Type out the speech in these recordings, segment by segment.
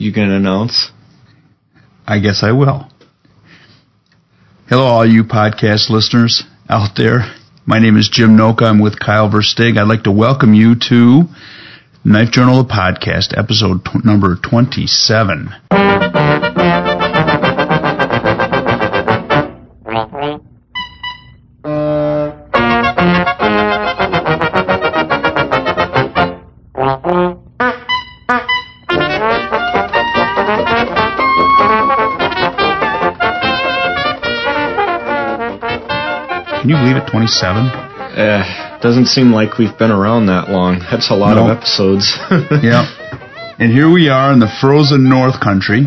You gonna announce? I guess I will. Hello, all you podcast listeners out there. My name is Jim Noka. I'm with Kyle Verstig. I'd like to welcome you to Knife Journal, the podcast, episode t- number 27. 27? Uh, doesn't seem like we've been around that long. That's a lot No. of episodes. yeah. And here we are in the frozen North Country.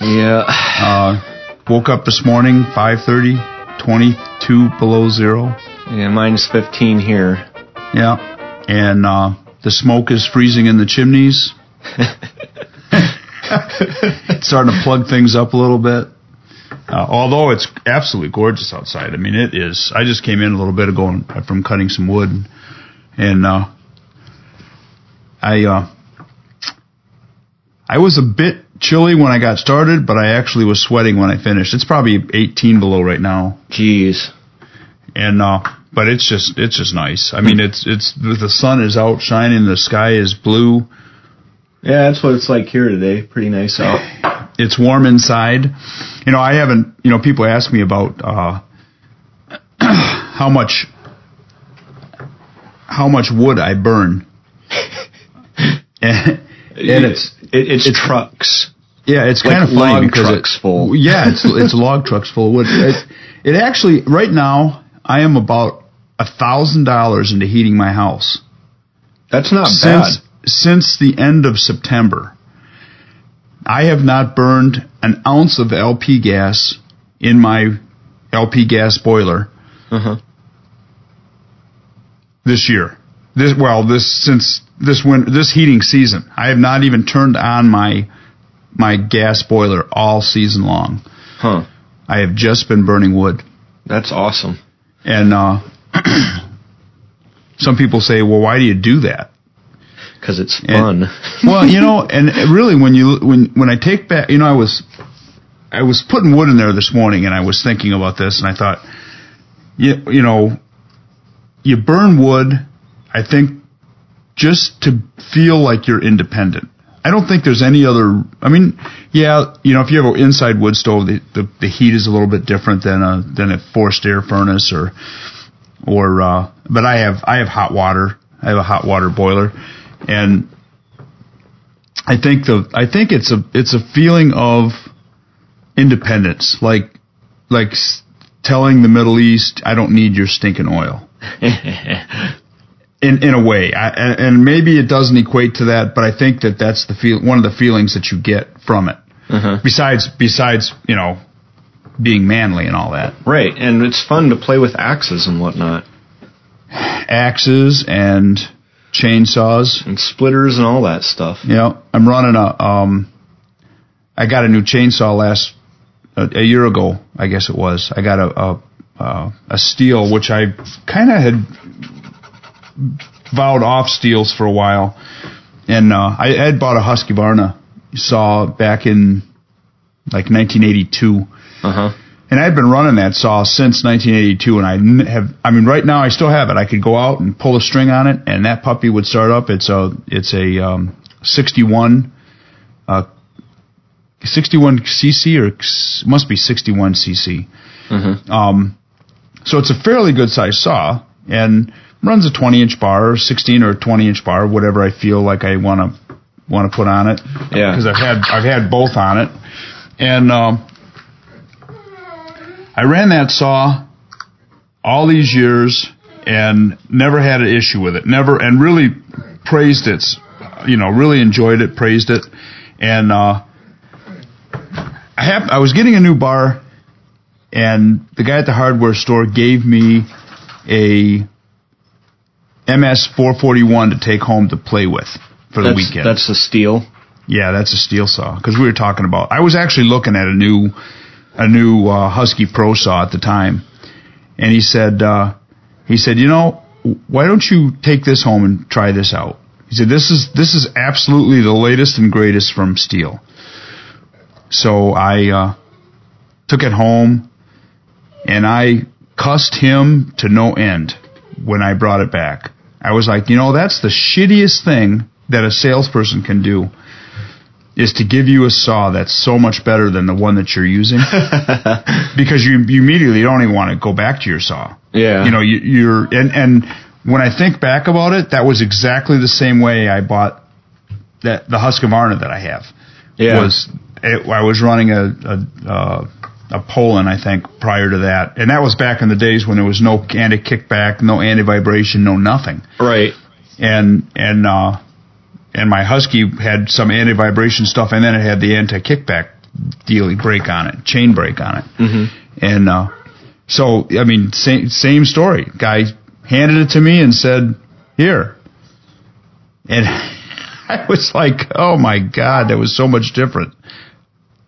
yeah. Uh, woke up this morning, 5.30, 22 below zero. Yeah, minus 15 here. Yeah. And uh, the smoke is freezing in the chimneys. Starting to plug things up a little bit. Uh, although it's absolutely gorgeous outside. I mean, it is. I just came in a little bit ago and- from cutting some wood, and uh, I uh, I was a bit chilly when I got started, but I actually was sweating when I finished. It's probably 18 below right now Jeez. and uh but it's just it's just nice i mean it's it's the sun is out shining the sky is blue Yeah, that's what it's like here today. Pretty nice out. It's warm inside you know i haven't you know people ask me about uh how much how much wood i burn and, and it's it, it's, trucks. yeah it's Like kind of funny because trucks it, full. yeah it's it's log trucks full of wood it, it actually right now i am about a thousand dollars into heating my house That's not since bad. since the end of September, I have not burned an ounce of LP gas in my LP gas boiler Uh-huh. this year. This well, this since this winter, this heating season, I have not even turned on my my gas boiler all season long. Huh. I have just been burning wood. That's awesome. And uh, some people say, "Well, why do you do that?" Because it's fun. well, you know, and really, when you when when I take back, you know, I was I was putting wood in there this morning, and I was thinking about this, and I thought, you you know, you burn wood, I think, just to feel like you're independent. I don't think there's any other. I mean, yeah, you know, if you have an inside wood stove, the the, the heat is a little bit different than a than a forced air furnace or or. Uh, but I have I have hot water. I have a hot water boiler, and I think the I think it's a it's a feeling of independence, like like s- telling the Middle East, I don't need your stinking oil. in in a way, I, and and maybe it doesn't equate to that, but I think that that's the feel one of the feelings that you get from it. Uh-huh. Besides besides you know being manly and all that, Right, and it's fun to play with axes and whatnot, axes and chainsaws. and splitters and all that stuff. Yeah, I'm running a. Um, I got a new chainsaw last a, a year ago, I guess it was. I got a a, uh, a Stihl, which I kind of had vowed off Stihls for a while, and uh, I had bought a Husqvarna saw back in like 1982. Uh huh. And I'd been running that saw since 1982, and I have. I mean, right now I still have it. I could go out and pull a string on it, and that puppy would start up. It's a it's a um, 61, uh, 61 cc or must be 61 cc. Mhm. Um, so it's a fairly good size saw, and runs a 20 inch bar, or 16 or 20 inch bar, whatever I feel like I want to want to put on it Yeah. because I've had I've had both on it, and um, I ran that saw all these years and never had an issue with it. Never and really praised it. You know, really enjoyed it, praised it, and uh, I have I was getting a new bar, and the guy at the hardware store gave me a MS 441 to take home to play with for the weekend. that's a Stihl. Yeah, that's a Stihl saw because we were talking about. I was actually looking at a new, a new uh, Husky Pro saw at the time, and he said, uh, he said, you know, why don't you take this home and try this out? He said, "This is this is absolutely the latest and greatest from Stihl. So I uh, took it home, and I cussed him to no end when I brought it back. I was like, you know, that's the shittiest thing that a salesperson can do is to give you a saw that's so much better than the one that you're using because you, you immediately don't even want to go back to your saw. Yeah. You know, you, you're and and when I think back about it, that was exactly the same way I bought that the Husqvarna that I have. Yeah. Was it, I was running a a, uh, a Poulan, I think, prior to that, and that was back in the days when there was no anti kickback, no anti vibration, no nothing, Right. and and uh, and my Husky had some anti vibration stuff, and then it had the anti kickback dealy brake on it, chain brake on it, mm-hmm. and uh, so I mean, same same story. Guy handed it to me and said, "Here," and I was like, "Oh my god, that was so much different."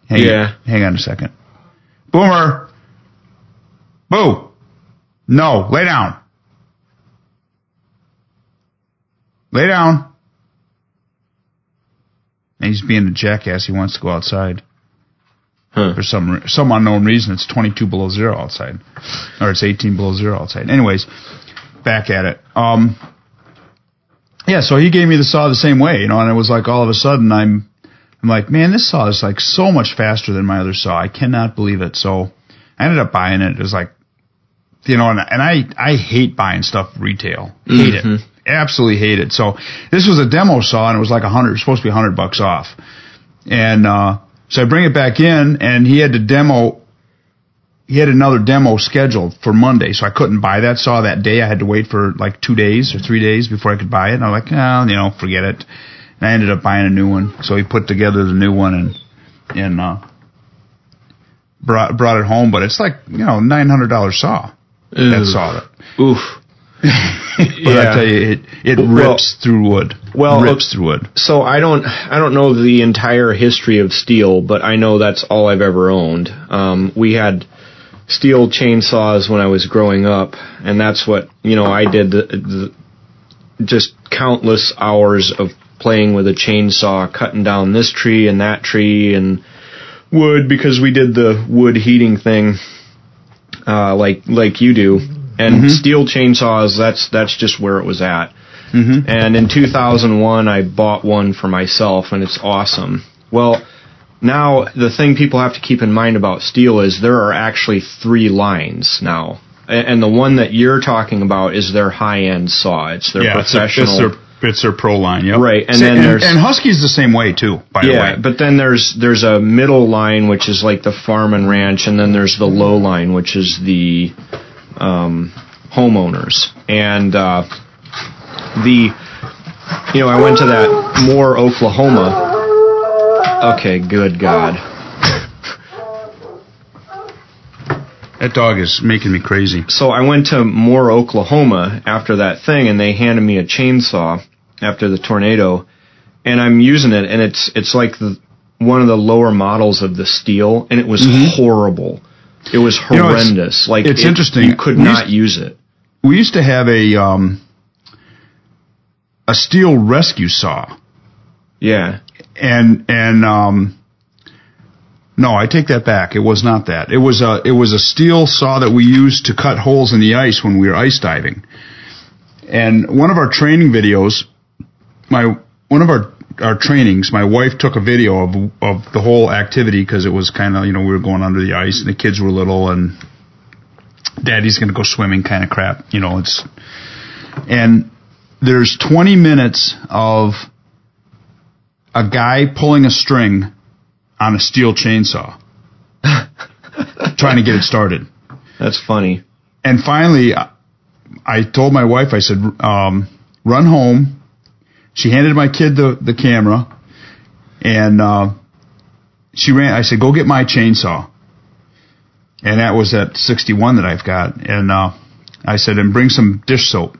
Hang Yeah. hang on a second. Boomer. Boo. No, lay down. Lay down. And he's being a jackass. He wants to go outside. Huh. For some some unknown reason, it's 22 below zero outside, or it's 18 below zero outside. Anyways, back at it. Um, yeah, so he gave me the saw the same way, you know, and it was like all of a sudden I'm, I'm like, man, this saw is like so much faster than my other saw. I cannot believe it. So I ended up buying it. It was like, you know, and, and I I hate buying stuff retail. Hate it. Absolutely hate it. So this was a demo saw, and it was like a hundred, supposed to be a hundred bucks off. And uh, so I bring it back in, and he had to demo. He had another demo scheduled for Monday, so I couldn't buy that saw that day. I had to wait for like two days or three days before I could buy it. And I'm like, oh, you know, forget it. And I ended up buying a new one. So he put together the new one and and uh, brought brought it home. But it's like you know nine hundred dollar saw. That saw it. Oof. But I Yeah. tell you, it it Well- rips through wood. well, rips through wood. So I don't I don't know the entire history of Stihl, but I know that's all I've ever owned. Um, we had Stihl chainsaws when I was growing up, and that's what you know I did. The, the, just countless hours of playing with a chainsaw, cutting down this tree and that tree and wood because we did the wood heating thing, uh, like like you do. And mm-hmm. Stihl chainsaws, that's that's just where it was at. Mm-hmm. And in 2001, I bought one for myself, and it's awesome. Well, now the thing people have to keep in mind about Stihl is there are actually three lines now, and the one that you're talking about is their high-end saw. It's their Yeah, it's, professional. it's their it's their pro line. yeah. Right, and then and, there's- and Husky's the same way too. By the yeah, way, but then there's there's a middle line which is like the farm and ranch, and then there's the low line which is the um, homeowners. And uh, the you know I went to that Moore, Oklahoma. Okay, good God. that dog is making me crazy. So I went to Moore, Oklahoma after that thing, and they handed me a chainsaw after the tornado, and I'm using it, and it's it's like the one of the lower models of the Stihl, and it was horrible. It was Mm-hmm. You know, it's- horrendous. like it's it- interesting. You could We not use it. We used to have a um, a Stihl rescue saw, Yeah. and and um, no, I take that back. It was not that. It was a it was a Stihl saw that we used to cut holes in the ice when we were ice diving. And one of our training videos, my one of our our trainings, my wife took a video of of the whole activity because it was kind of you know we were going under the ice and the kids were little and daddy's going to go swimming kind of crap. You know it's and there's 20 minutes of a guy pulling a string on a Stihl chainsaw trying to get it started. That's funny. And finally, I- I told my wife, I said, um, run home. She handed my kid the, the camera and, uh, she ran, I said, go get my chainsaw. And that was that 61 that I've got. And, uh, I said, and bring some dish soap.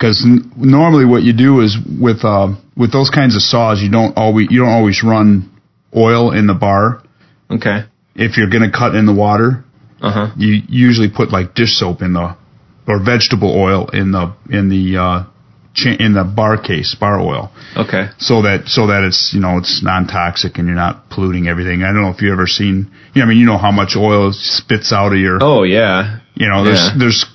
Cause n- normally what you do is with, uh, with those kinds of saws, you don't always, you don't always run oil in the bar. Okay. If you're going to cut in the water, Uh huh. you usually put like dish soap in the or vegetable oil in the in the uh, in the bar case, bar oil, Okay. so that so that it's you know it's non toxic and you're not polluting everything. I don't know if you ever seen. You know, I mean, you know how much oil spits out of your. Oh yeah. You know, there's Yeah. there's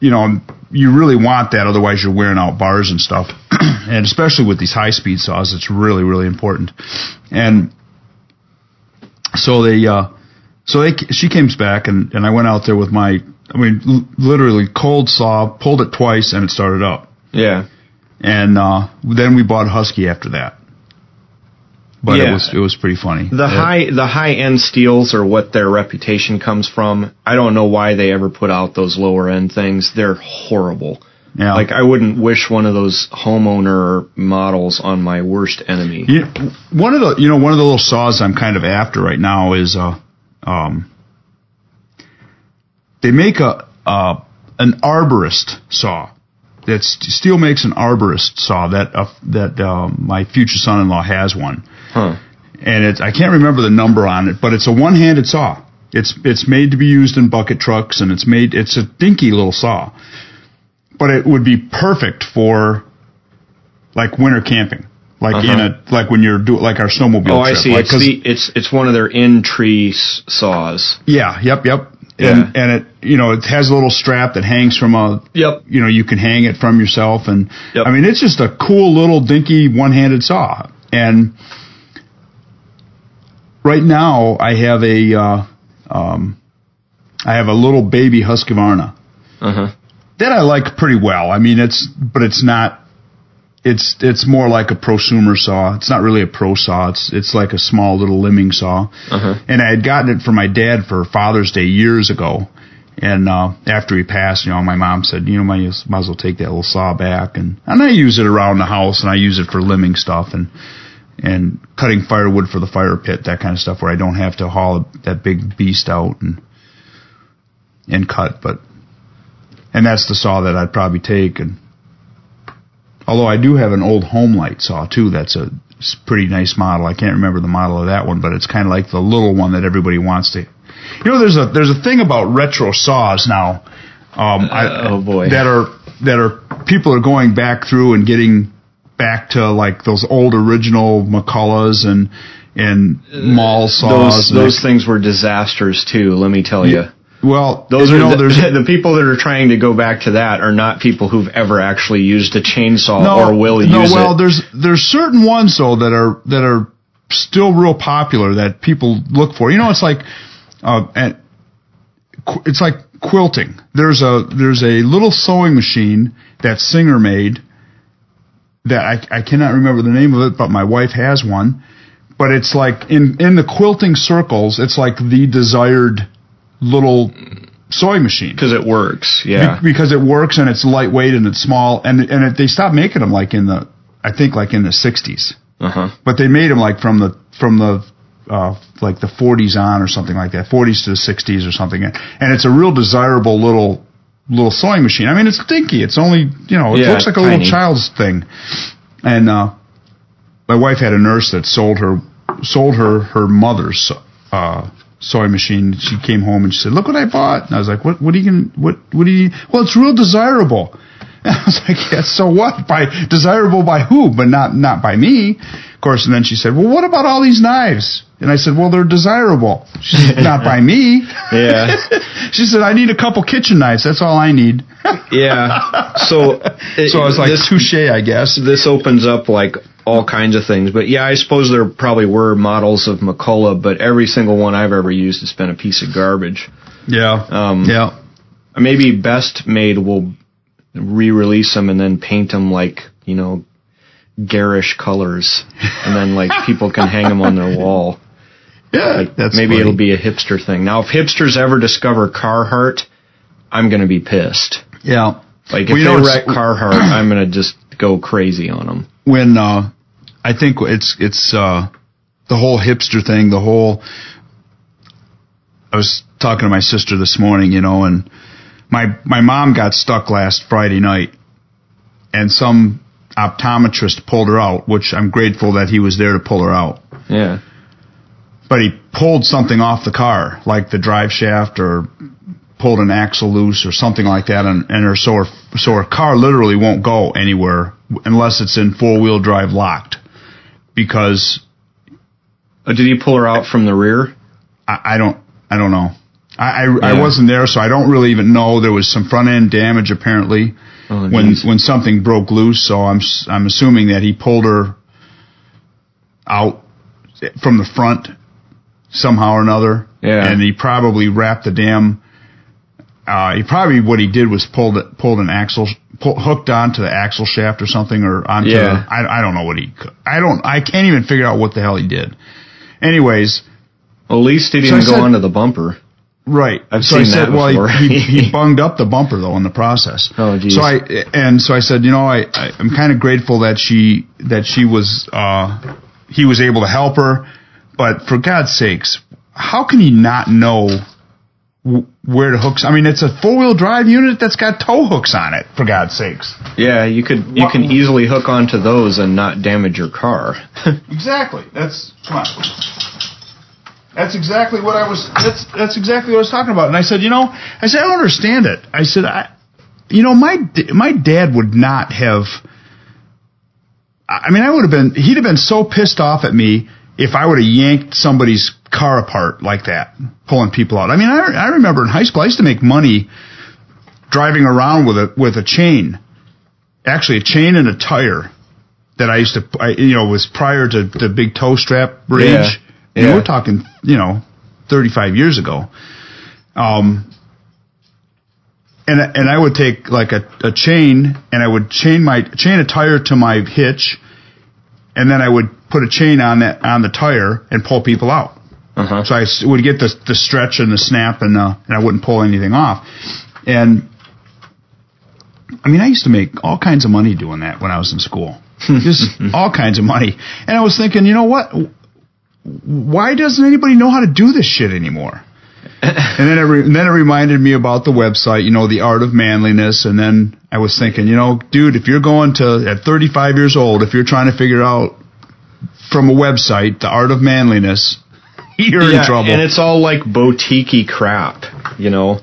you know you really want that, otherwise you're wearing out bars and stuff, and especially with these high speed saws, it's really really important. And so they uh, so they she came back and and I went out there with my I mean l- literally cold saw, pulled it twice and it started up, Yeah. and uh, then we bought Husky after that. But it was it was pretty funny. The Yeah. high the high end Stihls are what their reputation comes from. I don't know why they ever put out those lower end things. They're horrible. yeah. Like I wouldn't wish one of those homeowner models on my worst enemy. You, one of the you know one of the little saws I'm kind of after right now is uh um they make a uh an arborist saw. That Stihl makes an arborist saw that uh, that um, my future son-in-law has one, Huh. and it's I can't remember the number on it, but it's a one-handed saw. It's it's made to be used in bucket trucks, and it's made it's a dinky little saw, but it would be perfect for like winter camping, like in Uh-huh. a like when you're do like our snowmobile. Oh, I see. Like, It's the it's it's one of their in tree saws. yeah, yep, yep, Yeah. and and it you know it has a little strap that hangs from a Yep. you know you can hang it from yourself, and Yep. I mean it's just a cool little dinky one-handed saw, and right now I have a uh, um, I have a little baby Husqvarna Uh huh. that I like pretty well. I mean, it's but it's not. It's it's more like a prosumer saw. It's not really a pro saw. It's it's like a small little limbing saw. Uh-huh. And I had gotten it for my dad for Father's Day years ago. And uh, after he passed, you know, my mom said, you know, might as, might as well take that little saw back, and and I use it around the house, and I use it for limbing stuff and and cutting firewood for the fire pit, that kind of stuff, where I don't have to haul that big beast out and and cut. But and that's the saw that I'd probably take. And although I do have an old Homelite saw too, that's a pretty nice model. I can't remember the model of that one, but it's kind of like the little one that everybody wants to. You know, there's a there's a thing about retro saws now. Um, I, oh, boy. that are that are people are going back through and getting back to like those old original McCullochs and and mall saws. Those those things were disasters too. Let me tell you. Well, Those are know, the, there's the people that are trying to go back to that are not people who've ever actually used a chainsaw or will no, use well, it. No, well, there's there's certain ones though that are that are still real popular that people look for. You know, it's like uh, and qu- it's like quilting. There's a there's a little sewing machine that Singer made that I I cannot remember the name of it, but my wife has one. But it's like in in the quilting circles, it's like the desired little sewing machine. Because it works. be- Yeah. because it works and it's lightweight and it's small. And and it, they stopped making them like in the I think like in the 60s Uh huh. but they made them like from the from the uh, like the 40s on or something like that. 40s to the 60s or something. And it's a real desirable little little sewing machine. I mean it's dinky it's only you know it Yeah, looks like a little child's thing. And uh, my wife had a nurse that sold her sold her her mother's uh, sewing machine. She came home and she said, "Look what I bought." And I was like, "What? What are you going? What? What are you? Well, it's real desirable." And I was like, "Yeah, so what? By desirable by who? But not not by me." Of course. And then she said, "Well, what about all these knives?" And I said, "Well, they're desirable. She said, not by me." Yeah. she said, "I need a couple kitchen knives. That's all I need." Yeah. So. So I was uh, like, this, "Touche, I guess." this opens up like all kinds of things. But yeah, I suppose there probably were models of McCulloch, but every single one I've ever used has been a piece of garbage. Yeah. Um, yeah. Maybe Best Made will re-release them and then paint them like you know garish colors, and then like people can hang them on their wall. Yeah. That's Maybe funny. it'll be a hipster thing. Now, if hipsters ever discover Carhartt, I'm gonna be pissed. Yeah. Like if Well, they wreck Carhartt, I'm gonna just go crazy on them. When uh, I think it's it's uh, the whole hipster thing, the whole. I was talking to my sister this morning, you know, and my my mom got stuck last Friday night, and some optometrist pulled her out, which I'm grateful that he was there to pull her out. Yeah. But he pulled something off the car, like the drive shaft, or pulled an axle loose or something like that, and, and her so her so her car literally won't go anywhere unless it's in four wheel drive locked, because Uh, did he pull her out from the rear? I, I don't I don't know. I I, Yeah. I wasn't there, so I don't really even know. There was some front end damage apparently Oh, when geez. when something broke loose. So I'm I'm assuming that he pulled her out from the front somehow or another. Yeah. And he probably wrapped the damn. Uh, he probably what he did was pulled pulled an axle, pull, hooked onto the axle shaft or something, or onto. Yeah. The, I I don't know what he. I don't. I can't even figure out what the hell he did. Anyways, at least he didn't go said- onto the bumper. Right. I've so I seen said, that well, he, he, he bunged up the bumper though in the process. Oh, geez. So I and so I said, you know, I, I I'm kind of grateful that she that she was uh he was able to help her, but for God's sakes, how can he not know where the hooks? I mean, it's a four wheel drive unit that's got tow hooks on it. For God's sakes. Yeah, you could you can easily hook onto those and not damage your car. Exactly. That's come on. That's exactly what I was. That's that's exactly what I was talking about. And I said, you know, I said I don't understand it. I said, I, you know, my my dad would not have. I mean, I would have been. He'd have been so pissed off at me if I would have yanked somebody's car apart like that, pulling people out. I mean, I, I remember in high school I used to make money driving around with a with a chain, actually a chain and a tire that I used to, I, you know, was prior to the big toe strap rage. Yeah. And Yeah. we're talking, you know, 35 years ago. Um, and and I would take like a, a chain and I would chain my chain a tire to my hitch, and then I would put a chain on that on the tire and pull people out. Uh-huh. So I would get the the stretch and the snap and uh, and I wouldn't pull anything off. And I mean, I used to make all kinds of money doing that when I was in school. Just all kinds of money. And I was thinking, you know what? Why doesn't anybody know how to do this shit anymore? And then it re- then it reminded me about the website, you know, the art of manliness. And then I was thinking, you know, dude, if you're going to at 35 years old, if you're trying to figure out from a website the art of manliness, you're in trouble. and it's all like boutique crap, you know.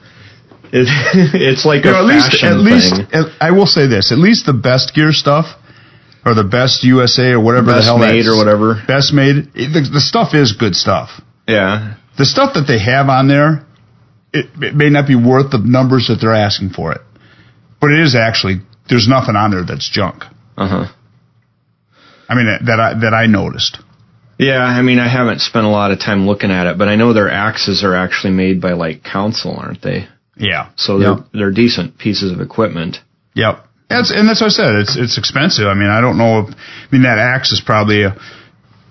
It, it's like You a know, at least, at least, at- I will say this: at least the best gear stuff, or the best USA, or whatever the Best hell made or whatever. best made. the, the stuff is good stuff. Yeah, The stuff that they have on there, it, it may not be worth the numbers that they're asking for it, but it is actually. There's nothing on there that's junk. uh huh. I mean that, that I that I noticed. Yeah, I mean, I haven't spent a lot of time looking at it, but I know their axes are actually made by like Council, aren't they? Yeah. So they're Yep. they're decent pieces of equipment. Yep. That's and that's what I said. It's it's expensive. I mean, I don't know. If, I mean, that axe is probably a,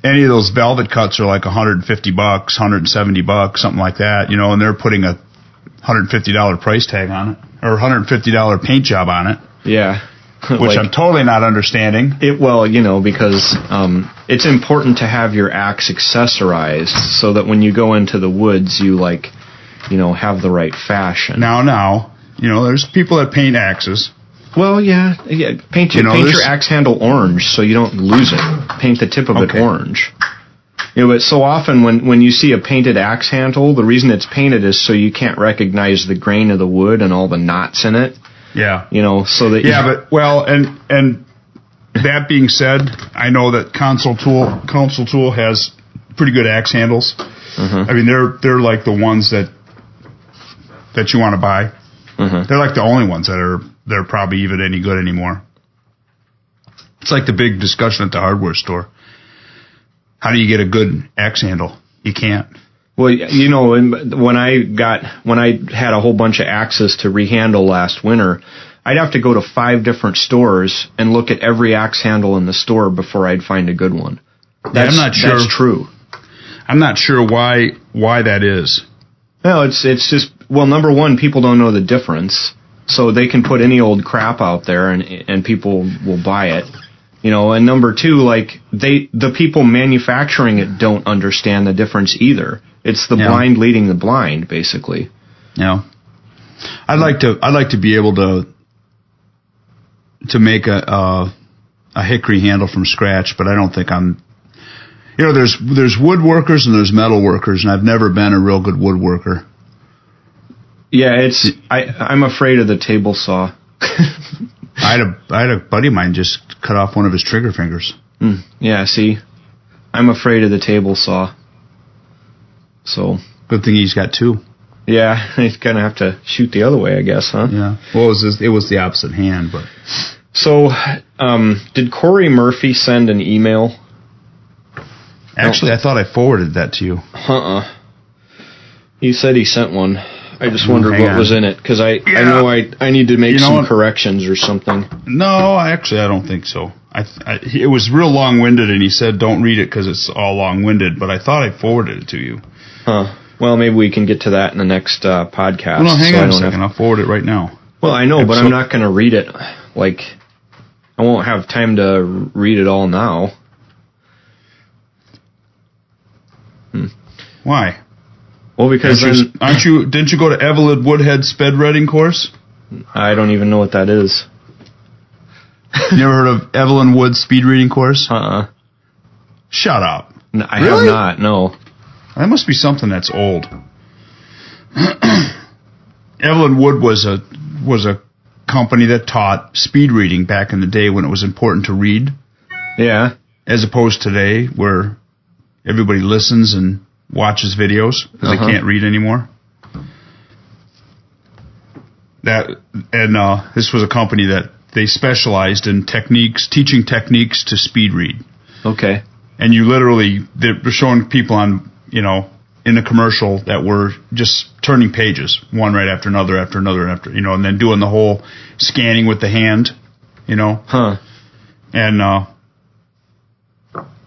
any of those Velvicuts are like 150 bucks, 170 bucks, something like that. You know, and they're putting a 150 dollar price tag on it or 150 dollar paint job on it, Yeah, which Like- I'm totally not understanding. It well, you know, because um, it's important to have your axe accessorized so that when you go into the woods, you like, you know, have the right fashion. Now, now, you know, there's people that paint axes. Well, yeah, yeah. Paint You know, paint your axe handle orange so you don't lose it. Paint the tip of Okay. it orange. You know, but so often when when you see a painted axe handle, the reason it's painted is so you can't recognize the grain of the wood and all the knots in it. Yeah. You know, so that Yeah, but well, and and that being said, I know that Council Tool Council Tool has pretty good axe handles. I mean, they're they're like the ones that that you want to buy. Mhm. They're like the only ones that are they're probably even any good anymore. It's like the big discussion at the hardware store. How do you get a good axe handle? You can't. Well, you know, when I got when I had a whole bunch of axes to rehandle last winter, I'd have to go to five different stores and look at every axe handle in the store before I'd find a good one. That's, I'm not sure. That's true. I'm not sure why why that is. No, it's it's just well, number one, people don't know the difference, so they can put any old crap out there and and people will buy it. You know, and number two, like they the people manufacturing it don't understand the difference either. It's the Yeah. blind leading the blind, basically. Know, I'd like to. I'd like to be able to to make a a, a hickory handle from scratch, but I don't think I'm. You know, there's there's woodworkers and there's metal workers, and I've never been a real good woodworker. Yeah, it's I. I'm afraid of the table saw. I had a I had a buddy of mine just cut off one of his trigger fingers. Mm, yeah, see, I'm afraid of the table saw. So Good thing he's got two. yeah, he's gonna have to shoot the other way, I guess, huh? Yeah. Well, it was this, it was the opposite hand, but So, um, did Corey Murphy send an email? actually, I thought I forwarded that to you. Uh-uh. He said he sent one. I just wondered hang what on. was in it because I I know I I need to make You know some what? corrections or something. No, actually, I don't think so. I, I it was real long winded, and he said don't read it because it's all long winded. But I thought I forwarded it to you. Huh. Well, maybe we can get to that in the next uh, podcast. Well, no, hang so I on a second. have- I'll forward it right now. well, I know, but So- I'm not going to read it. Like, I won't have time to read it all now. Why? Well, because Aren't you, then aren't you? Didn't you go to Evelyn Woodhead sped reading course? I don't even know what that is. You ever heard of Evelyn Wood speed reading course? Uh-uh. Shut up. N- I Really? have not. No. That must be something that's old. Evelyn Wood was a was a company that taught speed reading back in the day when it was important to read, Yeah. as opposed to today where everybody listens and watches videos because Uh-huh. they can't read anymore. That and uh, this was a company that they specialized in techniques, teaching techniques to speed read Okay. and you literally they were showing people on you know in the commercial that were just turning pages one right after another after another after you know and then doing the whole scanning with the hand you know Huh. and uh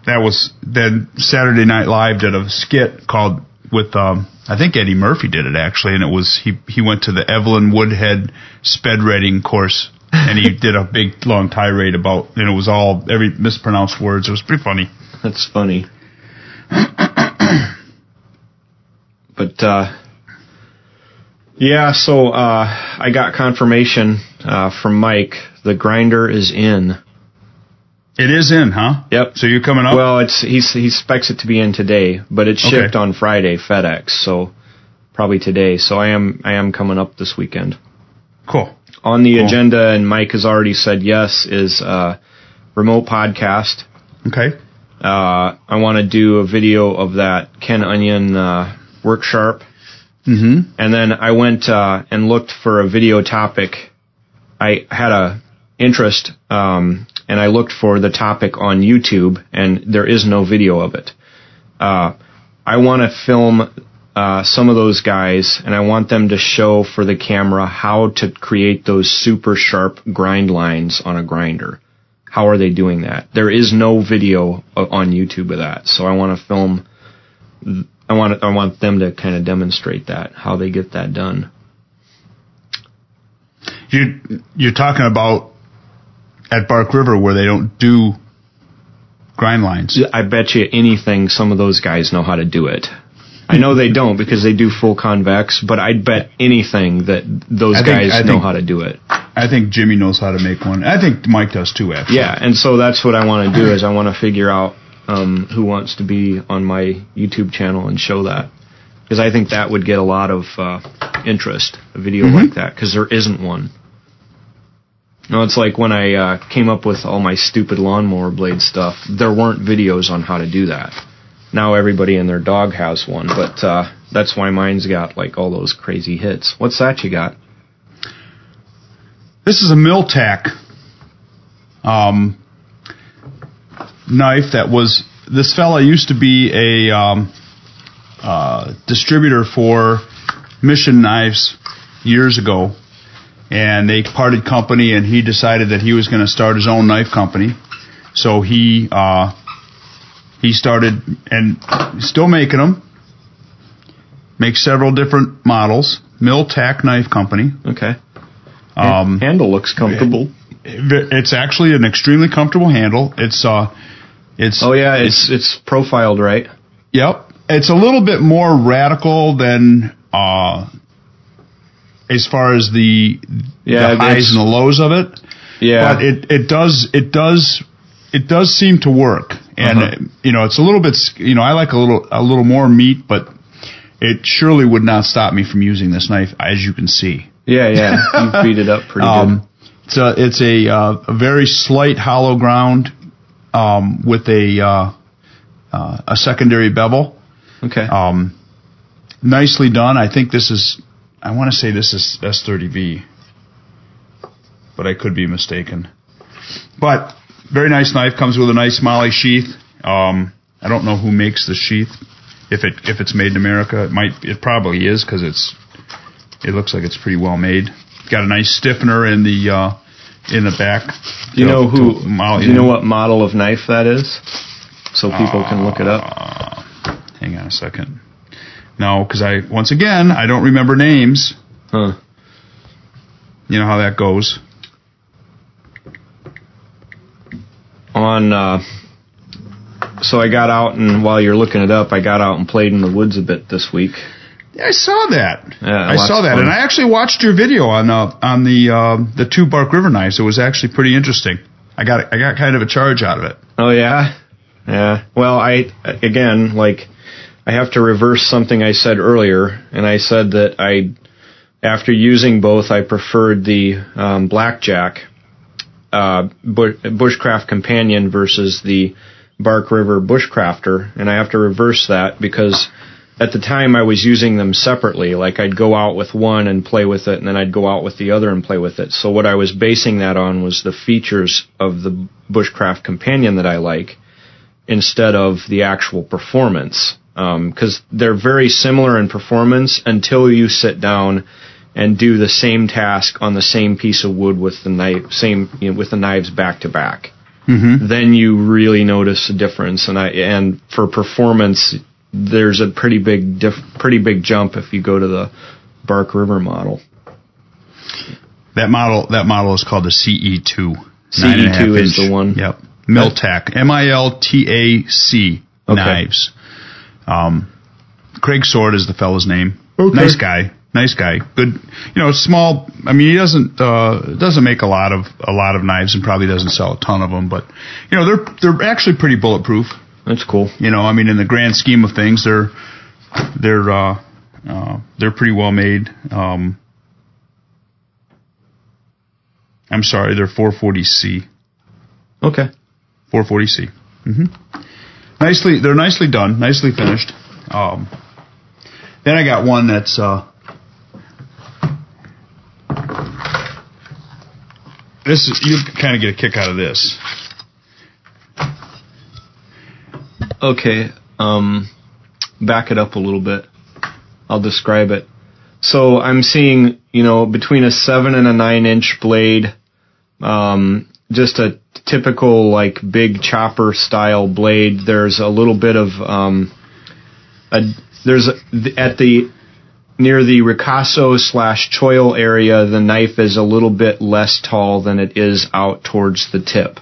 that was then Saturday Night Live did a skit called with um I think Eddie Murphy did it actually and it was he he went to the Evelyn Woodhead sped reading course and he did a big long tirade about and it was all every mispronounced words it was pretty funny That's funny. but uh yeah, so uh I got confirmation uh from Mike the grinder is in. It is in, huh? Yep. So you're coming up? Well, it's he's he specs it to be in today, but it's Okay. shipped on Friday FedEx, so probably today. So I am I am coming up this weekend. cool. On the Cool. agenda and Mike has already said yes is uh remote podcast. Okay. Uh I want to do a video of that Ken Onion uh work sharp Mm-hmm. and then I went uh, and looked for a video topic. I had a interest, um, and I looked for the topic on YouTube, and there is no video of it. Uh, I want to film uh, some of those guys, and I want them to show for the camera how to create those super sharp grind lines on a grinder. How are they doing that? There is no video on YouTube of that, so I want to film I want I want them to kind of demonstrate that how they get that done. You you're talking about at Bark River where they don't do grind lines. I bet you anything some of those guys know how to do it. I know they don't because they do full convex, but I'd bet anything that those think- guys I know think- how to do it. I think Jimmy knows how to make one. I think Mike does too. Actually. Yeah, and so that's what I want to do is I want to figure out um, who wants to be on my YouTube channel and show that because I think that would get a lot of uh, interest a video like that because there isn't one. No, it's like when I uh, came up with all my stupid lawnmower blade stuff. There weren't videos on how to do that. Now everybody and their dog has one, but uh, that's why mine's got like all those crazy hits. What's that you got? This is a Miltac um, knife that was. This fella used to be a um, uh, distributor for Mission Knives years ago, and they parted company, and he decided that he was going to start his own knife company. So he uh, he started and still making them. Makes several different models. Miltac Knife Company. Okay. Um, Handle looks comfortable. it's actually an extremely comfortable handle. It's uh, it's Oh yeah, it's it's profiled right. yep. It's a little bit more radical than uh, as far as the Yeah, the highs and the lows of it. Yeah. But it it does it does it does seem to work, and Uh-huh. uh, you know it's a little bit you know I like a little a little more meat, but it surely would not stop me from using this knife, as you can see. Yeah, yeah. You beat it up pretty Um, it's a it's a, uh, a very slight hollow ground um, with a uh, uh, a secondary bevel. Okay. Um, nicely done. I think this is. I want to say this is S30V, but I could be mistaken. But very nice knife. Comes with a nice MOLLE sheath. Um, I don't know who makes the sheath. If it if it's made in America, it might. It probably is because it's. It looks like it's pretty well made. Got a nice stiffener in the uh, in the back. do you know who? MOLLE- Do you know what model of knife that is? So people can look it up. Uh, hang on a second. No, because I once again I don't remember names. Huh. You know how that goes. on uh so I got out and while you're looking it up, I got out and played in the woods a bit this week. Yeah, I saw that. Yeah, I saw that, fun. and I actually watched your video on uh, on the uh, the two Bark River knives. It was actually pretty interesting. I got I got kind of a charge out of it. Oh yeah, yeah. Well, I again like I have to reverse something I said earlier, and I said that I after using both, I preferred the um, blackjack uh, bushcraft companion versus the Bark River bushcrafter, and I have to reverse that because at the time I was using them separately. Like I'd go out with one and play with it, and then I'd go out with the other and play with it. So what I was basing that on was the features of the bushcraft companion that I like instead of the actual performance. Because they're very similar in performance until you sit down and do the same task on the same piece of wood with the knife, same you know, with the knives back to back. Mm-hmm. Then you really notice a difference, and I and for performance, there's a pretty big diff, pretty big jump if you go to the Bark River model. That model that model is called the CE2. CE2 Nine and a half is inch. the one. Yep. Miltac. M I L T A C Okay. knives. Um, Craig Sword is the fellow's name. Okay. Nice guy. Nice guy. Good. You know, small. I mean, he doesn't uh, doesn't make a lot of a lot of knives and probably doesn't sell a ton of them. But you know, they're they're actually pretty bulletproof. That's cool. You know, I mean, in the grand scheme of things, they're they're uh, uh, they're pretty well made. Um, I'm sorry, they're 440C. Okay. 440C. hmm Nicely, they're nicely done, nicely finished. Um, then I got one that's uh, this is you kind of get a kick out of this. Okay. Um, back it up a little bit. I'll describe it. So I'm seeing, you know, between a seven and a nine inch blade, um, just a typical like big chopper style blade. There's a little bit of, um, a, there's at the near the ricasso slash choil area, the knife is a little bit less tall than it is out towards the tip.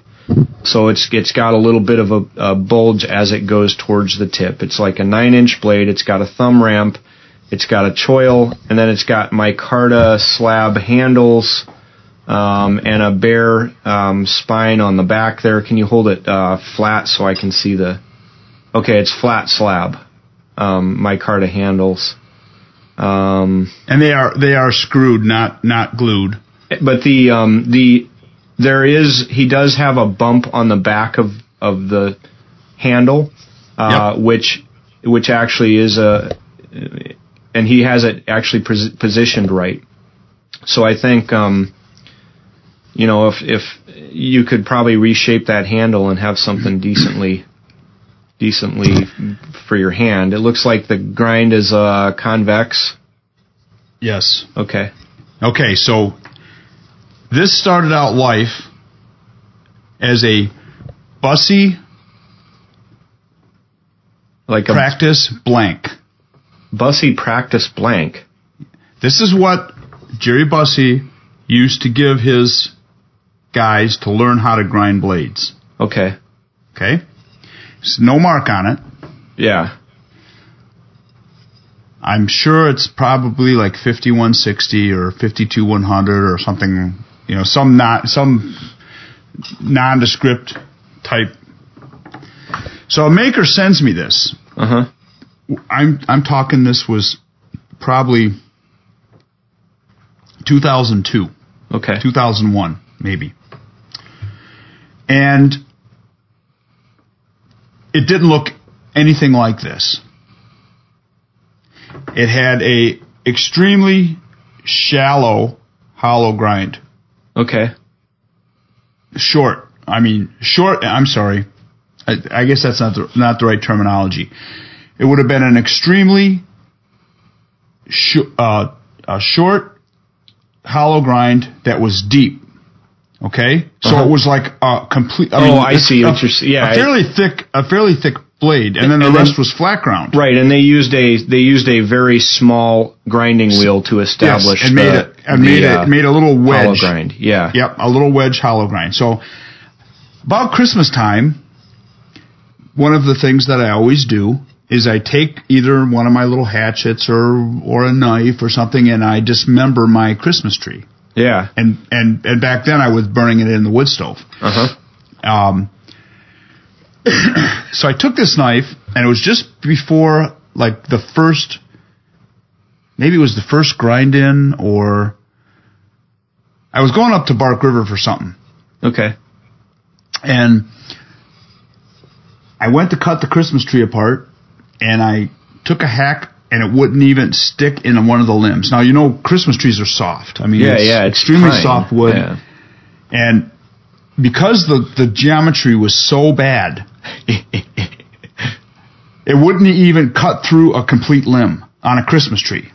So it's it's got a little bit of a, a bulge as it goes towards the tip. It's like a nine inch blade. It's got a thumb ramp. It's got a choil, and then it's got micarta slab handles um, and a bare um, spine on the back there. Can you hold it uh, flat so I can see the? Okay, it's flat slab. Um, micarta handles. Um, And they are they are screwed, not not glued. but the um, the there is he does have a bump on the back of of the handle, uh, which which actually is a and he has it actually pos- positioned right. So I think um, you know if if you could probably reshape that handle and have something decently decently for your hand. It looks like the grind is uh, convex. Yes. Okay. Okay, so this started out life as a Busse Like a practice blank. Busse practice blank. This is what Jerry Busse used to give his guys to learn how to grind blades. Okay. Okay? There's no mark on it. Yeah. I'm sure it's probably like 5160 or 52100 or something, you know, some not some nondescript type. So a maker sends me this, Uh huh. I'm I'm talking. This was probably 2002, Okay. 2001, maybe, and it didn't look anything like this. It had a extremely shallow hollow grind. Okay. Short. I mean, short. I'm sorry. I, I guess that's not the, not the right terminology. It would have been an extremely sh- uh, a short hollow grind that was deep. Okay, so Uh-huh. it was like a complete. I Oh, mean, I see a, what you're s- yeah, a fairly thick, a fairly thick blade, and then the And then- rest was flat ground. Right, and they used a they used a very small grinding wheel to establish Yes, and made the, it and the, made uh, it made a little wedge hollow grind. Yeah. Yep, a little wedge hollow grind. So about Christmas time, one of the things that I always do is I take either one of my little hatchets or or a knife or something and I dismember my Christmas tree. Yeah. And and and back then I was burning it in the wood stove. Uh huh. Um, so I took this knife, and it was just before like the first, maybe it was the first grind in, or I was going up to Bark River for something, Okay. and I went to cut the Christmas tree apart, and I took a hack. And it wouldn't even stick in one of the limbs. Now you know Christmas trees are soft. I mean, Yeah, it's yeah. It's extremely soft wood. Yeah. And because the, the geometry was so bad, it wouldn't even cut through a complete limb on a Christmas tree.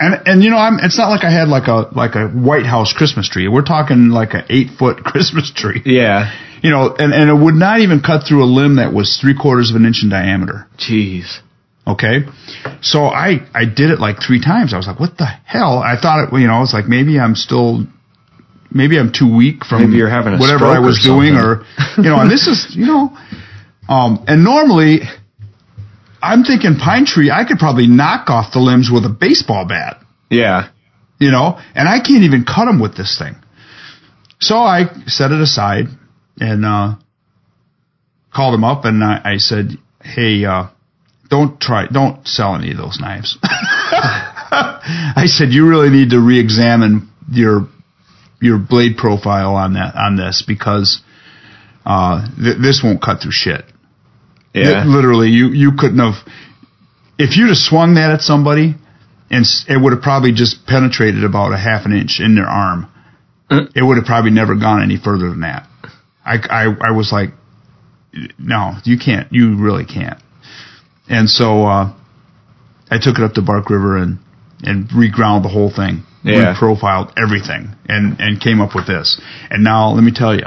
And and you know, I'm it's not like I had like a like a White House Christmas tree. We're talking like an eight foot Christmas tree. Yeah. You know, and, and it would not even cut through a limb that was three quarters of an inch in diameter. Jeez. Okay. So I, I did it like three times. I was like, what the hell? I thought it, you know, it's like maybe I'm still, maybe I'm too weak from Maybe you're having whatever I stroke or was doing or, you know, and this is, you know, um, and normally I'm thinking pine tree, I could probably knock off the limbs with a baseball bat, Yeah. you know, and I can't even cut them with this thing. So I set it aside and, uh, called him up and I, I said, Hey, uh, don't try, don't sell any of those knives. I said, you really need to re-examine your, your blade profile on that, on this because, uh, th- this won't cut through shit. Yeah. Li- literally, you, you couldn't have, if you'd have swung that at somebody and s- it would have probably just penetrated about a half an inch in their arm. Mm. It would have probably never gone any further than that. I, I, I was like, no, you can't, you really can't. And so, uh, I took it up to Bark River and, and reground the whole thing. Yeah. Reprofiled everything and, and came up with this. And now, let me tell you,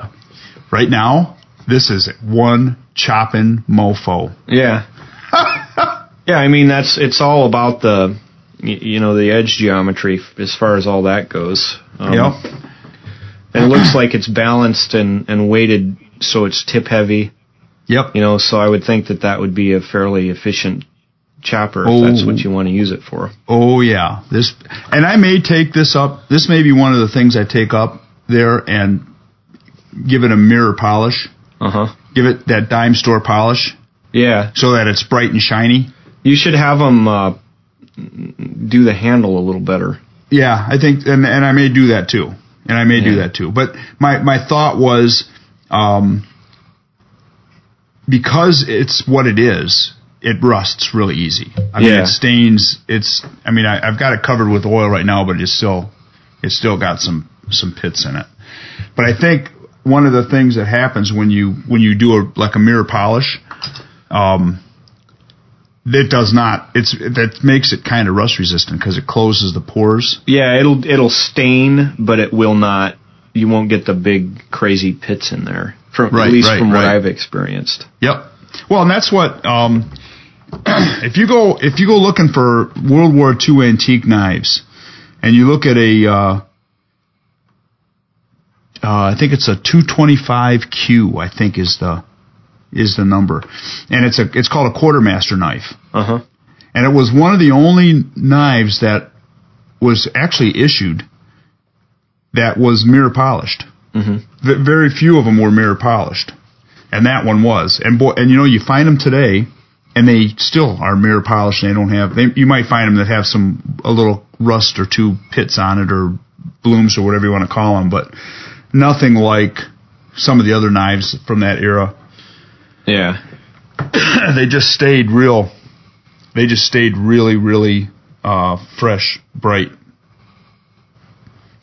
right now, this is one chopping mofo. Yeah. yeah, I mean that's it's all about the you know the edge geometry as far as all that goes. Um, Yep. And it looks like it's balanced and and weighted so it's tip heavy. Yep. You know, so I would think that that would be a fairly efficient chopper if that's Oh. what you want to use it for. Oh yeah, this, and I may take this up. This may be one of the things I take up there and give it a mirror polish. Uh huh. Give it that dime store polish Yeah, so that it's bright and shiny. you should have them uh, do the handle a little better. Yeah, I think, and and I may do that too, and I may do that too. But my my thought was, um, because it's what it is, it rusts really easy. I mean, Yeah. it stains. It's. I mean, I, I've got it covered with oil right now, but it's still, it's still got some some pits in it. But I think one of the things that happens when you when you do a like a mirror polish, um, it does not. It's that makes it kind of rust resistant because it closes the pores. Yeah, it'll it'll stain, but it will not. You won't get the big crazy pits in there. From Right, at least right, from what right. I've experienced. Yep. Well, and that's what um, if you go if you go looking for World War II antique knives, and you look at a uh, uh, I think it's a 225Q. I think is the is the number, and it's a it's called a quartermaster knife, Uh huh. and it was one of the only knives that was actually issued that was mirror polished. Hmm V- very few of them were mirror polished, and that one was. And boy, and you know, you find them today, and they still are mirror polished. And they don't have. They, you might find them that have some a little rust or two pits on it or blooms or whatever you want to call them, but nothing like some of the other knives from that era. Yeah. they just stayed real. They just stayed really, really uh, fresh, bright.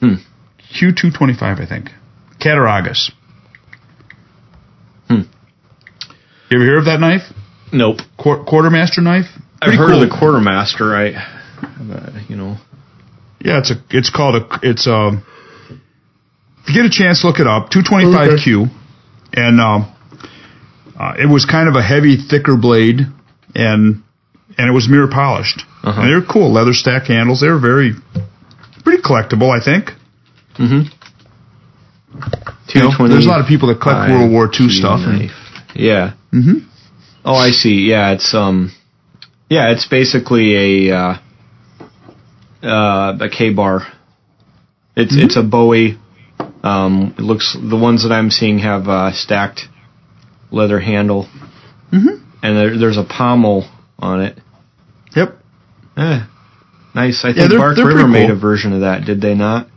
Hmm. Q225, I think. Cattaraugus. Hmm. You ever hear of that knife? Nope. Qu- quartermaster knife? I've heard cool. of the quartermaster. I, uh, you know. Yeah, it's a. It's called a. It's um. If you get a chance, look it up. 225Q, and um, uh, it was kind of a heavy, thicker blade, and and it was mirror polished. Uh-huh. And they're cool, leather stack handles. They're very, pretty collectible, I think. Mm-hmm. You know, there's a lot of people that collect World War II stuff. And, Yeah. hmm Oh, I see. Yeah, it's um, yeah, it's basically a uh, uh, a K bar. It's Mhm. it's a Bowie. Um, it looks the ones that I'm seeing have uh, stacked leather handle, hmm and there, there's a pommel on it. Yep. Eh, nice. I Yeah, think they're- Bark they're River pretty made a version of that. Did they not?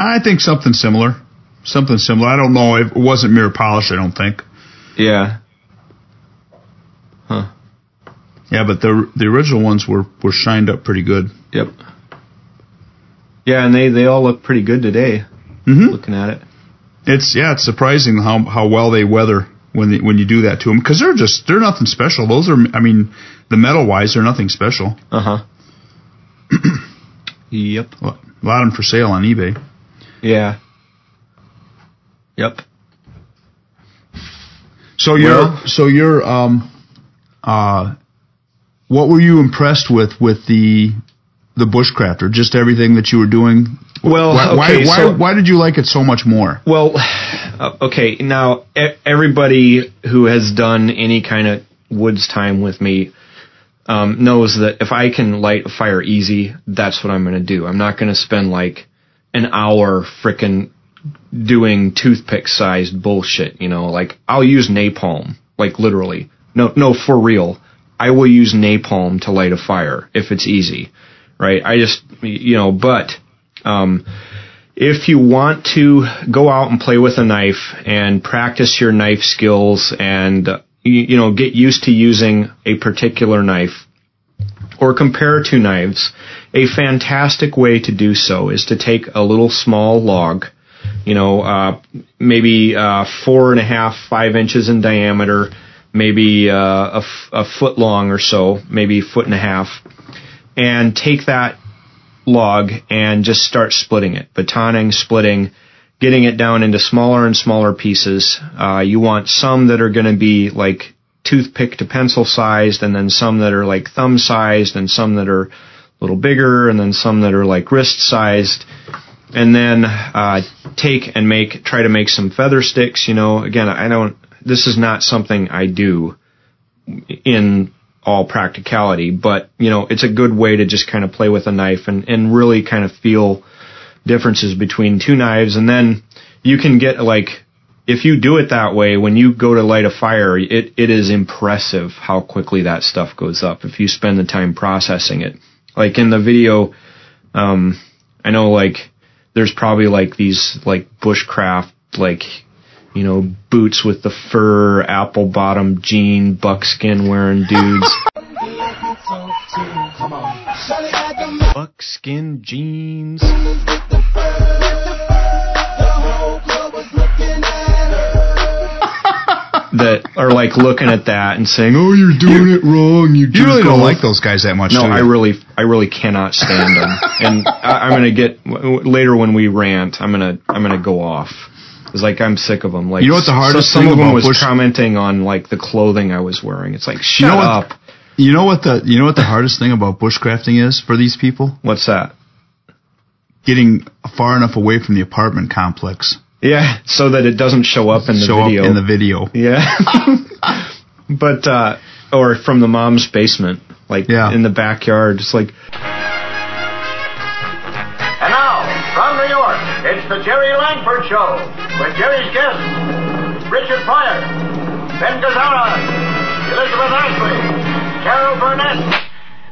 I think something similar. Something similar. I don't know. It wasn't mirror polish, I don't think. Yeah. Huh. Yeah, but the the original ones were were shined up pretty good. Yep. Yeah, and they they all look pretty good today. hmm Looking at it. It's yeah, it's surprising how how well they weather when they, when you do that to them because they're just they're nothing special. Those are I mean the metal wise they're nothing special. Uh huh. yep. A lot of them for sale on eBay. Yeah. Yep. So you're Well- so you're um uh what were you impressed with with the the bushcrafter? Just everything that you were doing. Well, why why, okay, why, so- why did you like it so much more? Well, uh, okay. Now, e- everybody who has done any kind of woods time with me um, knows that if I can light a fire easy, that's what I'm going to do. I'm not going to spend like an hour frickin' doing toothpick sized bullshit. You know, like I'll use napalm, like literally. No, no, for real. I will use napalm to light a fire if it's easy, right? I just, you know, but um, if you want to go out and play with a knife and practice your knife skills and you, you know get used to using a particular knife or compare two knives, a fantastic way to do so is to take a little small log, you know, uh, maybe uh, four and a half, five inches in diameter, maybe uh, a, f- a foot long or so, maybe foot and a half, and take that log and just start splitting it, batoning, splitting, getting it down into smaller and smaller pieces. Uh, you want some that are going to be like toothpick to pencil sized, and then some that are like thumb sized, and some that are a little bigger, and then some that are like wrist sized. And then uh, take and make try to make some feather sticks. You know, again, I don't. This is not something I do in all practicality, but you know, it's a good way to just kind of play with a knife and, and really kind of feel differences between two knives. And then you can get like, if you do it that way, when you go to light a fire, it, it is impressive how quickly that stuff goes up if you spend the time processing it. Like in the video, um, I know like there's probably like these like bushcraft like you know boots with the fur apple bottom jean buckskin wearing dudes. Buckskin jeans that are like looking at that and saying oh you're doing it wrong you, You really don't off." like those guys that much. No? I really, I really cannot stand them. and I, I'm gonna get w- later when we rant. I'm gonna, I'm gonna go off. It's like I'm sick of them. Like You know what the hardest so some of them was bush- commenting on like the clothing I was wearing. It's like shut You know what- up. You know what the you know what the hardest thing about bushcrafting is for these people? What's that? Getting far enough away from the apartment complex. Yeah, so that it doesn't show up in the show video. up in the video. yeah. but uh or from the mom's basement, like Yeah. in the backyard, just like And now, from New York, it's the Jerry Langford Show with Jerry's guests, Richard Pryor, Ben Gazzara, Elizabeth Ashley, Carol Burnett,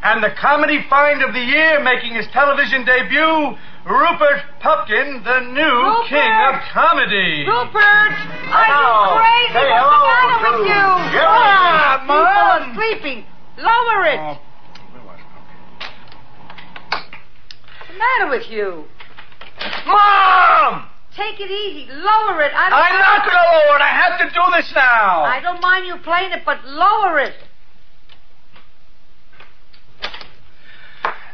And the comedy find of the year making his television debut, Rupert Pupkin, the new Rupert! king of comedy. Rupert! Are you crazy? Say What's the matter with you? Come people on. are sleeping. Lower it. Oh, What's the matter with you? Mom! Take it easy. Lower it. I don't I'm not going to lower it. I have to do this now. I don't mind you playing it, but lower it.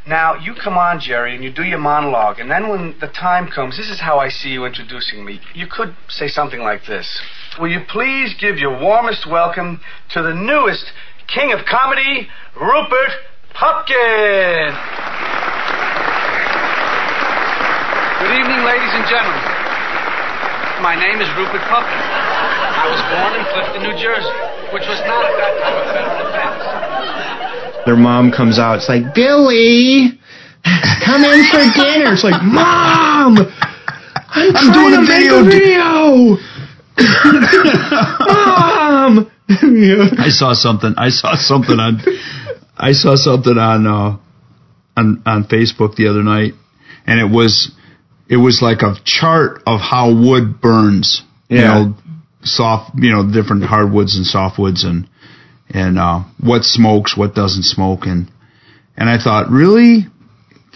Now, you come on, Jerry, and you do your monologue, and then when the time comes, this is how I see you introducing me. You could say something like this Will you please give your warmest welcome to the newest king of comedy, Rupert Pupkin? Good evening, ladies and gentlemen. My name is Rupert Pupkin. I was born in Clifton, New Jersey, which was not at that time a federal offense. Their mom comes out. It's like Billy, come in for dinner. It's like Mom, I'm, I'm doing a to make video. a video. Mom. I saw something. I saw something on. I saw something on uh, on on Facebook the other night, and it was it was like a chart of how wood burns. You Yeah. know, soft. You know, different hardwoods and softwoods, and and uh, what smokes, what doesn't smoke, and and I thought, really,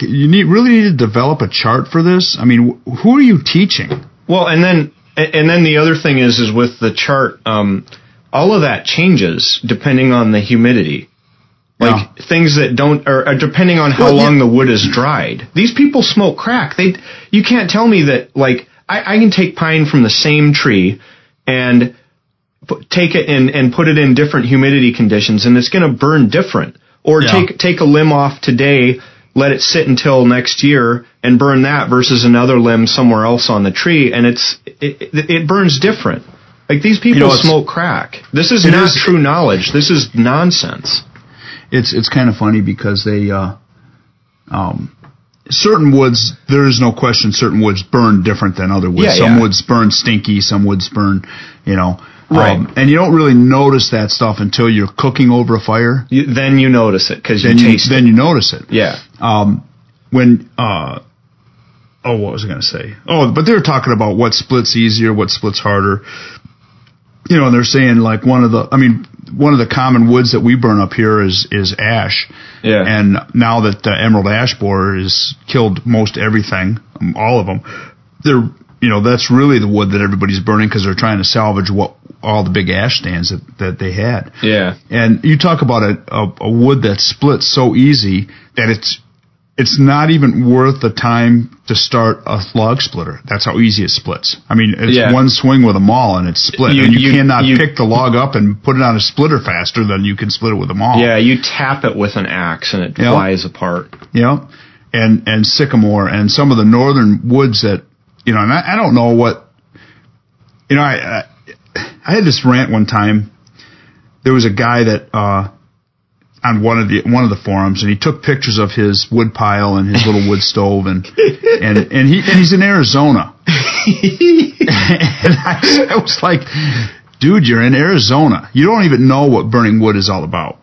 you need really need to develop a chart for this. I mean, wh- who are you teaching? Well, and then and then the other thing is is with the chart, um, all of that changes depending on the humidity. Like things that don't, or, or depending on how Well, yeah. long the wood is dried. These people smoke crack. They, you can't tell me that. Like I, I can take pine from the same tree and take it and and put it in different humidity conditions, and it's going to burn different. Or Yeah. take take a limb off today, let it sit until next year, and burn that versus another limb somewhere else on the tree, and it's it, it, it burns different. Like these people You know, smoke crack. This is not is- true knowledge. This is nonsense. it's it's kind of funny because they uh, um, certain woods there is no question certain woods burn different than other woods. Yeah, some yeah. woods burn stinky, some woods burn, you know. Right. Um, and you don't really notice that stuff until you're cooking over a fire. You, then you notice it because you Then you taste then you notice it. Yeah. Um, when uh, oh, what was I going to say? Oh, but they were talking about what splits easier, what splits harder. You know, and they're saying like one of the, I mean, one of the common woods that we burn up here is is ash. Yeah. And now that the emerald ash borer has killed most everything, all of them, they're you know that's really the wood that everybody's burning because they're trying to salvage what all the big ash stands that that they had. Yeah. And you talk about a, a, a wood that splits so easy that it's it's not even worth the time to start a log splitter. That's how easy it splits. I mean, it's Yeah. one swing with a maul and it's split. You- and you, you- cannot you- pick the log up and put it on a splitter faster than you can split it with a maul. Yeah, you tap it with an axe and it Yeah. flies apart. Know, and and sycamore and some of the northern woods that you know, and I, I don't know what you know. I, I had this rant one time. There was a guy that uh, on one of the one of the forums, and he took pictures of his wood pile and his little wood stove, and and and he and he's in Arizona, and I, I was like, dude, you're in Arizona. You don't even know what burning wood is all about.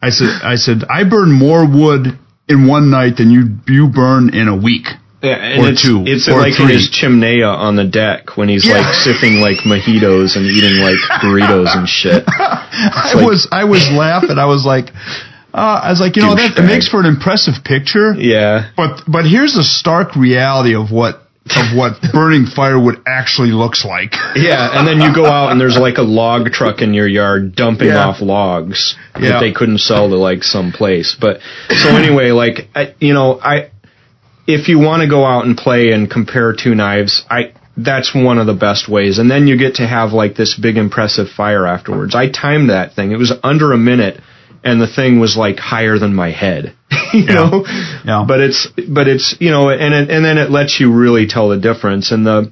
I said, I said, I burn more wood in one night than you you burn in a week. Yeah, and Or it's, two, It's or like in three. his chiminea on the deck when he's Yeah. like sipping like mojitos and eating like burritos and shit. I like- was I was laughing. I was like, uh, I was like, you know, that it makes for an impressive picture. Yeah. But but here's the stark reality of what of what burning firewood actually looks like. Yeah, and then you go out and there's like a log truck in your yard dumping Yeah. off logs Yeah. that they couldn't sell to like some place. But so anyway, like I, you know, I if you want to go out and play and compare two knives, I that's one of the best ways. And then you get to have like this big impressive fire afterwards. I timed that thing. It was under a minute and the thing was like higher than my head. you Yeah. know? Yeah. But it's but it's you know and it, and then it lets you really tell the difference and the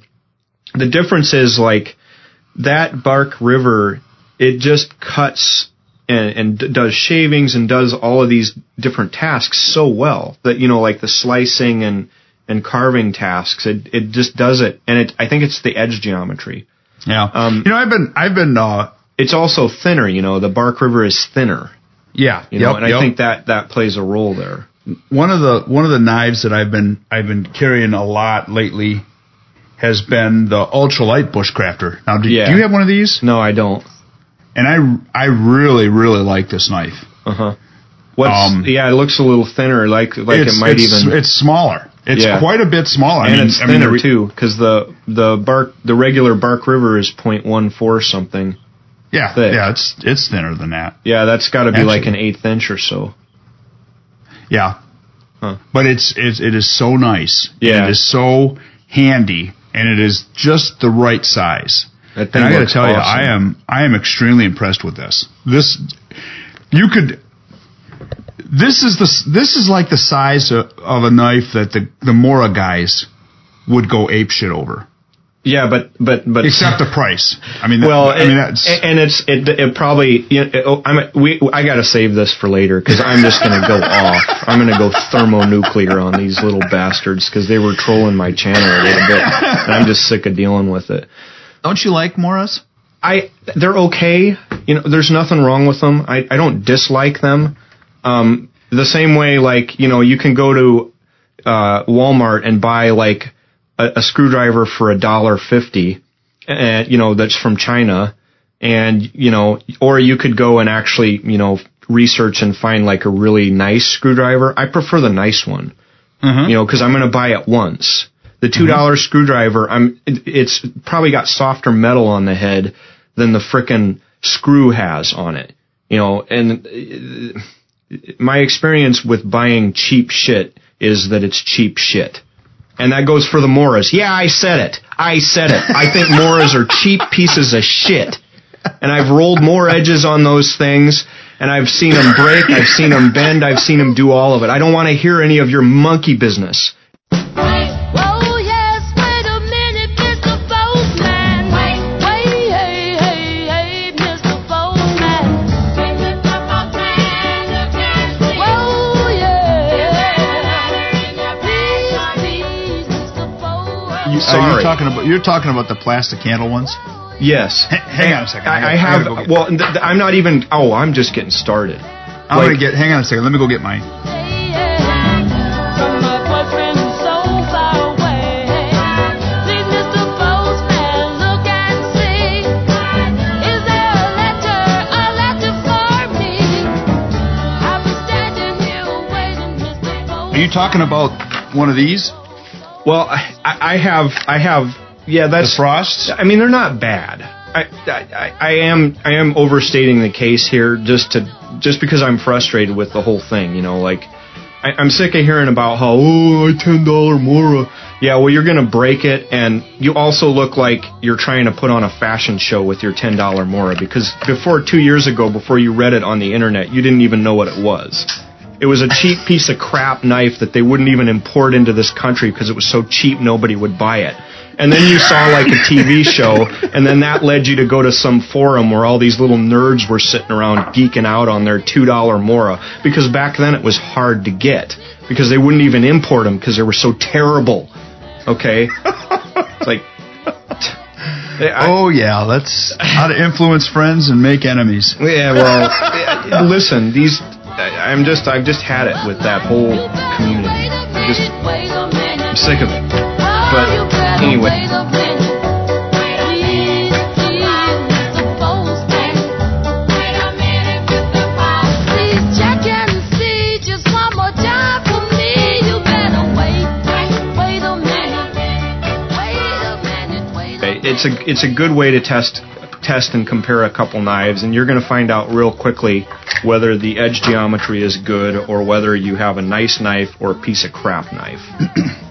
the difference is like that Bark River, it just cuts and, and d- does shavings and does all of these different tasks so well that you know like the slicing and and carving tasks it it just does it and it I think it's the edge geometry Yeah. Um, you know, I've been I've been uh, it's also thinner. You know, the Bark River is thinner. Yeah, You know, yep, and I yep. think that that plays a role there. one of the one of the knives that I've been I've been carrying a lot lately has been the ultralight bushcrafter. Now, do, Yeah. do you have one of these? No, I don't. And I I really really like this knife. Uh huh. What's Um, yeah? It looks a little thinner. Like like it might it's, even. it's smaller. It's Yeah. quite a bit smaller. and I mean, it's I mean, thinner re- too, because the the bark the regular Bark River is .14 something. Yeah, thick. yeah, it's it's thinner than that. Yeah, that's got to be like an eighth inch or so. Yeah, Huh. but it's it's it is so nice. Yeah. it is so handy, and it is just the right size. That thing And I got to tell you. I am I am extremely impressed with this. This you could. This is the this is like the size of, of a knife that the the Mora guys would go ape shit over, Yeah, but but but except the price. I mean, well, I mean that's and it's it, it probably you know, oh, I'm we I got to save this for later because I'm just gonna go off. I'm gonna go thermonuclear on these little bastards because they were trolling my channel a little bit, and I'm just sick of dealing with it. Don't you like Moras? I they're okay. You know, there's nothing wrong with them. I I don't dislike them. Um, the same way, like you know, you can go to uh, Walmart and buy like a, a screwdriver for a dollar fifty, and you know that's from China, and you know, or you could go and actually you know research and find like a really nice screwdriver. I prefer the nice one you know, because I'm going to buy it once. The two dollars screwdriver, I'm it- it's probably got softer metal on the head than the frickin' screw has on it. You know, and uh, my experience with buying cheap shit is that it's cheap shit. And that goes for the Moras. Yeah, I said it. I said it. I think Moras are cheap pieces of shit. And I've rolled more edges on those things, and I've seen them break, I've seen them bend, I've seen them do all of it. I don't want to hear any of your monkey business. You, sorry. Are you talking about you're talking about the plastic handle ones. Yes. H- hang on a second. I I, gotta- I I have. gotta go well, th- th- I'm not even. Oh, I'm just getting started. I'm Like- gonna get. Hang on a second. Let me go get mine. Hey, yeah. From my boyfriend so far away. Please, Mr. Postman, look and see. Is there a letter, a letter for me? I've been standing here waiting, Mr. Postman. Are you talking about one of these? Well, I, I have. I have. Yeah, The that's. frosts? I mean, they're not bad. I, I, I am I am overstating the case here just to just because I'm frustrated with the whole thing. You know, like I, I'm sick of hearing about how oh ten dollar Mora. Yeah, well you're gonna break it, and you also look like you're trying to put on a fashion show with your ten dollar Mora because before two years ago, before you read it on the internet, you didn't even know what it was. It was a cheap piece of crap knife that they wouldn't even import into this country because it was so cheap nobody would buy it. And then you saw like a TV show, and then that led you to go to some forum where all these little nerds were sitting around geeking out on their $2 Mora. Because back then it was hard to get. Because they wouldn't even import them because they were so terrible. Okay? It's like. I- oh yeah, that's how to influence friends and make enemies. yeah, well, listen, these. I- I'm just, I've just had it with that whole community. Just, I'm sick of it. But anyway. It's a it's a good way to test test and compare a couple knives and you're going to find out real quickly whether the edge geometry is good or whether you have a nice knife or a piece of crap knife.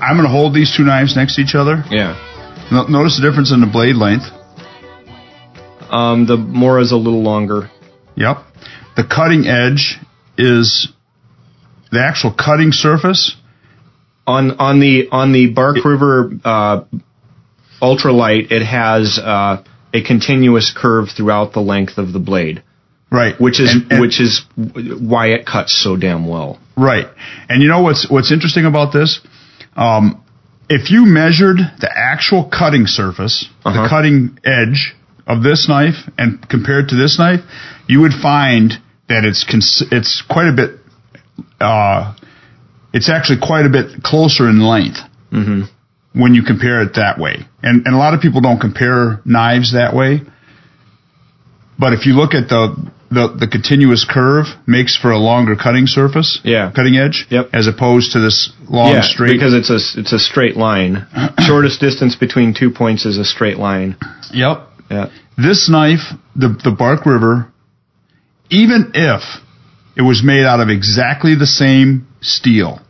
I'm gonna hold these two knives next to each other. Yeah. No- Notice the difference in the blade length. Um the Mora's a little longer. Yep. The cutting edge is the actual cutting surface. On on the on the Bark River uh ultralight it has uh a continuous curve throughout the length of the blade, Right. which is And- and- which is why it cuts so damn well. Right. And you know what's what's interesting about this? Um, if you measured the actual cutting surface, Uh-huh. the cutting edge of this knife and compared to this knife, you would find that it's cons- it's quite a bit. Uh, it's actually quite a bit closer in length hmm when you compare it that way. And and a lot of people don't compare knives that way. But if you look at the the, the continuous curve makes for a longer cutting surface, Yeah. cutting edge, Yep. as opposed to this long yeah, straight. because it's a it's a straight line. Shortest distance between two points is a straight line. yep, Yeah. this knife, the the Bark River, even if it was made out of exactly the same steel,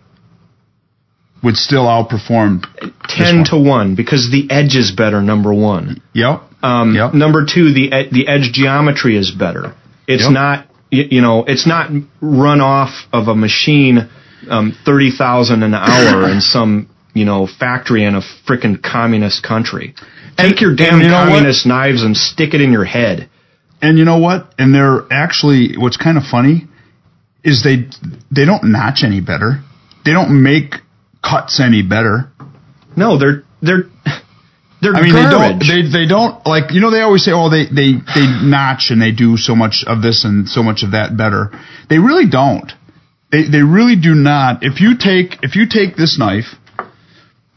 would still outperform. Ten to one because the edge is better. Number one. Yep. Um, Yep. Number two, the ed- the edge geometry is better. It's Yep. not you know it's not run off of a machine um, thirty thousand an hour in some you know factory in a frickin' communist country. Take your damn you communist knives and stick it in your head. And you know what? And they're actually what's kind of funny is they they don't notch any better. They don't make cuts any better. No, they're they're they're I mean, they don't. They they don't like you know they always say oh they they they notch and they do so much of this and so much of that better. They really don't. They they really do not. If you take if you take this knife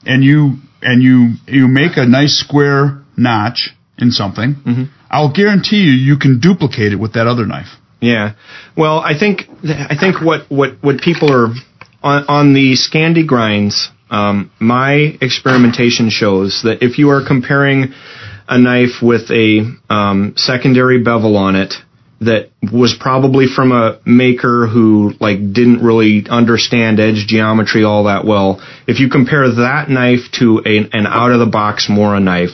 and you and you you make a nice square notch in something, Mm-hmm. I'll guarantee you you can duplicate it with that other knife. Yeah. Well, I think I think what what what people are on the Scandi grinds. Um, my experimentation shows that if you are comparing a knife with a um, secondary bevel on it that was probably from a maker who like didn't really understand edge geometry all that well. If you compare that knife to a, an out of the box Mora knife,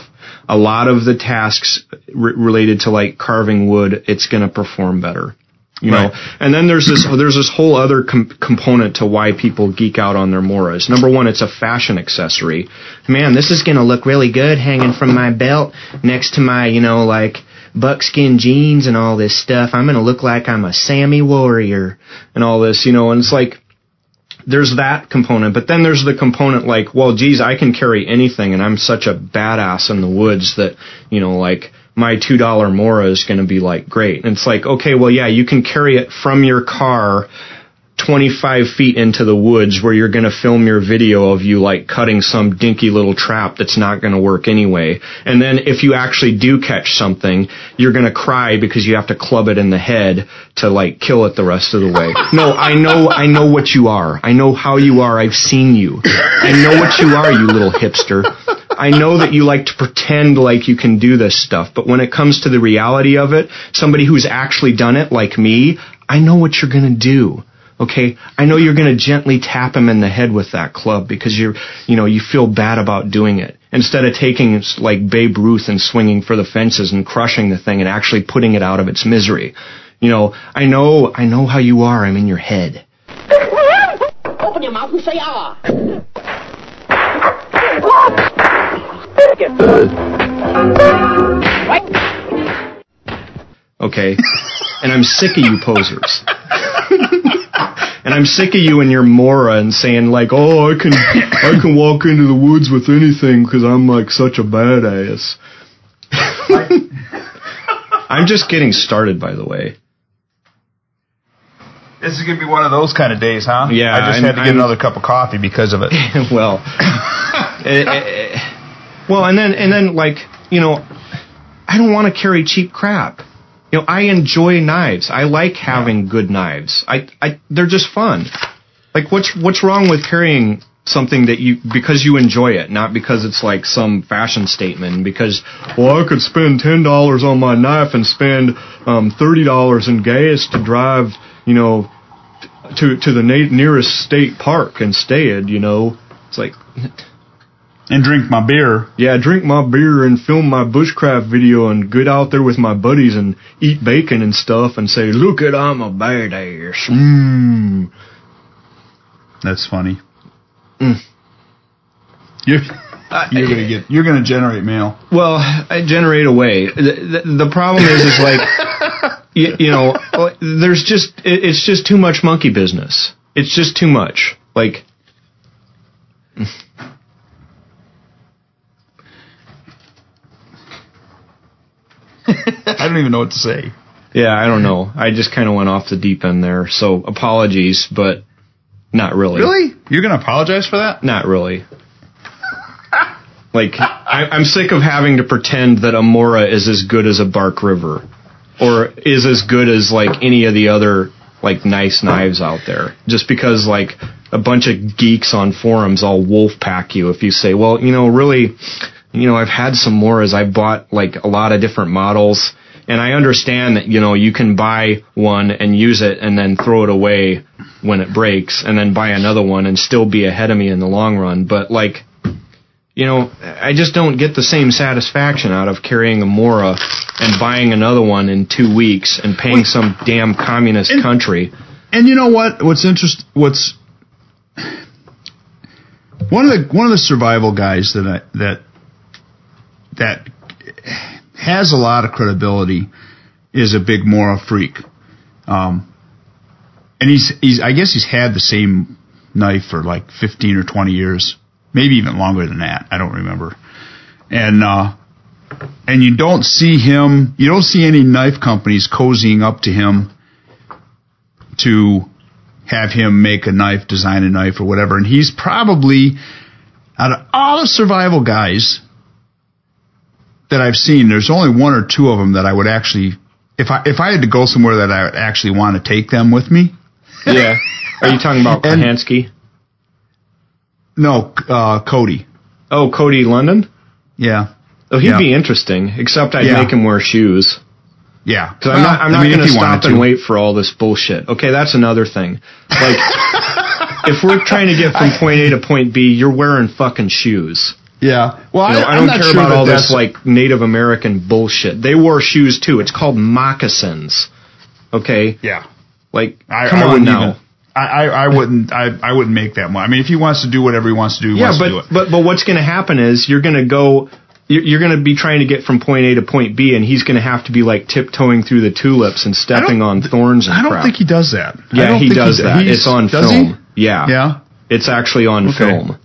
a lot of the tasks re- related to like carving wood, it's going to perform better. You know, Right. and then there's this there's this whole other com- component to why people geek out on their Moras. Number one, it's a fashion accessory. Man, this is gonna look really good hanging from my belt next to my you know like buckskin jeans and all this stuff. I'm gonna look like I'm a Sami warrior and all this, you know. And it's like there's that component, but then there's the component like, well, geez, I can carry anything, and I'm such a badass in the woods that you know, like my two dollar Mora is going to be like great. And it's like, okay, well, yeah, you can carry it from your car. 25 feet into the woods where you're going to film your video of you like cutting some dinky little trap that's not going to work anyway. And then if you actually do catch something, you're going to cry because you have to club it in the head to like kill it the rest of the way. No, I know, I know what you are. I know how you are. I've seen you. I know what you are, you little hipster. I know that you like to pretend like you can do this stuff, but when it comes to the reality of it, somebody who's actually done it like me, I know what you're to do. Okay, I know you're to gently tap him in the head with that club because you're, you know, you feel bad about doing it. Instead of taking like Babe Ruth and swinging for the fences and crushing the thing and actually putting it out of its misery. You know, I know, I know how you are. I'm in your head. Open your mouth and say ah. Okay? and I'm sick of you posers. and I'm sick of you and your Mora and saying like, "Oh, I can I can walk into the woods with anything because I'm like such a badass." I'm just getting started, by the way. This is gonna be one of those kind of days, huh? Yeah, I just I'm- had to get I'm- another cup of coffee because of it. well, eh, eh, eh, well, and then and then like you know, I don't want to carry cheap crap. You know, I enjoy knives. I like having good knives. I, I, they're just fun. Like, what's what's wrong with carrying something that you because you enjoy it, not because it's like some fashion statement? Because well, I could spend ten dollars on my knife and spend um, thirty dollars in gas to drive, you know, to to the na- nearest state park instead. You know, it's like and drink my beer. yeah, drink my beer and film my bushcraft video and get out there with my buddies and eat bacon and stuff and say, look at I'm a badass. Mmm. That's funny. Mm. You're, you're gonna get. You're gonna generate mail. Well, I generate away. The, the, the problem is, is like, you, you know, there's just, it, it's just too much monkey business. It's just too much. Like, I don't even know what to say. Yeah, I don't know. I just kind of went off the deep end there. So apologies, but not really. Really? You're going to apologize for that? Not really. Like I, I'm sick of having to pretend that a Mora is as good as a Bark River, or is as good as like any of the other like nice knives out there. Just because like a bunch of geeks on forums all wolf pack you if you say, well, you know, really, you know, I've had some Moras I've bought like a lot of different models. And I understand that, you know, you can buy one and use it and then throw it away when it breaks and then buy another one and still be ahead of me in the long run. But like, you know, I just don't get the same satisfaction out of carrying a Mora and buying another one in two weeks and paying some damn communist And- country. And you know what? What's interest? What's one of the one of the survival guys that I, that that has a lot of credibility is a big Mora freak, um, and he's he's I guess he's had the same knife for like fifteen or twenty years, maybe even longer than that. I don't remember, and. uh and you don't see him, you don't see any knife companies cozying up to him to have him make a knife, design a knife or whatever. And he's probably out of all the survival guys that I've seen, there's only one or two of them that I would actually, if I if I had to go somewhere that I would actually want to take them with me. Yeah. Are you talking about Kochanski? No, uh, Cody. Oh, Cody Lundin? Yeah, Oh, he'd Yeah. be interesting, except I'd Yeah. make him wear shoes. yeah. Because I'm not, I'm not I mean, going to stop and wait for all this bullshit. Okay, that's another thing. Like, if we're trying to get from point A to point B, you're wearing fucking shoes. Yeah. Well, You know, I, I'm don't care sure about all this like Native American bullshit. They wore shoes too. It's called moccasins. Okay, Yeah. like I, come I on now. even- I, I, wouldn't. I, I wouldn't make that much. I mean, if he wants to do whatever he wants to do, he Yeah, wants to do but it. but but what's going to happen is you're going to go. You're you're going to be trying to get from point A to point B, and he's going to have to be like tiptoeing through the tulips and stepping on thorns and I don't crap. think he does that. Yeah, he does that. It's on film. Yeah, He? Yeah. it's actually on Okay. film.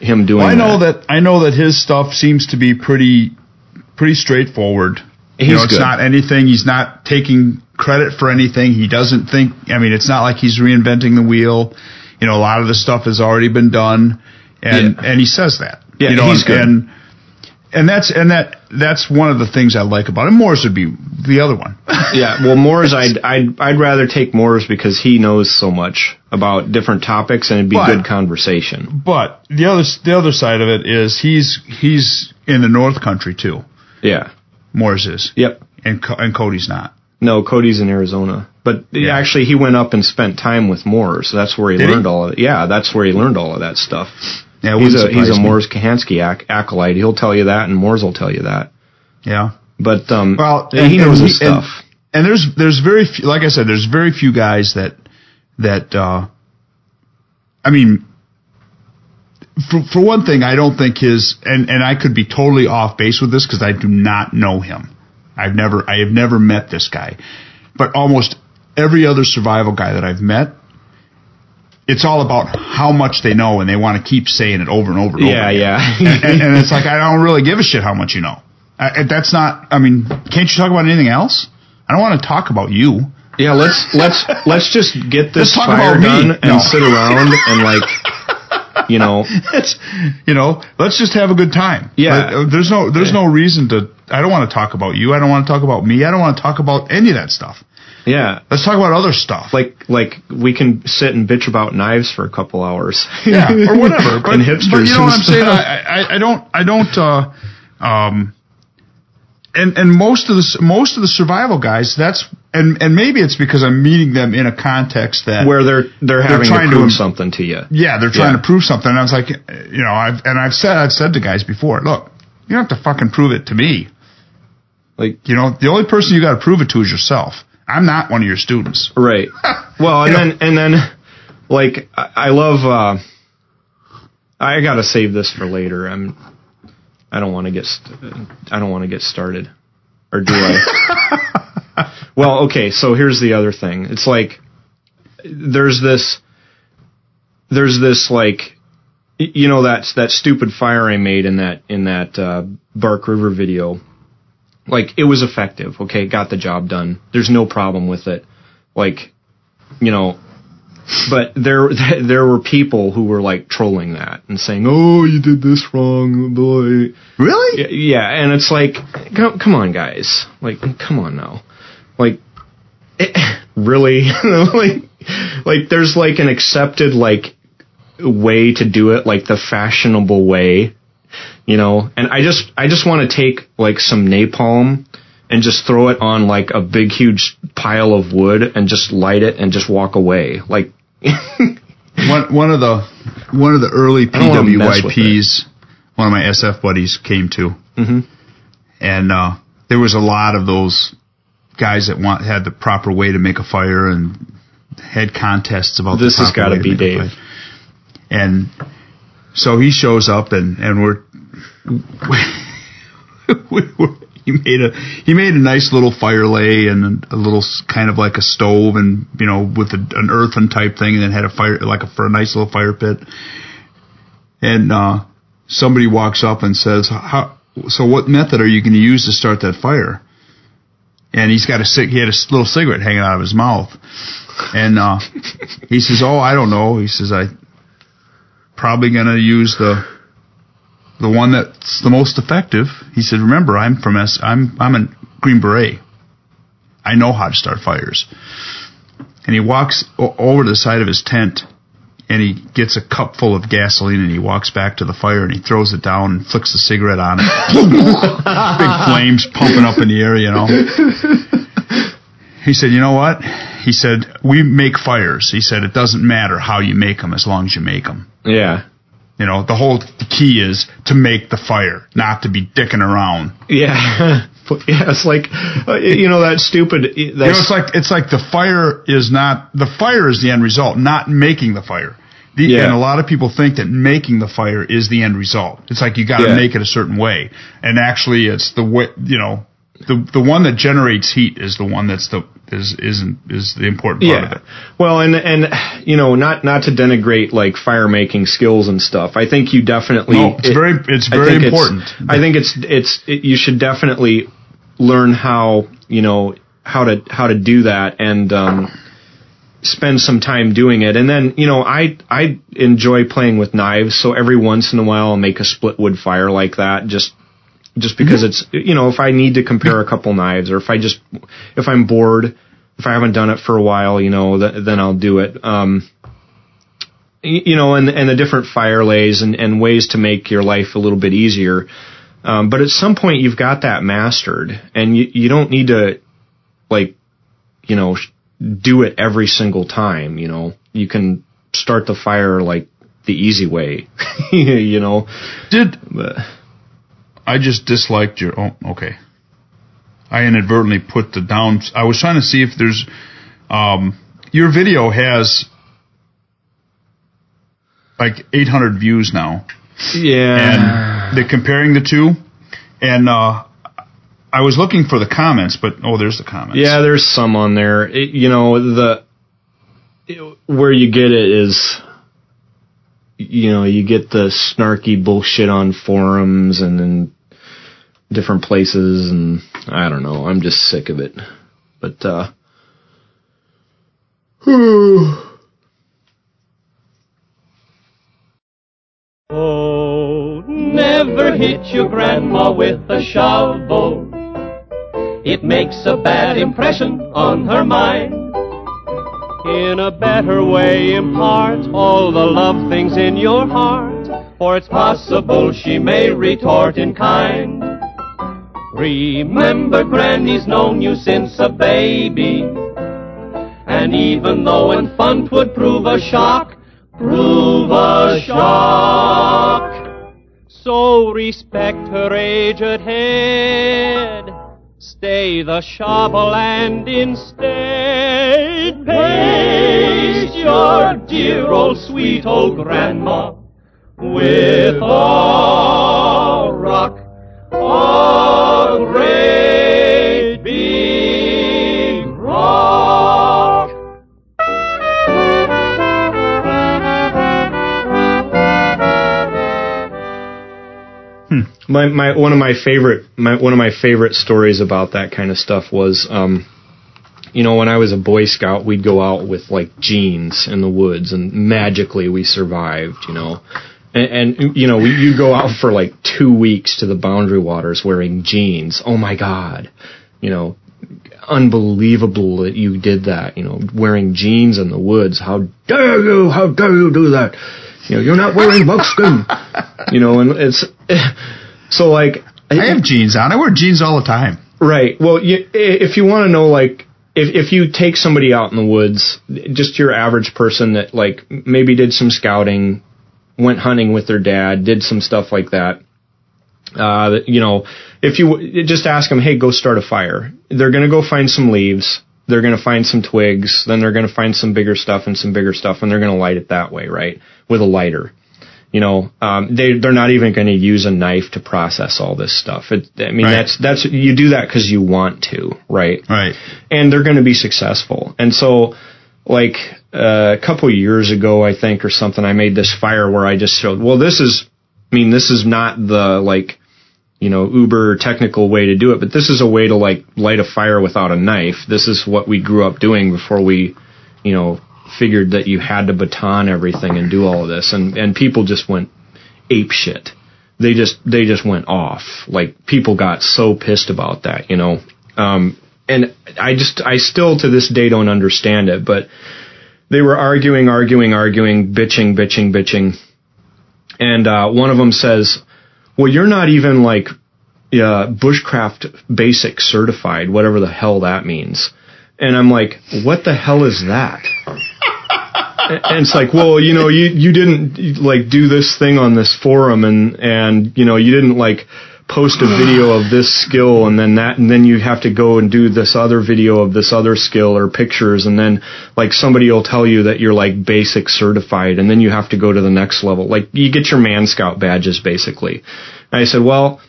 Him doing. Well, I know that. I know that his stuff seems to be pretty pretty straightforward. You He's know, it's good. not anything. He's not taking credit for anything. He doesn't think. I mean, it's not like he's reinventing the wheel. You know, a lot of the stuff has already been done, and Yeah. and he says that. Yeah, you know, he's and, good. And, and that's and that that's one of the things I like about him. Mors would be the other one. Yeah, well, Mors, I'd I'd I'd rather take Mors because he knows so much about different topics, and it'd be But- good conversation. But the other the other side of it is he's he's in the North Country too. Yeah. Mors is, Yep. and Co- and Cody's not. No, Cody's in Arizona, but Yeah. actually, he went up and spent time with Mors. So that's where he Did he? learned all of it. Yeah, that's where he learned all of that stuff. Yeah, he's a he's a. Mors Kochanski ac- acolyte. He'll tell you that, and Mors will tell you that. Yeah. But um, Well, yeah, he knows and his he- and- stuff. And there's there's very few, like I said, there's very few guys that that uh, I mean, for for one thing, I don't think his and and I could be totally off base with this because I do not know him. I've never I have never met this guy, but almost every other survival guy that I've met. It's all about how much they know, and they want to keep saying it over and over and Yeah, over. yeah. and, and, and it's like I don't really give a shit how much you know. I, that's not. I mean, can't you talk about anything else? I don't want to talk about you. Yeah, let's let's let's just get this Let's fire me. and sit around and like, you know, It's, you know, let's just have a good time. Yeah. Uh, there's no there's no reason to. I don't want to talk about you. I don't want to talk about me. I don't want to talk about any of that stuff. yeah, Let's talk about other stuff. like like we can sit and bitch about knives for a couple hours. yeah, or whatever. But, and hipsters. but you know what I'm saying? I, I, I don't, I don't, uh, um, and, and most of the, most of the survival guys, that's, and, and maybe it's because I'm meeting them in a context that, where they're they're having trying to to prove im- something to you. yeah, they're trying Yeah. to prove something. And I was like, you know, I've, and I've said, I've said to guys before, look, you don't have to fucking prove it to me. Like You know, the only person you got to prove it to is yourself. I'm not one of your students. right. Well, and You know? then and then like I, I love. uh I gotta save this for later. I'm. I don't want to get. St- I don't want to get started, or do I? well, okay. So here's the other thing. It's like there's this. There's this like, you know that that stupid fire I made in that in that uh, Bark River video like it was effective. Okay, got the job done. There's no problem with it. Like, you know, but there there were people who were like trolling that and saying, "Oh, you did this wrong, boy." Really? Yeah, and it's like, come, come on, guys. Like, come on now. Like, it, eh, really? like, like, there's like an accepted like way to do it, like the fashionable way, you know. And I just, I just want to take like some napalm and just throw it on like a big, huge pile of wood and just light it and just walk away. Like, One one of the one of the early don't wanna mess with PWIPs, one of my SF buddies came to, Mhm. and uh, there was a lot of those guys that want had the proper way to make a fire and had contests about This the has gotta be make Dave. And so he shows up and and we're we were he made a he made a nice little fire lay and a little kind of like a stove and you know with a, an earthen type thing and then had a fire like a for a nice little fire pit. And uh somebody walks up and says how so what method are you going to use to start that fire? And he's got a he had a little cigarette hanging out of his mouth. And uh he says oh I don't know. He says I probably going to use the the one that's the most effective. He said, "Remember, I'm from S. I'm I'm a Green Beret. I know how to start fires." And he walks o- over to the side of his tent, and he gets a cup full of gasoline, and he walks back to the fire, and he throws it down and flicks the cigarette on it. Big flames pumping up in the air, you know. He said, "You know what?" He said, "We make fires." He said, "It doesn't matter how you make them, as long as you make them." yeah, You know, the whole the key is to make the fire, not to be dicking around. yeah, yeah. It's like, uh, you know, that stupid. That's, You know, it's like it's like the fire is not the fire is the end result, not making the fire. The, Yeah. And a lot of people think that making the fire is the end result. It's like you got to Yeah. make it a certain way, and actually, it's the way you know the the one that generates heat is the one that's the is isn't is the important part of yeah. it. Well, and and you know, not not to denigrate like fire making skills and stuff. I think you definitely. No, it's very it's I very it's- important. I think it's it's it, you should definitely learn how you know how to how to do that and um, spend some time doing it. And then you know I I enjoy playing with knives, so every once in a while I'll make a split wood fire like that just just because it's you know if I need to compare a couple knives or if I just if I'm bored if I haven't done it for a while you know th- then I'll do it. Um you know and and the different fire lays and and ways to make your life a little bit easier. Um but at some point you've got that mastered and you you don't need to like you know sh- do it every single time you know. You can start the fire like the easy way you know. Did but I just disliked your. Oh, okay. I inadvertently put the down. I was trying to see if there's. Um, your video has like 800 views now, yeah and they're comparing the two. And uh, I was looking for the comments, but oh, there's the comments. Yeah, there's some on there. It, you know, the it- where you get it is you know, you get the snarky bullshit on forums and in different places and I don't know, I'm just sick of it. But uh Oh, never hit your grandma with a shovel. It makes a bad impression on her mind. In a better way, impart all the love things in your heart, for it's possible she may retort in kind. Remember, Granny's known you since a baby. And even though infant would prove a shock, prove a shock. So respect her aged head. Stay the shovel and instead paste your dear old sweet old grandma with a rock. My my one of my favorite my one of my favorite stories about that kind of stuff was um you know when I was a boy scout we'd go out with like jeans in the woods and magically we survived you know. And, and you know you go out for like 2 weeks to the boundary waters wearing jeans. Oh my god. You know unbelievable that you did that you know wearing jeans in the woods. How dare you how dare you do that? You know you're not wearing buckskin. You know and it's so like I have jeans on. I wear jeans all the time. Right. Well, you, if you want to know, like, if if you take somebody out in the woods, just your average person that like maybe did some scouting, went hunting with their dad, did some stuff like that. Uh, you know, if you just ask them, hey, go start a fire. They're gonna go find some leaves. They're gonna find some twigs. Then they're gonna find some bigger stuff and some bigger stuff, and they're gonna light it that way, right? With a lighter you know, um, they they're not even going to use a knife to process all this stuff. It, I mean, Right. that's that's you do that because you want to, right? Right. And they're going to be successful. And so, like uh, a couple years ago, I think, or something, I made this fire where I just showed. Well, this is, I mean, this is not the like, you know, uber technical way to do it, but this is a way to like light a fire without a knife. This is what we grew up doing before we, you know, figured that you had to baton everything and do all of this and and people just went ape shit. They just they just went off. Like people got so pissed about that you know? Um and i just i still to this day don't understand it but they were arguing arguing arguing bitching bitching bitching. And uh one of them says well you're not even like uh bushcraft basic certified whatever the hell that means. And i'm like what the hell is that and it's like, well, you know, you you didn't like do this thing on this forum, and and you know, you didn't like post a video of this skill, and then that, and then you have to go and do this other video of this other skill or pictures, and then like somebody will tell you that you're like basic certified, and then you have to go to the next level. Like you get your Man Scout badges basically. And I said, well.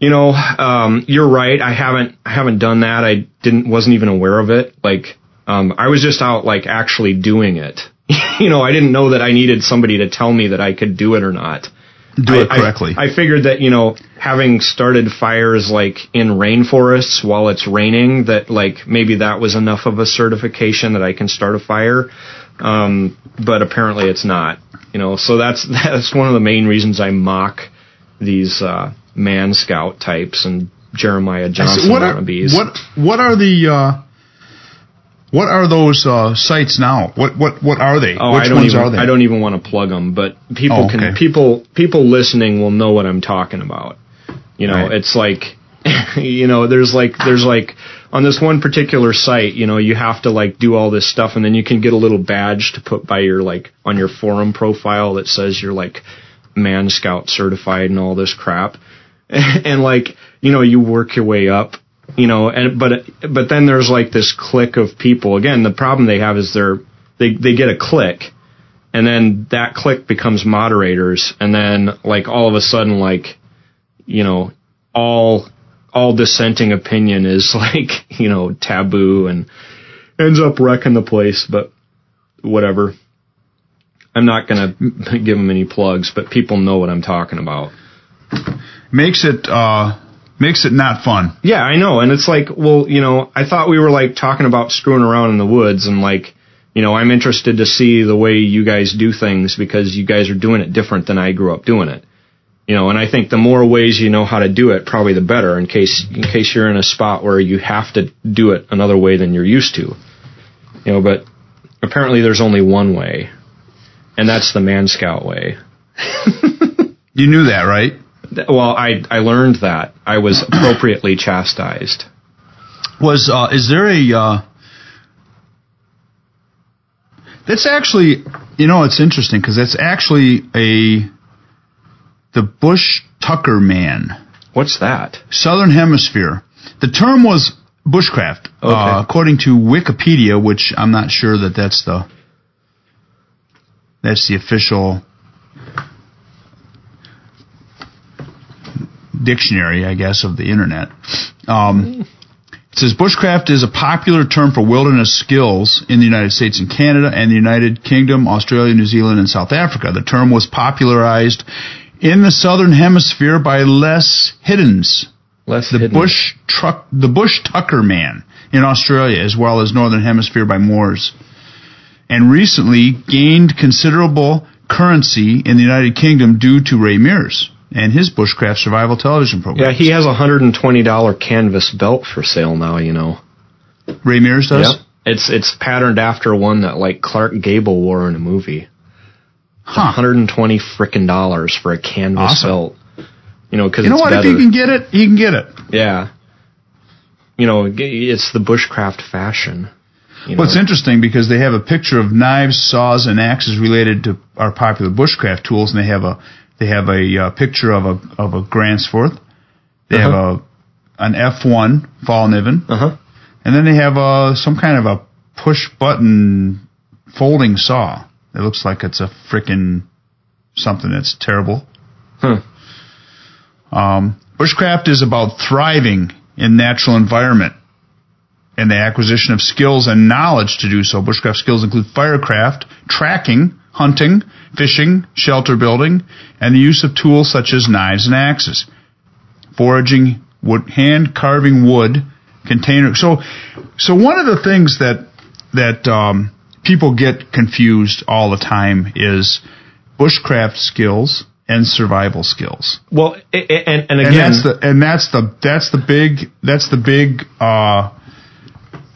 You know, um, you're right. I haven't, I haven't done that. I didn't, wasn't even aware of it. Like, um, I was just out like actually doing it. you know, I didn't know that I needed somebody to tell me that I could do it or not. Do I- it correctly. I, I figured that, you know, having started fires like in rainforests while it's raining, that like maybe that was enough of a certification that I can start a fire. Um, but apparently it's not, you know, so that's, that's one of the main reasons I mock these, uh, man scout types and Jeremiah Johnson what are wannabes. what what are the uh, what are those uh, sites now? What what what are they? Oh, Which I don't ones even. are they? I don't even want to plug them, but people Oh, can. People people listening will know what I'm talking about. You know, Right. it's like, you know, there's like there's like on this one particular site, you know, you have to like do all this stuff, and then you can get a little badge to put by your like on your forum profile that says you're like Man Scout certified and all this crap, and like you know you work your way up you know and but but then there's like this clique of people. Again the problem they have is they're they they get a click and then that click becomes moderators and then like all of a sudden like you know all all dissenting opinion is like you know taboo and ends up wrecking the place but whatever. I'm not going to give them any plugs but people know what i'm talking about. Makes it uh, makes it not fun. Yeah, I know. And it's like, well, you know, I thought we were like talking about screwing around in the woods and like, you know, I'm interested to see the way you guys do things because you guys are doing it different than I grew up doing it. You know, and I think the more ways you know how to do it, probably the better in case in case you're in a spot where you have to do it another way than you're used to. You know, but apparently there's only one way. And that's the man scout way. You knew that, right? Well, I I learned that. I was appropriately chastised. Was uh, is there a uh, that's actually you know it's interesting because that's actually a the Bush Tucker man, What's that? Southern Hemisphere. The term was bushcraft, uh, according to Wikipedia, which I'm not sure that that's the that's the official dictionary, I guess, of the internet. Um, it says bushcraft is a popular term for wilderness skills in the United States and Canada and the United Kingdom, Australia, New Zealand, and South Africa. The term was popularized in the southern hemisphere by Les Hiddens, Les the bush truck, the bush tucker man in Australia, as well as northern hemisphere by Mors, and recently gained considerable currency in the United Kingdom due to Ray Mears and his bushcraft survival television program. Yeah, he has a hundred and twenty dollar canvas belt for sale now. You know. Ray Mears does. Yep. It's it's patterned after one that like Clark Gable wore in a movie. Huh. 120 frickin' dollars for a canvas Awesome. belt. You know, because You know what? better. If he can get it, he can get it. yeah. You know, it's the bushcraft fashion. You Well, it's interesting because they have a picture of knives, saws, and axes related to our popular bushcraft tools, and they have a they have a uh, picture of a of a Gransfors. They have a an F1 Fallkniven, Uh-huh. and then they have a some kind of a push button folding saw. It looks like it's a frickin' something that's terrible. Huh. Um, bushcraft is about thriving in natural environment and the acquisition of skills and knowledge to do so. Bushcraft skills include firecraft, tracking, hunting, fishing, shelter building, and the use of tools such as knives and axes. Foraging, wood, hand carving wood, container. So, so one of the things that that um, people get confused all the time is bushcraft skills and survival skills Well, and and and again, that's the and that's the that's the big that's the big uh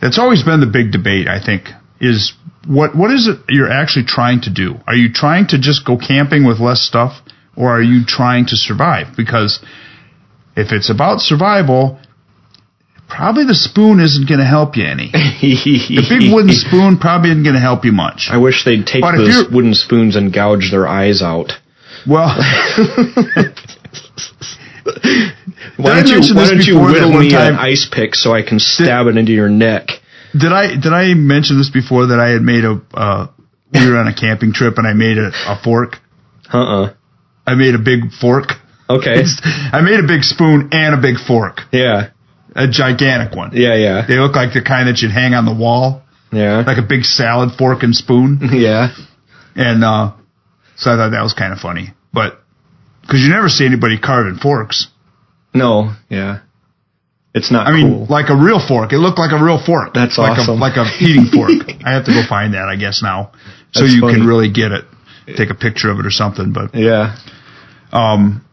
that's always been the big debate i think is what what is it you're actually trying to do? Are you trying to just go camping with less stuff or are you trying to survive? Because if it's about survival probably the spoon isn't going to help you any. The big wooden spoon probably isn't going to help you much. I wish they'd take But those wooden spoons and gouge their eyes out. well Why don't you Why don't you whittle me time- an ice pick so I can stab it into your neck? Did I did I mention this before that I had made a uh, we were on a camping trip and I made a, a fork. Uh uh I made a big fork. Okay. I made a big spoon and a big fork, Yeah. a gigantic one. Yeah. Yeah. They look like the kind that you'd hang on the wall, Yeah. like a big salad fork and spoon. Yeah. And uh, so I thought that was kind of funny, but because you never see anybody carving forks. No. Yeah. It's not I mean, cool. like a real fork. It looked like a real fork. That's like awesome. A, like a eating fork. I have to go find that, I guess now, so That's you funny. can really get it. Take a picture of it or something, but yeah. Um,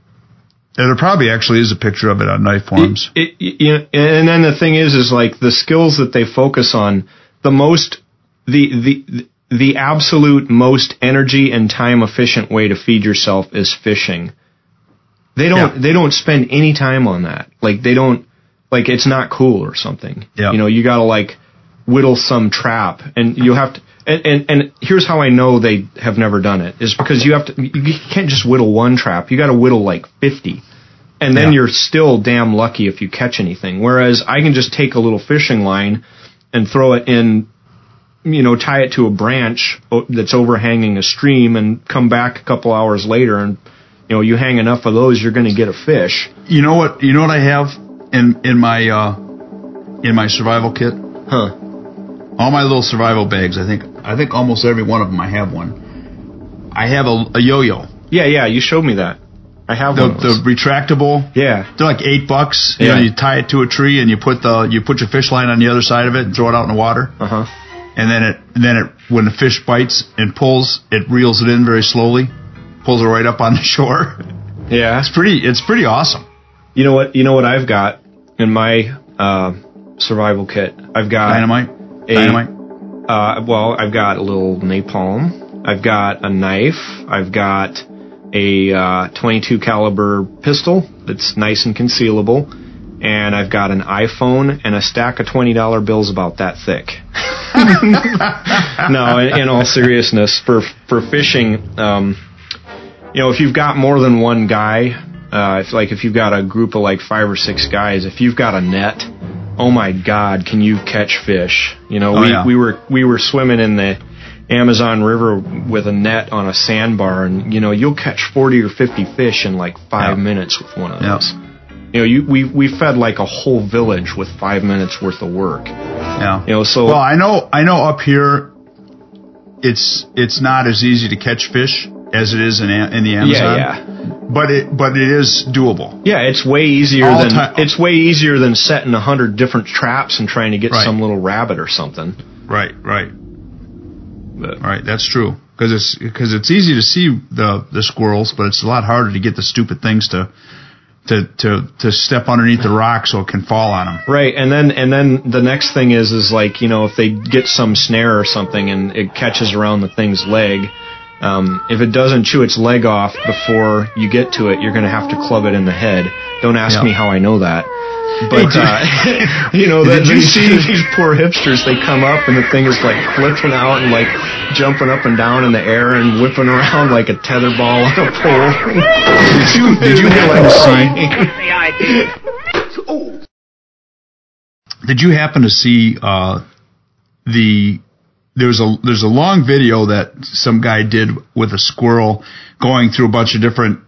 there probably actually is a picture of it on Knife Forums. It, it, you know, and then the thing is, is like the skills that they focus on, the most, the the the absolute most energy and time efficient way to feed yourself is fishing. They don't Yeah. they don't spend any time on that. Like they don't like it's not cool or something. Yeah. You know, you got to like whittle some trap, and you have to. And, and and here's how I know they have never done it is because you have to you can't just whittle one trap. You got to whittle like fifty and then Yeah. you're still damn lucky if you catch anything. Whereas I can just take a little fishing line and throw it in, you know, tie it to a branch that's overhanging a stream and come back a couple hours later and, you know, you hang enough of those, you're going to get a fish. You know what? You know what I have in in my uh, in my survival kit. Huh. All my little survival bags. I think I think almost every one of them. I have one. I have a, a yo-yo. Yeah, yeah, you showed me that. I have The, the retractable. yeah. They're like eight bucks. You Yeah. know, you tie it to a tree and you put the you put your fish line on the other side of it and throw it out in the water. Uh huh. and then it and then it when the fish bites and pulls, it reels it in very slowly, pulls it right up on the shore. Yeah. It's pretty it's pretty awesome. You know what? You know what I've got in my uh, survival kit. I've got Dynamite, a- dynamite. Uh, well, I've got a little napalm. I've got a knife. I've got a uh, 22 caliber pistol that's nice and concealable, and I've got an iPhone and a stack of twenty dollar bills about that thick. no, in, in all seriousness, for for fishing, um, you know, if you've got more than one guy, uh, if like if you've got a group of like five or six guys, if you've got a net, oh my God, can you catch fish? You know, Oh, we yeah. we were we were swimming in the Amazon River with a net on a sandbar, and you know you'll catch forty or fifty fish in like five Yeah. minutes with one of Yeah. those. You know, you we we fed like a whole village with five minutes worth of work. Yeah. You know, so Well, I know I know up here, it's it's not as easy to catch fish as it is in in the Amazon. yeah, yeah. but it but it is doable. Yeah, it's way easier All than it's way easier than setting a hundred different traps and trying to get Right. some little rabbit or something. Right, right, But right. That's true because it's because it's easy to see the the squirrels, but it's a lot harder to get the stupid things to to to to step underneath the rock so it can fall on them. Right, and then and then the next thing is is like you know if they get some snare or something and it catches around the thing's leg, um, if it doesn't chew its leg off before you get to it, you're going to have to club it in the head. Don't ask Yeah. me how I know that. But Hey, uh, you know, Did that you see- these poor hipsters? They come up and the thing is like flipping out and like jumping up and down in the air and whipping around like a tether ball on a pole. Did you did you happen to see? Did you happen to see uh, the there's a there's a long video that some guy did with a squirrel going through a bunch of different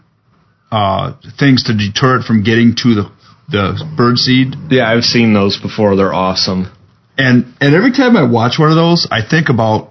uh, things to deter it from getting to the the bird seed. Yeah, I've seen those before. They're awesome. And and every time I watch one of those, I think about,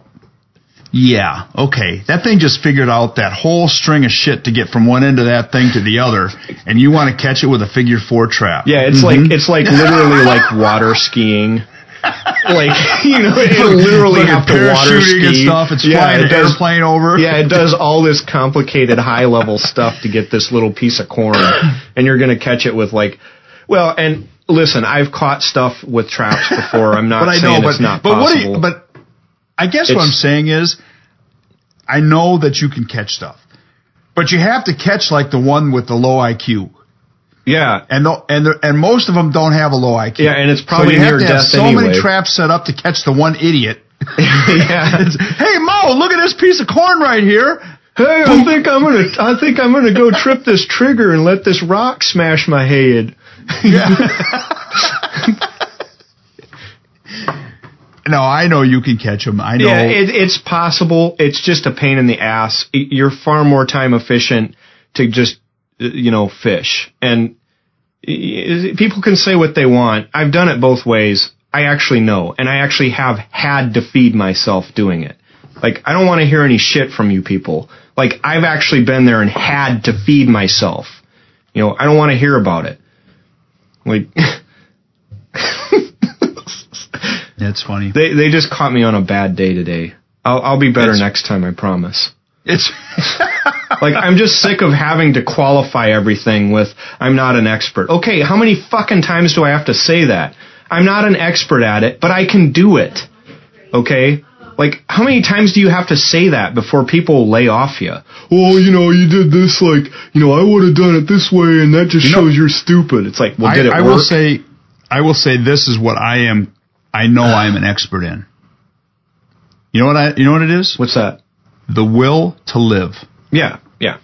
yeah, okay, that thing just figured out that whole string of shit to get from one end of that thing to the other, and you want to catch it with a figure four trap. Yeah, it's like it's like literally like water skiing. Like you know, it literally Like have to water ski and stuff. It's yeah, flying it an does, airplane over. Yeah, it does all this complicated high level stuff to get this little piece of corn, and you're gonna catch it with like, well, and listen, I've caught stuff with traps before. I'm not but I saying know, but it's not but what possible. you, but I guess what I'm saying is, I know that you can catch stuff, but you have to catch like the one with the low IQ, yeah, and the, and the, and most of them don't have a low IQ. yeah, and it's so probably you have to have so anyway. many traps set up to catch the one idiot. yeah. Hey Mo, look at this piece of corn right here. Hey, I think I'm gonna. I think I'm gonna go trip this trigger and let this rock smash my head. yeah. No, I know you can catch them. I know. Yeah, it, it's possible. It's just a pain in the ass. You're far more time efficient to just, you know, fish. And people can say what they want. I've done it both ways. I actually know, and I actually have had to feed myself doing it. Like, I don't want to hear any shit from you people. Like, I've actually been there and had to feed myself. You know, I don't want to hear about it. Like, That's funny. they they just caught me on a bad day today. I'll I'll be better It's- next time, I promise. It's Like I'm just sick of having to qualify everything with I'm not an expert. Okay, how many fucking times do I have to say that? I'm not an expert at it, but I can do it. Okay? Like how many times do you have to say that before people lay off you? Well, you know, you did this like, you know, I would have done it this way and that just You know- shows you're stupid. It's like, well, I, did it I work? will say, I will say this is what I am. I know I am an expert in. You know what I? You know what it is? What's that? The will to live. Yeah, yeah.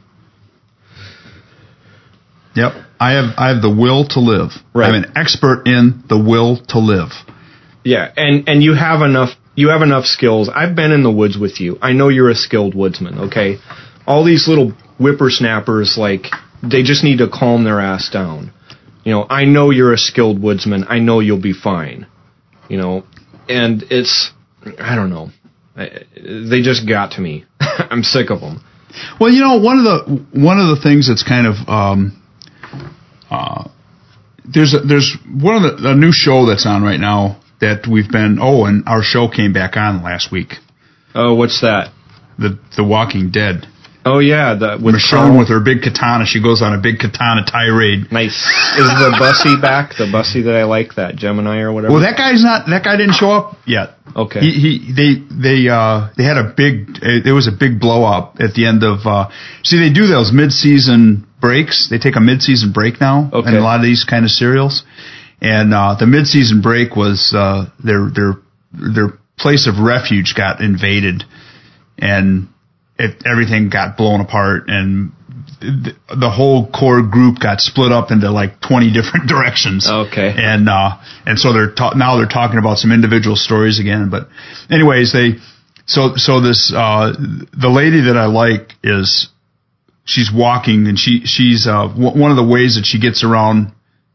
Yep. I have I have the will to live. Right. I'm an expert in the will to live. Yeah, and and you have enough you have enough skills. I've been in the woods with you. I know you're a skilled woodsman, okay? All these little whippersnappers like they just need to calm their ass down. You know, I know you're a skilled woodsman. I know you'll be fine. You know, and it's I don't know. I, they just got to me. I'm sick of them. Well, you know, one of the one of the things that's kind of um, uh, there's a, there's one of the a new show that's on right now that we've been oh, and our show came back on last week. Oh, what's that? The The Walking Dead. Oh yeah, the with Michonne Carl. with her big katana. She goes on a big katana tirade. nice. Is the Bussy back? The Bussy that I like, that Gemini or whatever. Well, that guy's not. That guy didn't show up yet. Okay. He, he they they uh they had a big. Uh, there was a big blow up at the end of. uh See, they do those mid season breaks. They take a mid season break now Okay. in a lot of these kind of serials. And uh the mid season break was uh their their their place of refuge got invaded, and it everything got blown apart and. th- The whole core group got split up into like twenty different directions Okay. and uh, and so they're ta- now they're talking about some individual stories again. But anyways, they so so this uh, the lady that I like is she's walking and she she's uh, w- one of the ways that she gets around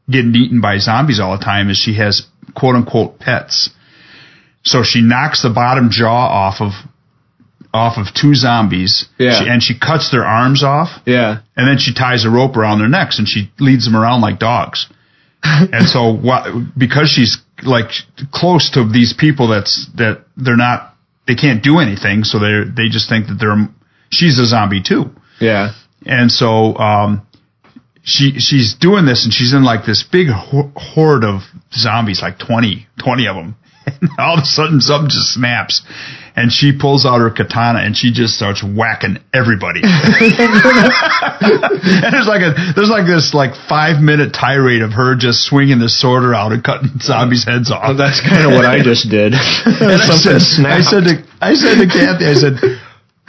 getting eaten by zombies all the time is she has quote unquote pets. So she knocks the bottom jaw off of off of two zombies. Yeah. She, and she cuts their arms off, Yeah. and then she ties a rope around their necks, and she leads them around like dogs. and so, what, because she's like close to these people, that's that they're not, they can't do anything, so they they just think that they're she's a zombie too. Yeah. And so um, she she's doing this, and she's in like this big ho- horde of zombies, like 20, 20 of them. And all of a sudden, something just snaps, and she pulls out her katana and she just starts whacking everybody. and there's like a there's like this like five minute tirade of her just swinging the sword around and cutting zombies' heads off. Well, that's kind of what I just did. And I said, I said to I said to Kathy, I said,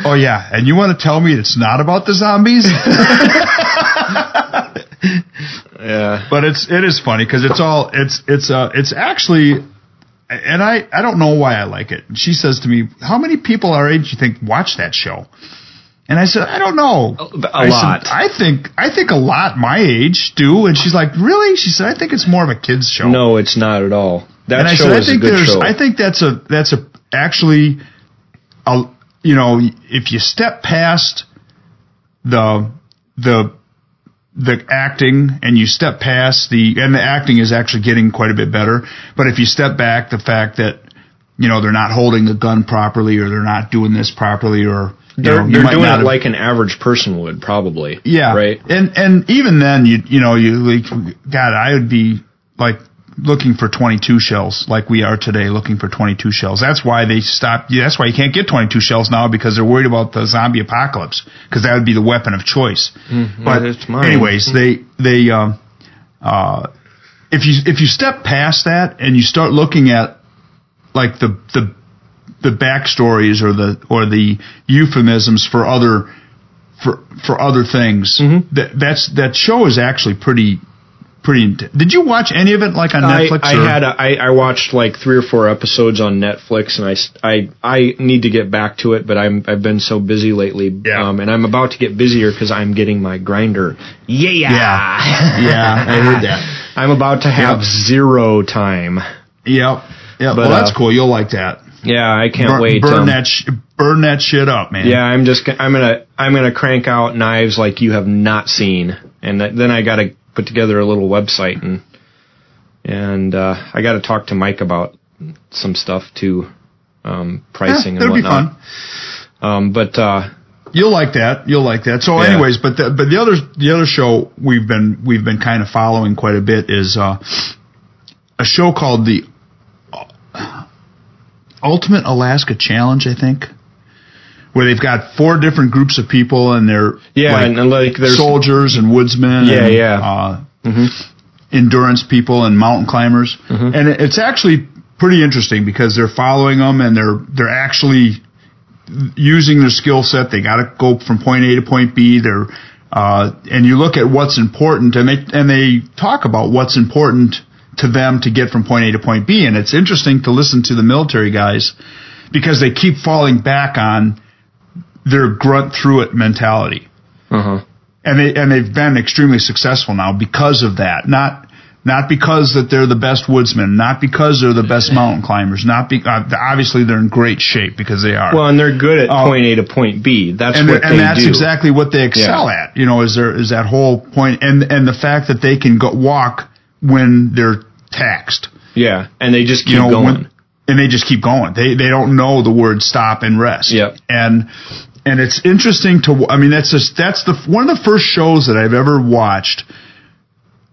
"Oh yeah, and you want to tell me it's not about the zombies?" yeah. but it's it is funny because it's all it's it's uh it's actually and I I don't know why I like it. She says to me, "How many people our age do you think watch that show?" And I said, "I don't know, A I lot. Said, I think I think a lot my age do." And she's like, "Really?" She said, "I think it's more of a kids show." No, it's not at all. That and I show said, I think a there's, show. I think that's a, that's a, actually, a, you know, if you step past the, the, the acting and you step past the, and the acting is actually getting quite a bit better, but if you step back, the fact that, you know, they're not holding the gun properly or they're not doing this properly or, you they're know, they're doing it have- like an average person would probably. yeah. Right. And and even then you you know, you like God, I would be like looking for 22 shells like we are today looking for 22 shells. That's why they stopped yeah, that's why you can't get 22 shells now because they're worried about the zombie apocalypse because that would be the weapon of choice. but it's anyways, they they um uh if you if you step past that and you start looking at like the the the backstories or the or the euphemisms for other for for other things. Mm-hmm. That that's that show is actually pretty pretty. int- Did you watch any of it like on I, Netflix? I or- had a, I, I watched like three or four episodes on Netflix, and I, I, I need to get back to it, but I'm I've been so busy lately, Yeah. um, and I'm about to get busier because I'm getting my grinder. Yeah, Yeah. Yeah, I heard that. I'm about to have Yep. zero time. Yep. Yeah. Well, that's uh, cool. You'll like that. Yeah, I can't burn, wait. Burn um, that. Sh- burn that shit up, man. Yeah, I'm just g- I'm gonna I'm gonna crank out knives like you have not seen, and th- then I got to put together a little website and and uh, I got to talk to Mike about some stuff too, um, Yeah, pricing and that'll be whatnot. fun. Um, but uh, You'll like that. You'll like that. So, Yeah. anyways, but the, but the other the other show we've been we've been kind of following quite a bit is uh, a show called the Ultimate Alaska Challenge, I think, where they've got four different groups of people and they're yeah, like, and, and like there's soldiers and woodsmen. Yeah, and, yeah. Uh, Endurance people and mountain climbers, Mm-hmm. and it- it's actually pretty interesting because they're following them and they're they're actually using their skill set. They got to go from point A to point B. They're uh, and you look at what's important, and they and they talk about what's important to them to get from point A to point B. And it's interesting to listen to the military guys because they keep falling back on their grunt through it mentality uh-huh. and they and they've been extremely successful now because of that. Not not because that they're the best woodsmen, not because they're the best mountain climbers, not be, uh, obviously they're in great shape because they are. well, and they're good at Uh, point A to point B. That's and what and that's do. exactly what they excel at. You know, is there is that whole point and and the fact that they can go walk when they're taxed. yeah, and they just keep You know, going. when- and they just keep going. They they don't know the word stop and rest. Yep. And and it's interesting to. I mean, that's just that's the one of the first shows that I've ever watched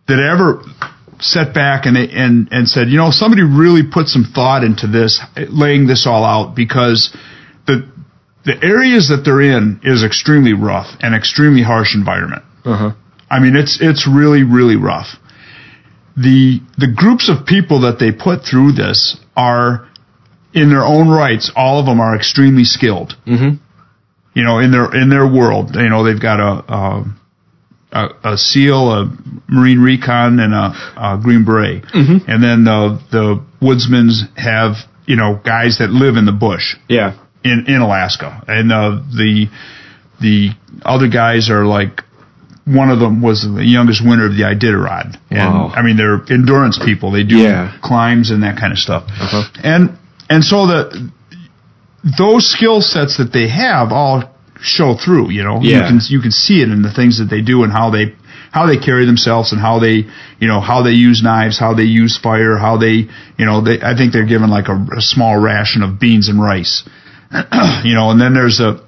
that I ever set back and they, and and said, you know, somebody really put some thought into this, laying this all out because the the areas that they're in is extremely rough and extremely harsh environment. uh-huh. I mean, it's it's really really rough. The the groups of people that they put through this are, in their own rights, all of them are extremely skilled. Mhm. You know, in their in their world, you know, they've got a a, a, a SEAL, a Marine Recon, and a, a Green Beret, and then the the woodsmen's have you know guys that live in the bush Yeah. in in Alaska, and uh, the the other guys are like one of them was the youngest winner of the Iditarod, and Wow. I mean they're endurance people. They do Yeah. climbs and that kind of stuff, Uh-huh. and and so the those skill sets that they have all show through. You know, you can you can see it in the things that they do and how they how they carry themselves and how they you know how they use knives, how they use fire, how they you know they I think they're given like a, a small ration of beans and rice. you know, and then there's a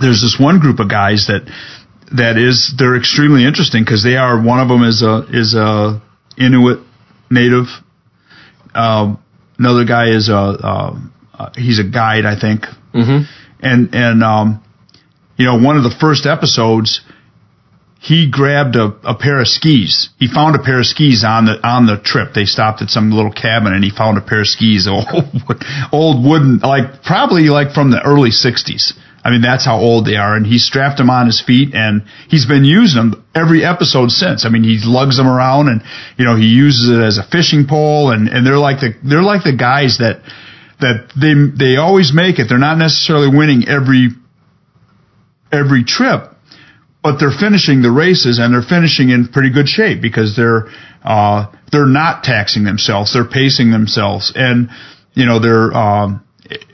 there's this one group of guys that that is they're extremely interesting because they are one of them is a is a Inuit native. Um, another guy is a uh, uh, he's a guide, I think. Mm-hmm. And and um, you know, one of the first episodes, he grabbed a, a pair of skis. He found a pair of skis on the on the trip. They stopped at some little cabin, and he found a pair of skis, old old wooden, like probably like from the early '60s. I mean, that's how old they are. And he strapped them on his feet, and he's been using them every episode since. I mean, he lugs them around, and you know, he uses it as a fishing pole, and and they're like the they're like the guys that that they they always make it. They're not necessarily winning every every trip, but they're finishing the races and they're finishing in pretty good shape because they're uh, they're not taxing themselves. They're pacing themselves, and you know they're um,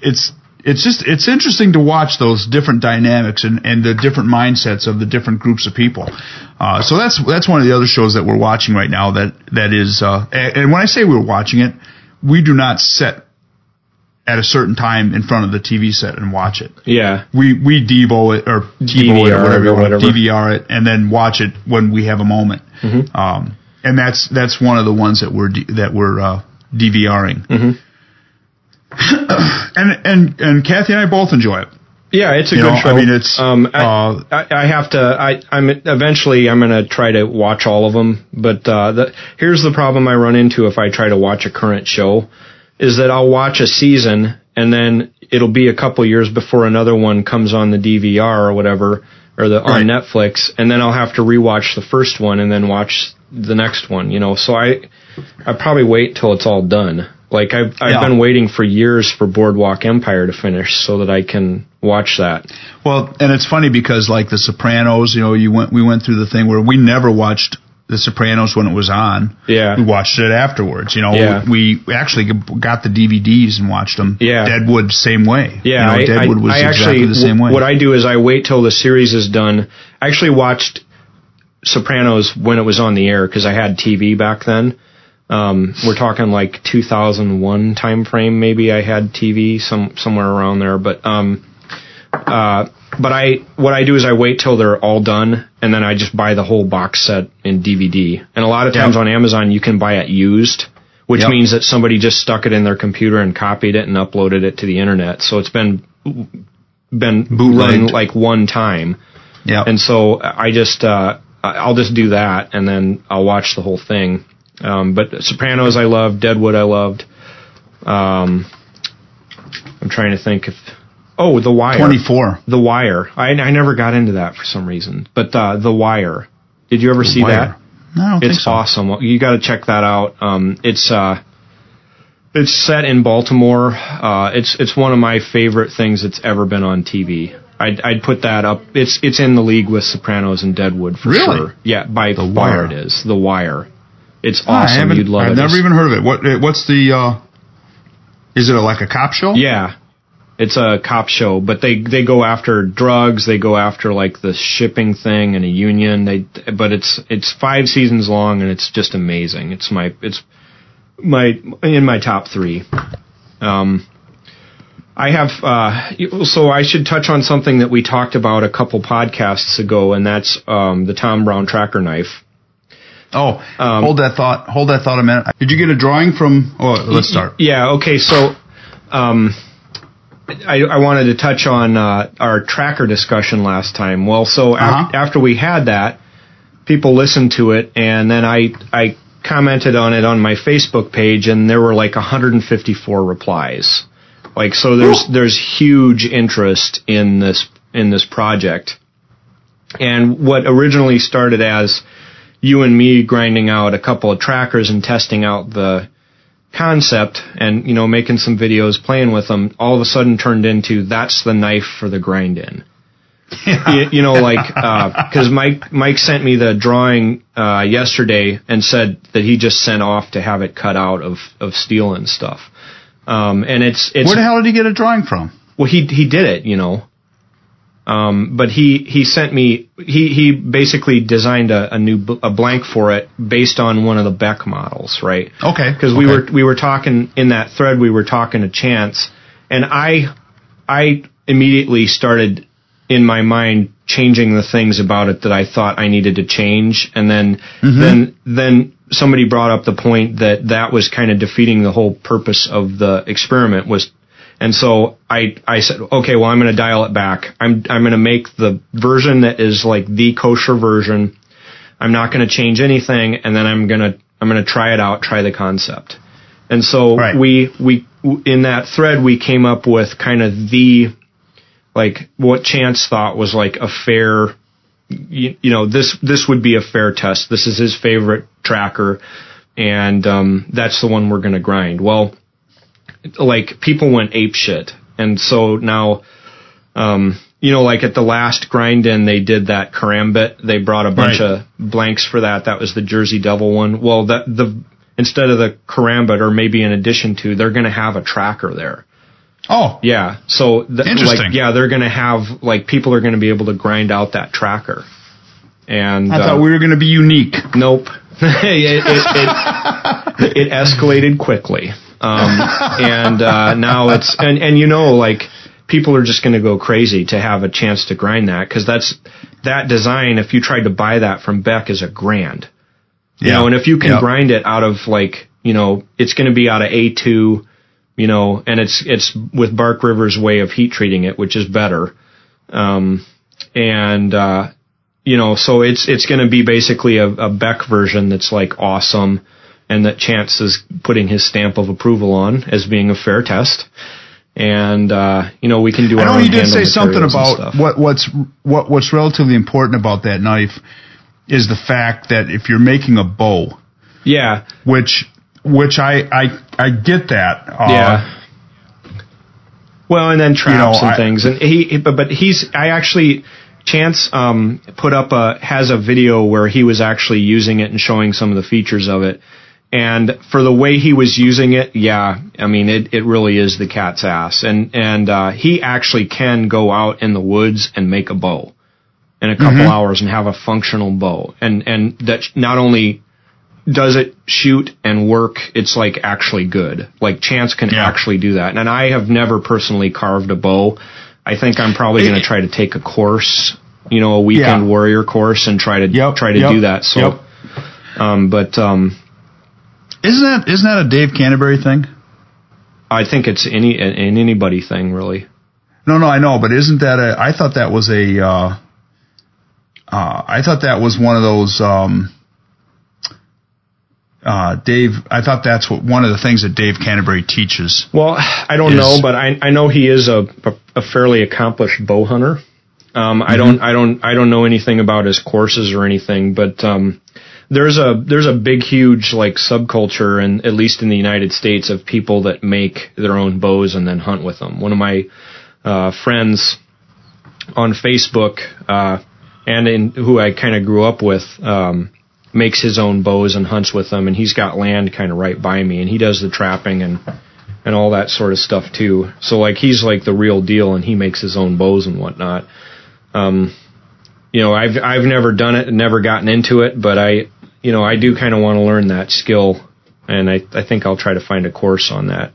it's it's just it's interesting to watch those different dynamics and, and the different mindsets of the different groups of people. Uh, so that's that's one of the other shows that we're watching right now. That that is, uh, and, when I say we're watching it, we do not sit at a certain time in front of the TV set and watch it Yeah. we we devo it or TiVo it or whatever, or whatever. DVR it and then watch it when we have a moment. Mhm. Um, and that's that's one of the ones that we're that we're uh, DVRing. Mhm. and and and Kathy and I both enjoy it. Yeah, it's a You good know, show. I mean, it's, Um, I, uh, I, I have to. I, I'm eventually. I'm going to try to watch all of them. But uh, the, here's the problem I run into if I try to watch a current show, is that I'll watch a season and then it'll be a couple years before another one comes on the DVR or whatever, or the on Netflix, and then I'll have to rewatch the first one and then watch the next one. You know, so I I probably wait till it's all done. Like I've I've Yeah. been waiting for years for Boardwalk Empire to finish so that I can watch that. Well, and it's funny because like The Sopranos, you know, you went we went through the thing where we never watched The Sopranos when it was on. Yeah. We watched it afterwards. You know, Yeah. we actually got the DVDs and watched them. Yeah. Deadwood same way. Yeah, you know, I, Deadwood I, was I exactly actually the same way. what I do is I wait till the series is done. I actually watched Sopranos when it was on the air because I had TV back then. Um, we're talking like 2001 time frame, maybe I had TV some somewhere around there. But um, uh, but I what I do is I wait till they're all done and then I just buy the whole box set in DVD. And a lot of times Yep. on Amazon you can buy it used, which Yep. means that somebody just stuck it in their computer and copied it and uploaded it to the internet. So it's been been run Bootlegged. like one time. yeah. And so I just uh, I'll just do that and then I'll watch the whole thing. Um, but Sopranos I loved, Deadwood I loved. Um, I'm trying to think if oh The Wire. 24. The Wire. I I never got into that for some reason. But uh, The Wire. Did you ever see Wire. that? No, I don't think It's so. awesome. You got to check that out. Um, it's uh, it's set in Baltimore. Uh, it's it's one of my favorite things that's ever been on TV. I'd I'd put that up. It's it's in the league with Sopranos and Deadwood for Really? sure. Yeah, by The Wire. it is. The Wire. It's awesome. haven't- You'd love I've it. never It's- even heard of it. What what's the uh is it a, like a cop show? Yeah. It's a cop show, but they they go after drugs, they go after like the shipping thing and a union. They but it's it's 5 seasons long and it's just amazing. It's my it's my in my top 3. Um I have uh so I should touch on something that we talked about a couple podcasts ago and that's um the Tom Brown tracker knife. Oh, Um, hold that thought. Hold that thought a minute. Did you get a drawing from? Oh, let's start. Yeah. Okay. So, um, I, I wanted to touch on uh, our tracker discussion last time. Well, so Uh-huh. after we had that, people listened to it, and then I I commented on it on my Facebook page, and there were like 154 replies. Like so, there's there's huge interest in this in this project, and what originally started as you and me grinding out a couple of trackers and testing out the concept and you know making some videos playing with them all of a sudden turned into that's the knife for the grind in you, you know like because mike mike sent me the drawing uh yesterday and said that he just sent off to have it cut out of of steel and stuff Um, and it's it's Where the hell did he get a drawing from? well he he did it, you know. Um, but he he sent me he he basically designed a, a new b- a blank for it based on one of the Beck models, right? Okay. because we were we were talking in that thread we were talking to Chance and I I immediately started in my mind changing the things about it that I thought I needed to change and then then then somebody brought up the point that that was kind of defeating the whole purpose of the experiment was and so I I said okay well I'm going to dial it back I'm I'm going to make the version that is like the kosher version I'm not going to change anything, and then I'm going to I'm going to try it out, try the concept. And so Right. we we in that thread we came up with kind of the like what Chance thought was like a fair you, you know this this would be a fair test. This is his favorite tracker, and um, that's the one we're going to grind. Well, like people went ape shit, and so now um, you know, like at the last grind in, they did that karambit. They brought a bunch Right. of blanks for that. That was the Jersey Devil one. Well, that the instead of the karambit, or maybe in addition to, they're going to have a tracker there. Oh, Yeah. So, th- Interesting. like, yeah, they're going to have like people are going to be able to grind out that tracker. And I uh, thought we were going to be unique. Nope. it, it, it, it escalated quickly. Um, and uh, now it's and and you know like people are just going to go crazy to have a chance to grind that because that's that design. If you tried to buy that from Beck is a grand. You Yeah. know, and if you can Yep. grind it out of like you know it's going to be out of A two. You know, and it's it's with Bark River's way of heat treating it, which is better. Um, and uh, you know, so it's it's going to be basically a, a Beck version that's like awesome, and that Chance is putting his stamp of approval on as being a fair test. And uh, you know, we can do. I know you did say something about what what's what what's relatively important about that knife is the fact that if you're making a bow, Yeah, which which I I I get that. Uh, yeah. Well, and then traps know, and I- things, and he, he- but but he's I actually Chance um, put up a has a video where he was actually using it and showing some of the features of it. And for the way he was using it, yeah, I mean it, it really is the cat's ass. And and uh, he actually can go out in the woods and make a bow in a couple hours and have a functional bow. And and that not only does it shoot and work, it's like actually good. Like Chance can Yeah. actually do that. And I have never personally carved a bow. I think I'm probably going to try to take a course, you know, a weekend Yeah. warrior course and try to Yep, try to yep, do that. So, yep. um, but um, Isn't that isn't that a Dave Canterbury thing? I think it's any an anybody thing really. No, no, I know, but isn't that a? I thought that was a. Uh, uh, I thought that was one of those. Um, uh, Dave, I thought that's what one of the things that Dave Canterbury teaches. Well, I don't Is- know, but I I know he is a a fairly accomplished bow hunter. Um, I don't I don't I don't know anything about his courses or anything, but um, there's a there's a big huge like subculture, and at least in the United States, of people that make their own bows and then hunt with them. One of my uh, friends on Facebook, uh, and in who I kind of grew up with, um, makes his own bows and hunts with them, and he's got land kind of right by me, and he does the trapping and and all that sort of stuff too. So like he's like the real deal, and he makes his own bows and whatnot. Um, you know, I've I've never done it, never gotten into it, but I, you know, I do kind of want to learn that skill, and I I think I'll try to find a course on that.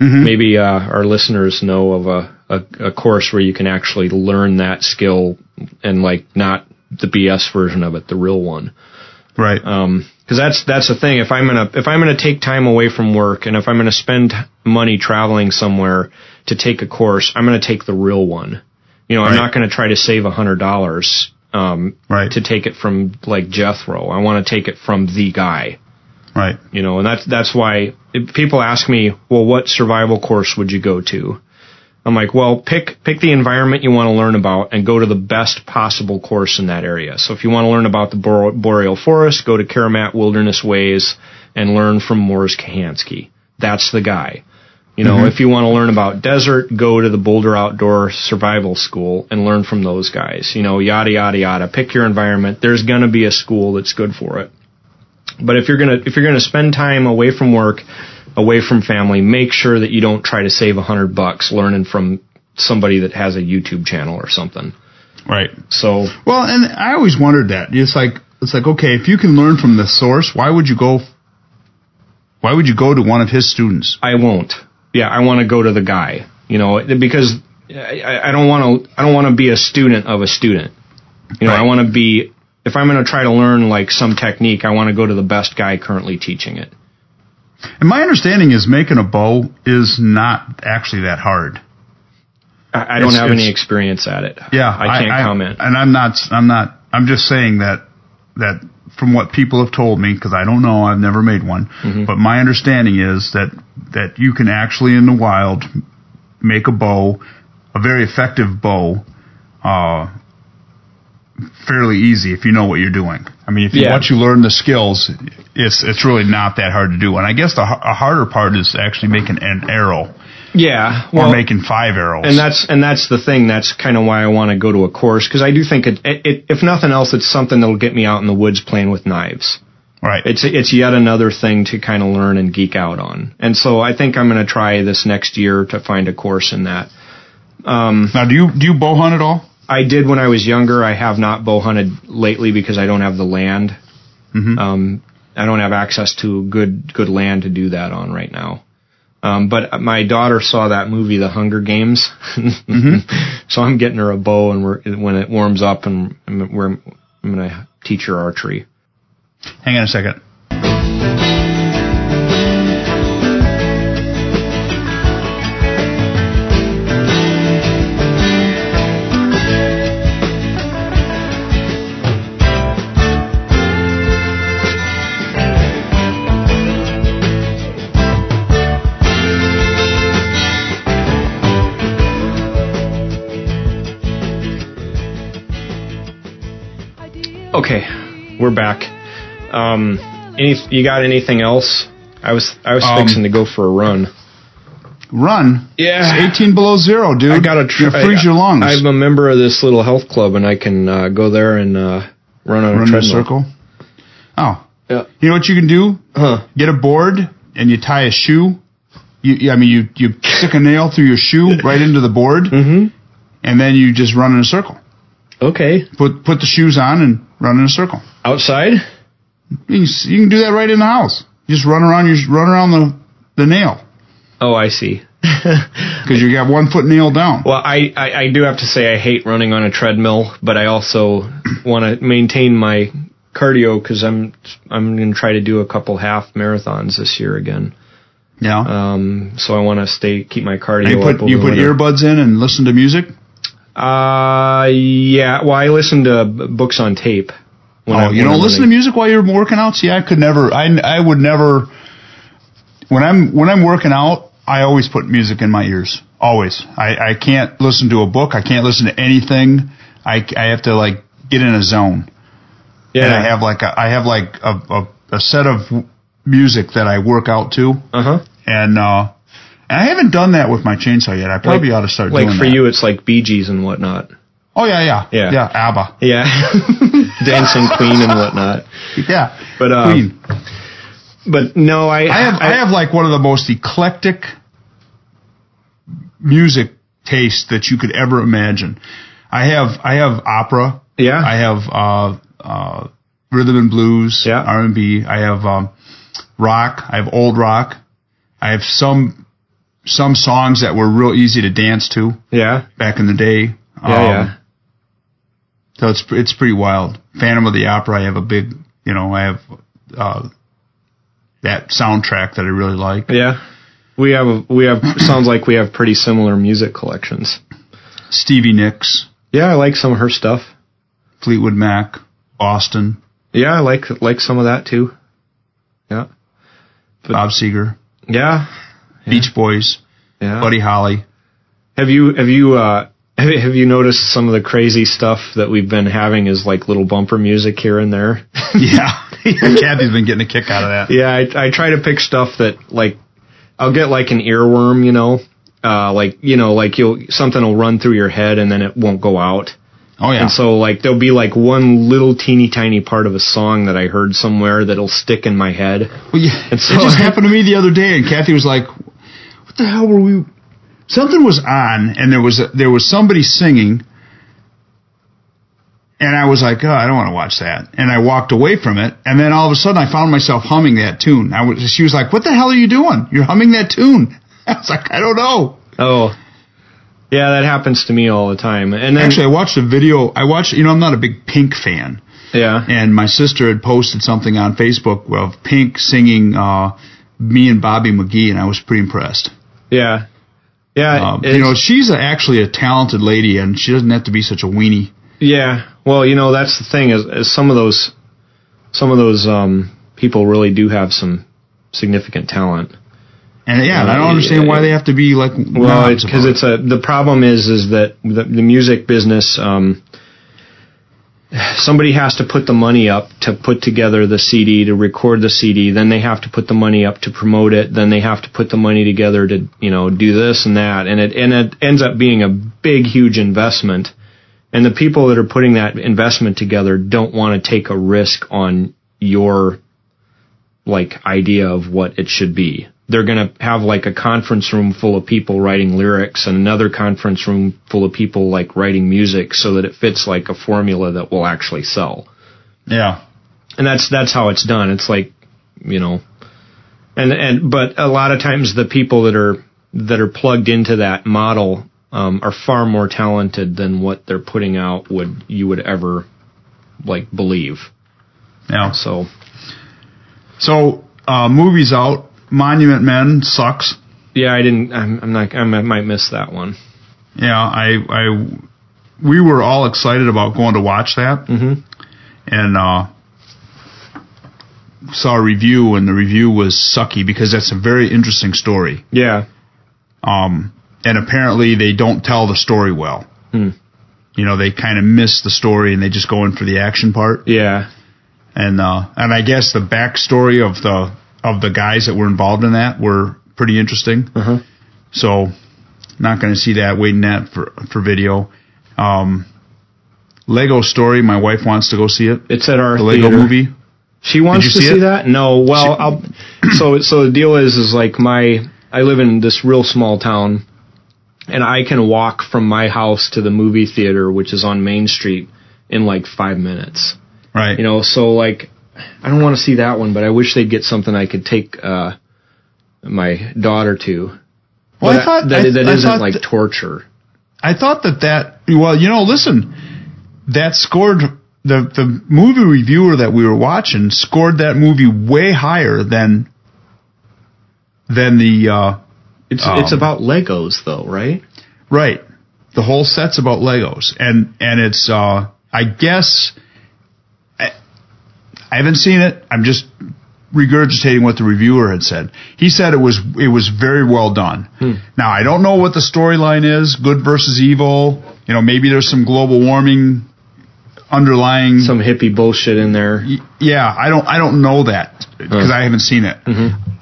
Maybe uh, our listeners know of a, a a course where you can actually learn that skill and like not the BS version of it, the real one. Right. um because that's that's the thing. If i'm gonna if i'm gonna take time away from work and if i'm gonna spend money traveling somewhere to take a course i'm gonna take the real one. You know i'm not gonna try to save a hundred dollars um Right. to take it from like jethro i want to take it from the guy right. you know and that's that's why if people ask me well what survival course would you go to i'm like well pick pick the environment you want to learn about and go to the best possible course in that area so if you want to learn about the boreal forest go to karamat wilderness ways and learn from Mors Kochanski. That's the guy. You know, mm-hmm. if you want to learn about desert, go to the Boulder Outdoor Survival School and learn from those guys. You know, yada yada yada. Pick your environment. There's going to be a school that's good for it. But if you're gonna if you're gonna spend time away from work away from family. Make sure that you don't try to save a hundred bucks learning from somebody that has a YouTube channel or something. Right. So Well, and I always wondered that. It's like it's like okay, if you can learn from the source, why would you go? Why would you go to one of his students? I won't. Yeah, I want to go to the guy. You know, because I, I- I don't want to. I don't want to be a student of a student. You know, I want to be. If I'm going to try to learn like some technique, I want to go to the best guy currently teaching it. And my understanding is making a bow is not actually that hard. I, I don't It's- have any experience at it. Yeah, I can't comment. And I'm not. I'm not. I'm just saying that that from what people have told me, because I don't know, I've never made one. Mm-hmm. But my understanding is that that you can actually in the wild make a bow, a very effective bow, uh, fairly easy if you know what you're doing. I mean, if you, Yeah. once you learn the skills, it's it's really not that hard to do. And I guess the a harder part is actually making an arrow yeah, or well, making five arrows. and that's and that's the thing. That's kind of why I want to go to a course because I do think it, it, it. If nothing else, it's something that'll get me out in the woods playing with knives. right. It's it's yet another thing to kind of learn and geek out on. And so I think I'm going to try this next year to find a course in that. Um, now, do you do you bow hunt at all? I did when I was younger. I have not bow hunted lately because I don't have the land. Mhm. Um, I don't have access to good good land to do that on right now. Um, but my daughter saw that movie, The Hunger Games, so I'm getting her a bow, and we're, when it warms up, and I'm going to teach her archery. Hang on a second. Okay, we're back. Um, any you got anything else? I was I was Um, fixing to go for a run. Run. Yeah. It's 18 below zero, dude. I got to You'll freeze your lungs. I'm a member of this little health club, and I can uh, go there and uh, run on Run a treadmill. circle. Oh. Yeah. You know what you can do? Huh? Get a board and you tie a shoe. You, you- I mean, you you stick a nail through your shoe right into the board, Mm-hmm. and then you just run in a circle. Okay. Put put the shoes on and run in a circle. Outside? You can, you can do that right in the house. Just run around your run around the the nail Oh, I see. because you got one foot nailed down. Well, I, I, I do have to say I hate running on a treadmill, but I also want to maintain my cardio because I'm I'm going to try to do a couple half marathons this year again. Yeah. Um, so I want to stay keep my cardio you up. put you put earbuds in and listen to music. Uh, yeah. Well, I listen to b- books on tape. when I- oh, you don't listen to music while you're working out? See, I could never. I I would never. When I'm when I'm working out, I always put music in my ears. Always. I I can't listen to a book. I can't listen to anything. I I have to like get in a zone. Yeah. And I have like a I have like a a, a set of music that I work out to, Uh huh. and uh, I haven't done that with my chainsaw yet. I probably ought to start like doing that. Like for you, it's like Bee Gees and whatnot. Oh yeah, yeah, Yeah. yeah. ABBA. Yeah, Dancing Queen and whatnot. Yeah. But uh, Queen. but no, I I have I, have like one of the most eclectic music tastes that you could ever imagine. I have I have opera. yeah. I have uh, uh, rhythm and blues. Yeah. R and B. I have um, rock. I have old rock. I have some some songs that were real easy to dance to yeah. back in the day. Um, Yeah, yeah. So it's it's pretty wild. Phantom of the Opera. I have a big, you know, I have uh, that soundtrack that I really like. Yeah. We have a, we have sounds like we have pretty similar music collections. Stevie Nicks, Yeah, I like some of her stuff. Fleetwood Mac, Boston, Yeah, I like like some of that too. Yeah. Bob Seger, Yeah. Beach Boys, Yeah. Buddy Holly. Have you have you uh have have you noticed some of the crazy stuff that we've been having is like little bumper music here and there? Yeah, Kathy's been getting a kick out of that. Yeah, I, I try to pick stuff that like I'll get like an earworm, you know, uh, like you know, like you'll something will run through your head and then it won't go out, Oh yeah. And so like there'll be like one little teeny tiny part of a song that I heard somewhere that'll stick in my head. Well, yeah, And so- it just happened to me the other day, and Kathy was like, "What the hell were we?" Something was on, and there was a, there was somebody singing, and I was like, "Oh, I don't want to watch that," and I walked away from it, and then all of a sudden, I found myself humming that tune. I was, she was like, "What the hell are you doing? You're humming that tune." I was like, "I don't know." Oh. Yeah, that happens to me all the time. And then Actually, I watched a video. I watched, you know, I'm not a big Pink fan. yeah. and my sister had posted something on Facebook of Pink singing uh, "Me and Bobby McGee," and I was pretty impressed. Yeah. Yeah, Um, you know, she's a, actually a talented lady, and she doesn't have to be such a weenie. Yeah. Well, you know, that's the thing is, is some of those some of those um people really do have some significant talent. And yeah, and I don't understand why they have to be like. Well, it's because it's a the problem is is that the, the music business um somebody has to put the money up to put together the CD to record the CD then they have to put the money up to promote it then they have to put the money together to you know do this and that and it and it ends up being a big huge investment and the people that are putting that investment together don't want to take a risk on your like idea of what it should be. They're going to have like a conference room full of people writing lyrics and another conference room full of people like writing music so that it fits like a formula that will actually sell. yeah, And that's that's how it's done. It's like, you know, and and but a lot of times the people that are that are plugged into that model um, are far more talented than what they're putting out would you would ever like believe. yeah. So So, uh, movies out. Monument Men sucks. yeah, I didn't. I'm, I'm not. I might miss that one. Yeah, I, I, we were all excited about going to watch that, Mm-hmm. and uh, saw a review, and the review was sucky because that's a very interesting story. Yeah. um, and apparently they don't tell the story well. Hmm. You know, they kind of miss the story and they just go in for the action part. Yeah. And uh, and I guess the backstory of the of the guys that were involved in that were pretty interesting. Uh-huh. So, not going to see that. Waiting that for for video. Um, Lego Story. My wife wants to go see it. It's at our The Lego theater. movie. She wants Did to see see that? No. Well, I'll, so so the deal is is like my I live in this real small town, and I can walk from my house to the movie theater, which is on Main Street, in like five minutes. Right. You know, so like I don't want to see that one, but I wish they'd get something I could take uh my daughter to. Well, I But thought- that, I- that I isn't thought like that- torture. I thought that that well, you know, listen, that scored the the movie reviewer that we were watching scored that movie way higher than than the uh, It's Um, it's about Legos though, right? right. The whole set's about Legos, and and it's uh, I guess I, I haven't seen it. I'm just regurgitating what the reviewer had said. He said it was it was very well done. Now I don't know what the storyline is, good versus evil. You know, maybe there's some global warming underlying. Some hippie bullshit in there. Y- yeah, I don't I don't know that because I haven't seen it.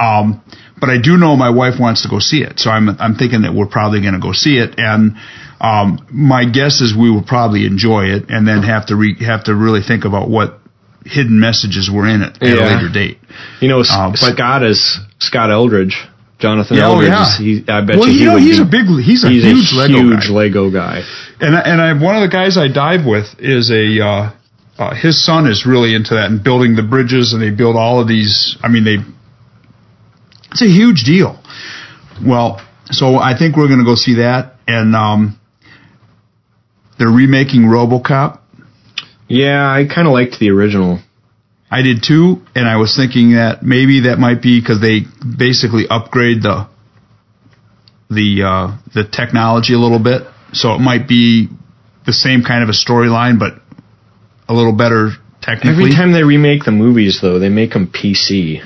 Um, but I do know my wife wants to go see it, so I'm I'm thinking that we're probably going to go see it. And um, my guess is we will probably enjoy it, and then have to re- have to really think about what hidden messages were in it at a later date. You know, Uh, but- Scott is Scott Eldridge. Jonathan Yeah, oh, Eldridge. yeah. He, I bet Well, you you know, he's be- a big he's a he's huge a Lego huge guy. Lego guy. And I, and I one of the guys I dive with is a uh, uh, his son is really into that and building the bridges and they build all of these. I mean they it's a huge deal. Well, so I think we're going to go see that and um, they're remaking RoboCop. Yeah, I kind of liked the original. I did too, and I was thinking that maybe that might be because they basically upgrade the the uh, the technology a little bit, so it might be the same kind of a storyline, but a little better technically. Every time they remake the movies, though, they make them PC.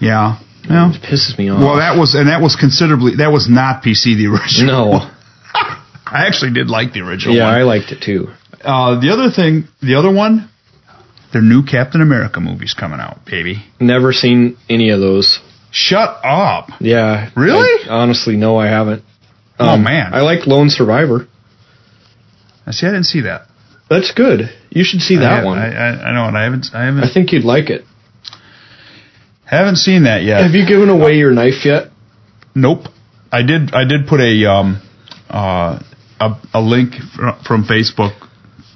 yeah. It pisses me off. well, that was and that was considerably that was not PC the original. no. I actually did like the original Yeah, one. I liked it too. Uh, the other thing, the other one, their new Captain America movie's coming out, baby. Never seen any of those. Shut up. Yeah. Really? I- honestly, no, I haven't. Oh, man. I like Lone Survivor. I see. I didn't see that. That's good. You should see I that have- one. I, I, I, I know, and I haven't I haven't think you'd like it. haven't seen that yet. Have you given away your knife yet? Nope. I did. I did put a um uh a, a link fr- from Facebook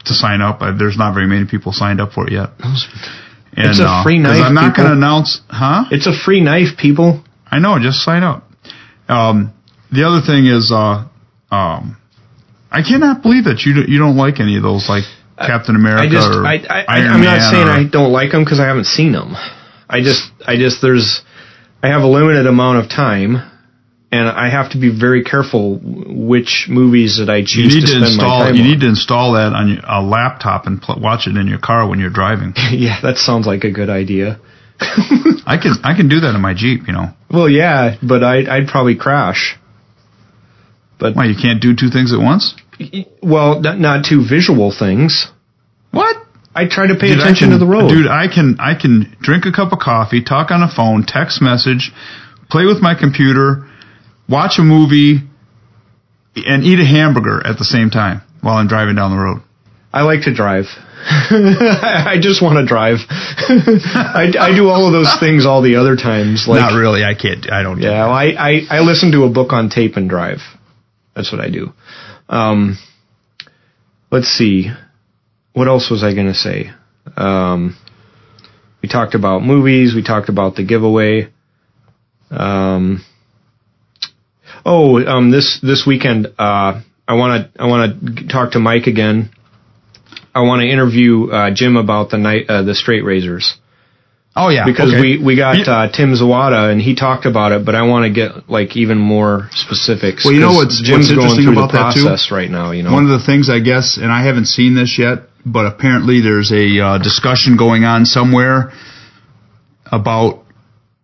to sign up. Uh, there's not very many people signed up for it yet. And, It's a uh, free knife, I'm not going to announce, huh? It's a free knife, people. I know. Just sign up. Um, the other thing is, uh, um, I cannot believe that you do, you don't like any of those, like Captain America I just, or I, I, I'm not saying or- I don't like them because I haven't seen them. I just, I just, there's, I have a limited amount of time, and I have to be very careful which movies that I You choose need to to spend my install. You on. need to install that on your, a laptop and pl- watch it in your car when you're driving. yeah, that sounds like a good idea. I can I can do that in my Jeep. You know, Well, yeah, but I'd, I'd probably crash. But why you can't do two things at once? well, not, not two visual things. What? I try to pay Dude, attention can- to the road. Dude, I can I can drink a cup of coffee, talk on a phone, text message, play with my computer, watch a movie, and eat a hamburger at the same time while I'm driving down the road. I like to drive. I just want to drive. I, I do all of those things all the other times. Like, Not really. I can't. I don't. do Yeah, well, I, I, I listen to a book on tape and drive. That's what I do. Um, let's see. What else was I going to say? Um, we talked about movies. We talked about the giveaway. Um, oh, um, this this weekend, uh, I want to I want to talk to Mike again. I want to interview uh, Jim about the night uh, the straight razors Oh yeah. because okay. we we got uh, Tim Zawada and he talked about it, but I want to get like even more specifics. Well, you know what's- Jim's what's going interesting through about the that, too? right now. You know, One of the things I guess, and I haven't seen this yet, but apparently there's a uh, discussion going on somewhere about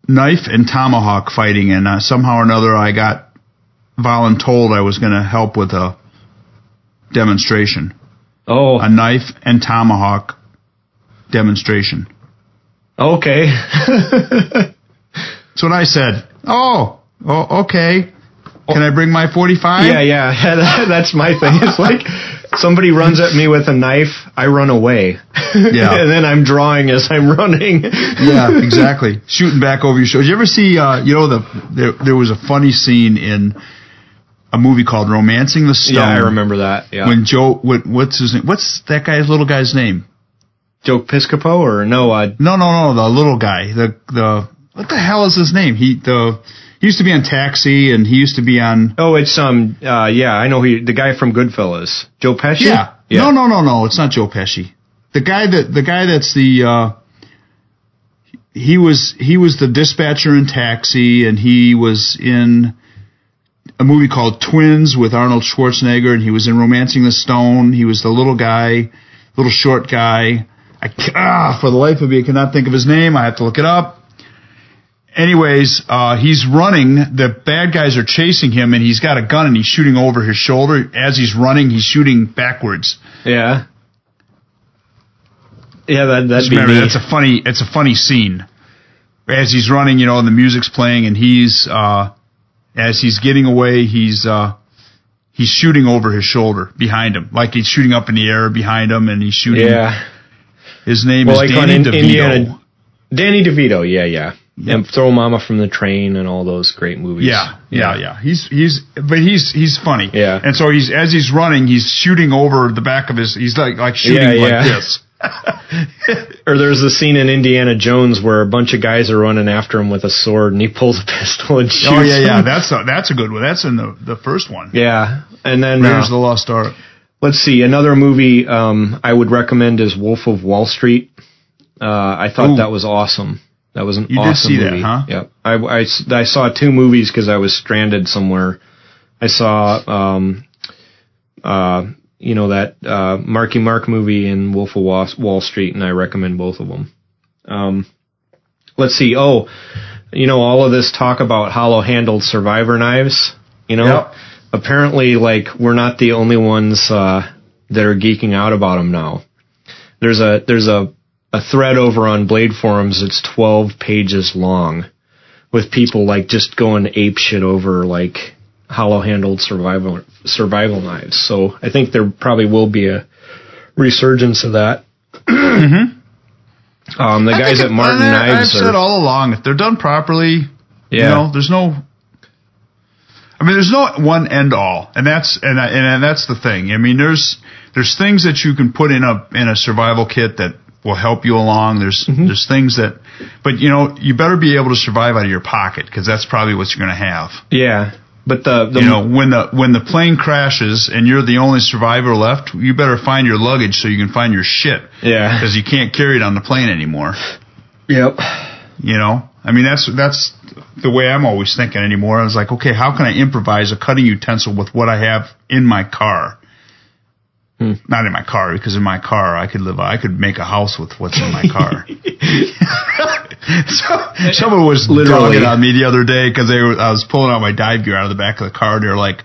knife and tomahawk fighting, and uh, somehow or another I got voluntold I was going to help with a demonstration, oh, a knife and tomahawk demonstration. okay. That's what I said. Oh, oh, okay. Can I bring my 45? yeah, yeah, that's my thing. It's like somebody runs at me with a knife, I run away. Yeah. and then I'm drawing as I'm running. yeah, exactly. Shooting back over your shoulder. Did you ever see? Uh, you know, the there, there was a funny scene in a movie called *Romancing the Stone*. Yeah, I remember that. Yeah, when Joe. What, what's his name? What's that guy's little guy's name? Joe Piscopo or no? Uh, No, no, no. The little guy. The the what the hell is his name? He the he used to be on Taxi, and he used to be on. oh, it's um, uh, yeah, I know he, the guy from Goodfellas, Joe Pesci. Yeah. No, no, no, no. It's not Joe Pesci. The guy that the guy that's the. Uh, he was he was the dispatcher in Taxi, and he was in a movie called Twins with Arnold Schwarzenegger, and he was in *Romancing the Stone*. He was the little guy, little short guy. I ah, for the life of me, I cannot think of his name. I have to look it up. Anyways, uh, he's running. The bad guys are chasing him, and he's got a gun, and he's shooting over his shoulder. As he's running, he's shooting backwards. Yeah. Yeah, that that'd Just be remember, me. that's a funny. It's a funny scene. As he's running, you know, and the music's playing, and he's uh, as he's getting away, he's uh, he's shooting over his shoulder behind him, like he's shooting up in the air behind him, and he's shooting. yeah. His name Well, is like Danny in- DeVito. Indiana- Danny DeVito, yeah, yeah. Yep. And Throw Mama from the Train and all those great movies. Yeah, yeah, yeah. He's he's but he's he's funny. Yeah. And so he's as he's running, he's shooting over the back of his. He's like like shooting Yeah, like yeah. this. Or there's the scene in Indiana Jones where a bunch of guys are running after him with a sword and he pulls a pistol and shoots Oh yeah, yeah. them. That's a that's a good one. That's in the the first one. Yeah. And then Raiders uh, the Lost Ark. let's see, another movie um, I would recommend is Wolf of Wall Street. Uh, I thought Ooh. that was awesome. That was an You did awesome see that, movie. huh? Yep. I, I I saw two movies because I was stranded somewhere. I saw, um, uh, you know, that uh, Marky Mark movie and Wolf of Wall, Street, and I recommend both of them. Um, let's see. Oh, you know, all of this talk about hollow handled survivor knives, you know, Yep. apparently, like, we're not the only ones uh, that are geeking out about them now. There's a there's a a thread over on Blade forums. It's 12 pages long, with people like just going ape shit over like hollow handled survival survival knives. So I think there probably will be a resurgence of that. Um, the I guys at Martin I- I've Knives said all along, if they're done properly, yeah, you know, there's no. I mean, there's no one end all, and that's and I- and that's the thing. I mean, there's there's things that you can put in a in a survival kit that will help you along. There's Mm-hmm. there's things that, but you know, you better be able to survive out of your pocket because that's probably what you're going to have. yeah. But the the you know, when the when the plane crashes and you're the only survivor left, you better find your luggage so you can find your shit yeah, because you can't carry it on the plane anymore. yep, You know, I mean that's that's the way I'm always thinking anymore. I was like, okay, how can I improvise a cutting utensil with what I have in my car? Hmm. Not in my car because in my car I could live. I could make a house with what's in my car. so, someone was Literally. dogging on me the other day because I was pulling out my dive gear out of the back of the car. and They're like,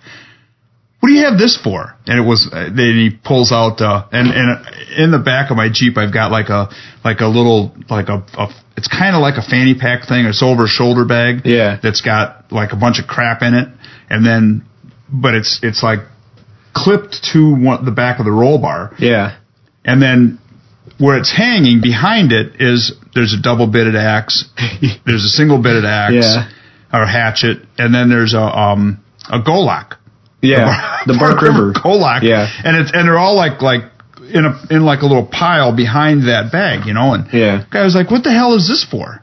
"What do you have this for?" And it was. uh, Then he pulls out uh, and and in the back of my Jeep I've got like a like a little like a, a it's kind of like a fanny pack thing. It's over a shoulder bag yeah, that's got like a bunch of crap in it, and then but it's it's like clipped to one, the back of the roll bar, yeah, and then where it's hanging behind it is there's a double bitted axe, there's a single bitted axe Yeah. or hatchet, and then there's a um a golok. yeah. The Bark River. golok. Yeah. and it's and they're all like like in a in like a little pile behind that bag, you know, and Yeah, guy was like, "What the hell is this for?"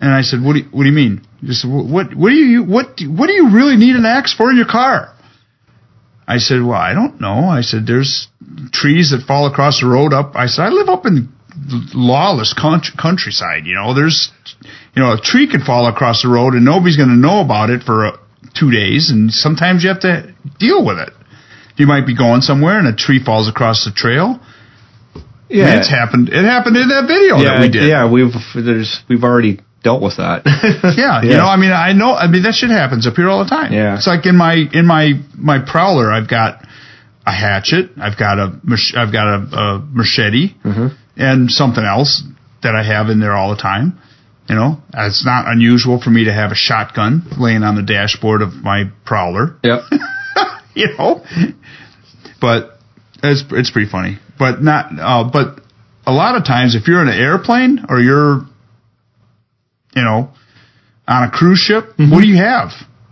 And I said, "What do you, what do you mean? Just what what do you what do, what do you really need an axe for in your car?" I said, "Well, I don't know." I said, "There's trees that fall across the road up." I said, "I live up in lawless country, countryside. You know, there's you know a tree could fall across the road and nobody's going to know about it for uh, two days, and sometimes you have to deal with it." You might be going somewhere and a tree falls across the trail. yeah. It's happened. It happened in that video yeah, that we did. yeah. We've there's we've already dealt with that. Yeah, you know, I mean, I know. I mean, that shit happens up here all the time. Yeah. it's like in my in my my prowler, I've got a hatchet, I've got a mach- I've got a, a machete, Mm-hmm. And something else that I have in there all the time. You know, it's not unusual for me to have a shotgun laying on the dashboard of my prowler. Yep. you know, but it's it's pretty funny. But not. Uh, but a lot of times, if you're in an airplane or you're, you know, on a cruise ship, what do you have?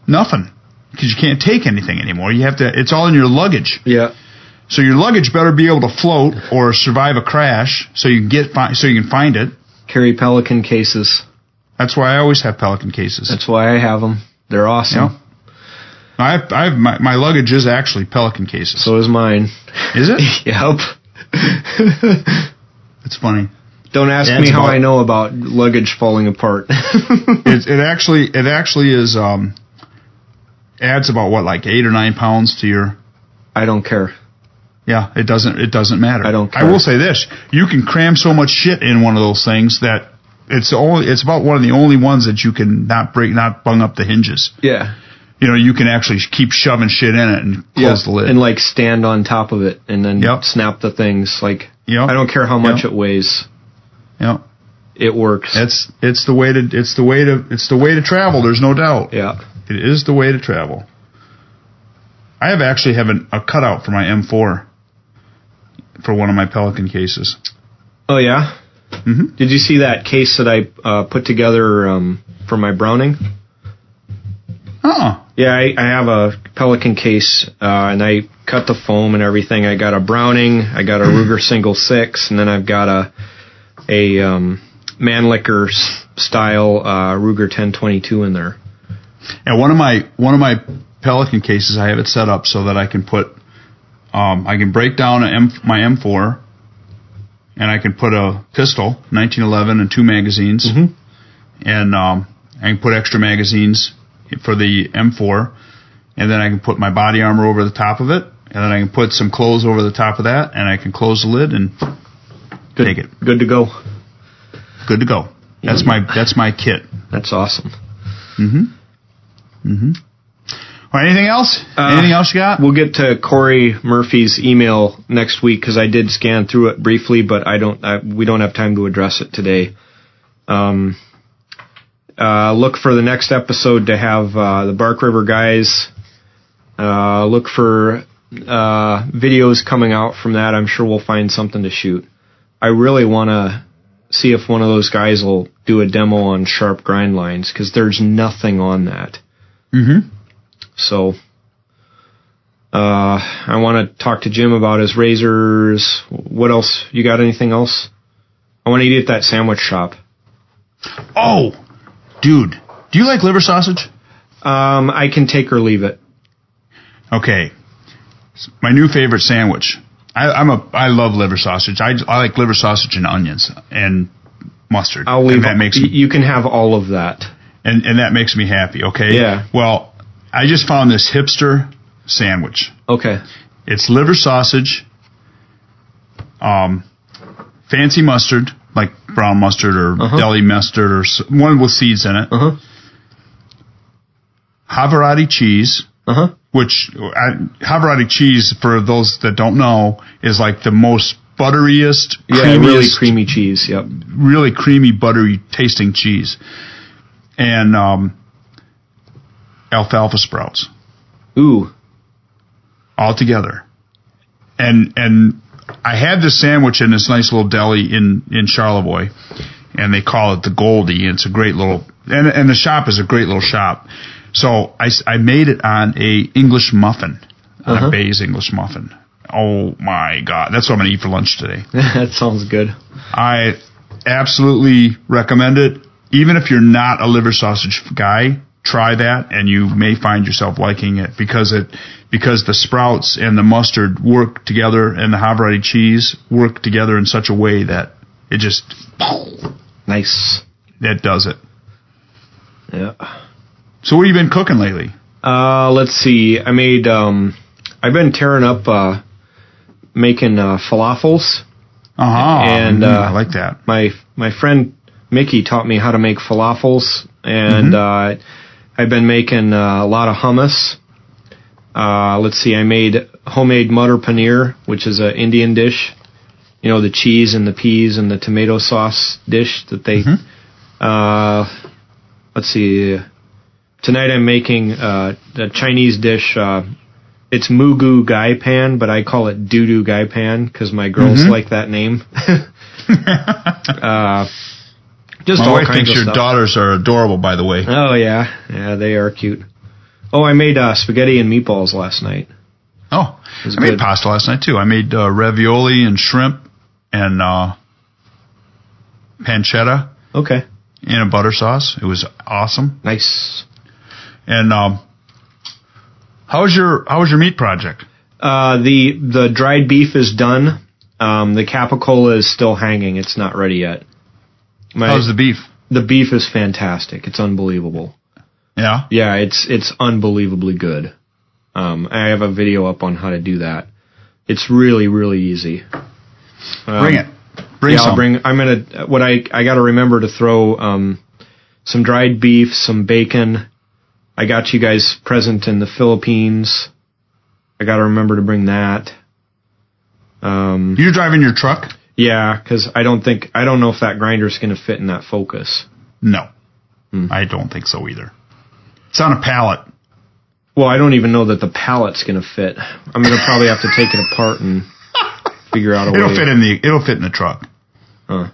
Nothing, because you can't take anything anymore. You have to. It's all in your luggage. Yeah. So your luggage better be able to float or survive a crash, so you can get fi- so you can find it. Carry Pelican cases. That's why I always have Pelican cases. That's why I have them. They're awesome. I have, I have my, my luggage is actually Pelican cases. So is mine. is it? Yep. It's funny. Don't ask Yeah, me how about- I know about luggage falling apart. it, it actually it actually is um adds about what like eight or nine pounds to your I don't care. Yeah it doesn't it doesn't matter I don't Care. I will say this you can cram so much shit in one of those things that it's only it's about one of the only ones that you can not break not bung up the hinges Yeah. you know you can actually keep shoving shit in it and close the lid And like stand on top of it and then Yep. snap the things. Like Yep. I don't care how much it weighs. yeah It works. it's it's the way to it's the way to it's the way to travel there's no doubt yeah. It is the way to travel. I have actually have an, a cutout for my M4 for one of my Pelican cases. Oh yeah. Mhm. Did you see that case that I uh, put together um, for my Browning? Uh-uh. Yeah, I, I have a Pelican case, uh, and I cut the foam and everything. I got a Browning, I got a Ruger Single Six, and then I've got a a um, Mannlicher s- style uh, Ruger 1022 in there. And one of my one of my Pelican cases, I have it set up so that I can put, um, I can break down M, my M4, and I can put a pistol, 1911, and two magazines, Mhm. and um, I can put extra magazines for the M4, and then I can put my body armor over the top of it, and then I can put some clothes over the top of that, and I can close the lid and Good, take it. Good to go. Good to go. That's my that's my kit. That's awesome. Mm-hmm. Mm-hmm. Right, anything else? Uh, anything else you got? We'll get to Corey Murphy's email next week because I did scan through it briefly, but I don't. I, we don't have time to address it today. Um, uh, look for the next episode to have uh, the Bark River guys. Uh, look for uh, videos coming out from that. I'm sure we'll find something to shoot. I really want to see if one of those guys will do a demo on sharp grind lines because there's nothing on that. Mm-hmm. So uh, I want to talk to Jim about his razors. What else? You got anything else? I want to eat at that sandwich shop. Oh, dude, do you like liver sausage? Um, I can take or leave it. Okay, my new favorite sandwich. I, I'm a I love liver sausage. I, I like liver sausage and onions and mustard. I'll leave. And that makes you can have all of that. and and that makes me happy. Okay. Yeah. Well, I just found this hipster sandwich. Okay. It's liver sausage, um, fancy mustard like brown mustard or Uh-huh. deli mustard or one with seeds in it. Uh huh. Havarti cheese, Uh huh. which I, Havarti cheese, for those that don't know, is like the most butteriest, Yeah, creamiest, really creamy cheese. Yep. really creamy, buttery tasting cheese, and um, alfalfa sprouts Ooh. all together. And and I had this sandwich in this nice little deli in in Charlevoix, and they call it the Goldie. And it's a great little and and the shop is a great little shop. So I, I made it on a English muffin, on Uh-huh. a Bay's English muffin. Oh my god, that's what I'm gonna eat for lunch today. that sounds good. I absolutely recommend it. Even if you're not a liver sausage guy, try that and you may find yourself liking it because it because the sprouts and the mustard work together and the Havarti cheese work together in such a way that it just Nice. that does it. Yeah. So what have you been cooking lately? Uh, let's see. I made. Um, I've been tearing up, uh, making uh, falafels. Uh-huh. And, Mm, uh, I like that. My my friend Mickey taught me how to make falafels, and uh, I've been making uh, a lot of hummus. Uh, let's see. I made homemade mutter paneer, which is an Indian dish. You know the cheese and the peas and the tomato sauce dish that they. Uh, let's see. Tonight I'm making uh, a Chinese dish. Uh, it's moo goo gai pan, but I call it doo doo gai pan because my girls Mhm. like that name. uh, just My wife thinks your stuff. daughters are adorable, by the way. Oh yeah, yeah, they are cute. Oh, I made uh, spaghetti and meatballs last night. Oh, I made pasta last night too. I made uh, ravioli and shrimp and uh, pancetta Okay, in a butter sauce. It was awesome. nice. And um, how was your how was your meat project? Uh, the the dried beef is done. Um, the capicola is still hanging. It's not ready yet. My, How's the beef? the beef is fantastic. It's unbelievable. Yeah. Yeah, it's it's unbelievably good. Um, I have a video up on how to do that. It's really really easy. Um, Bring it. Bring yeah, some. I'll bring. I'm gonna. What I I got to remember to throw um, some dried beef, some bacon. I got you guys present in the Philippines. I got to remember to bring that. Um, You're driving your truck? Yeah, because I don't think I don't know if that grinder is gonna fit in that Focus. No. Hmm. I don't think so either. It's on a pallet. Well, I don't even know that the pallet's gonna fit. I'm gonna probably have to take it apart and figure out a way. It'll fit in the it'll fit in the truck. Huh.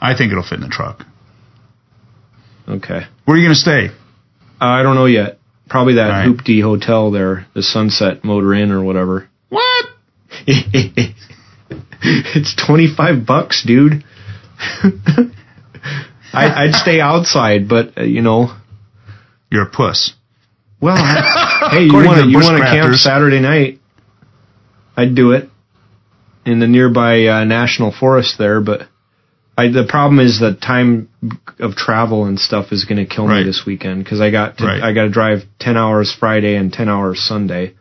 I think it'll fit in the truck. Okay. Where are you going to stay? Uh, I don't know yet. Probably that right. Hoopty Hotel there, the Sunset Motor Inn or whatever. What? it's 25 bucks, dude. I, I'd stay outside, but uh, you know, You're a puss. well, I- hey, you want to you want to camp Saturday night? I'd do it in the nearby uh, national forest there, but I, the problem is the time of travel and stuff is going to kill Right. me this weekend because I got to, Right. I got to drive 10 hours Friday and 10 hours Sunday.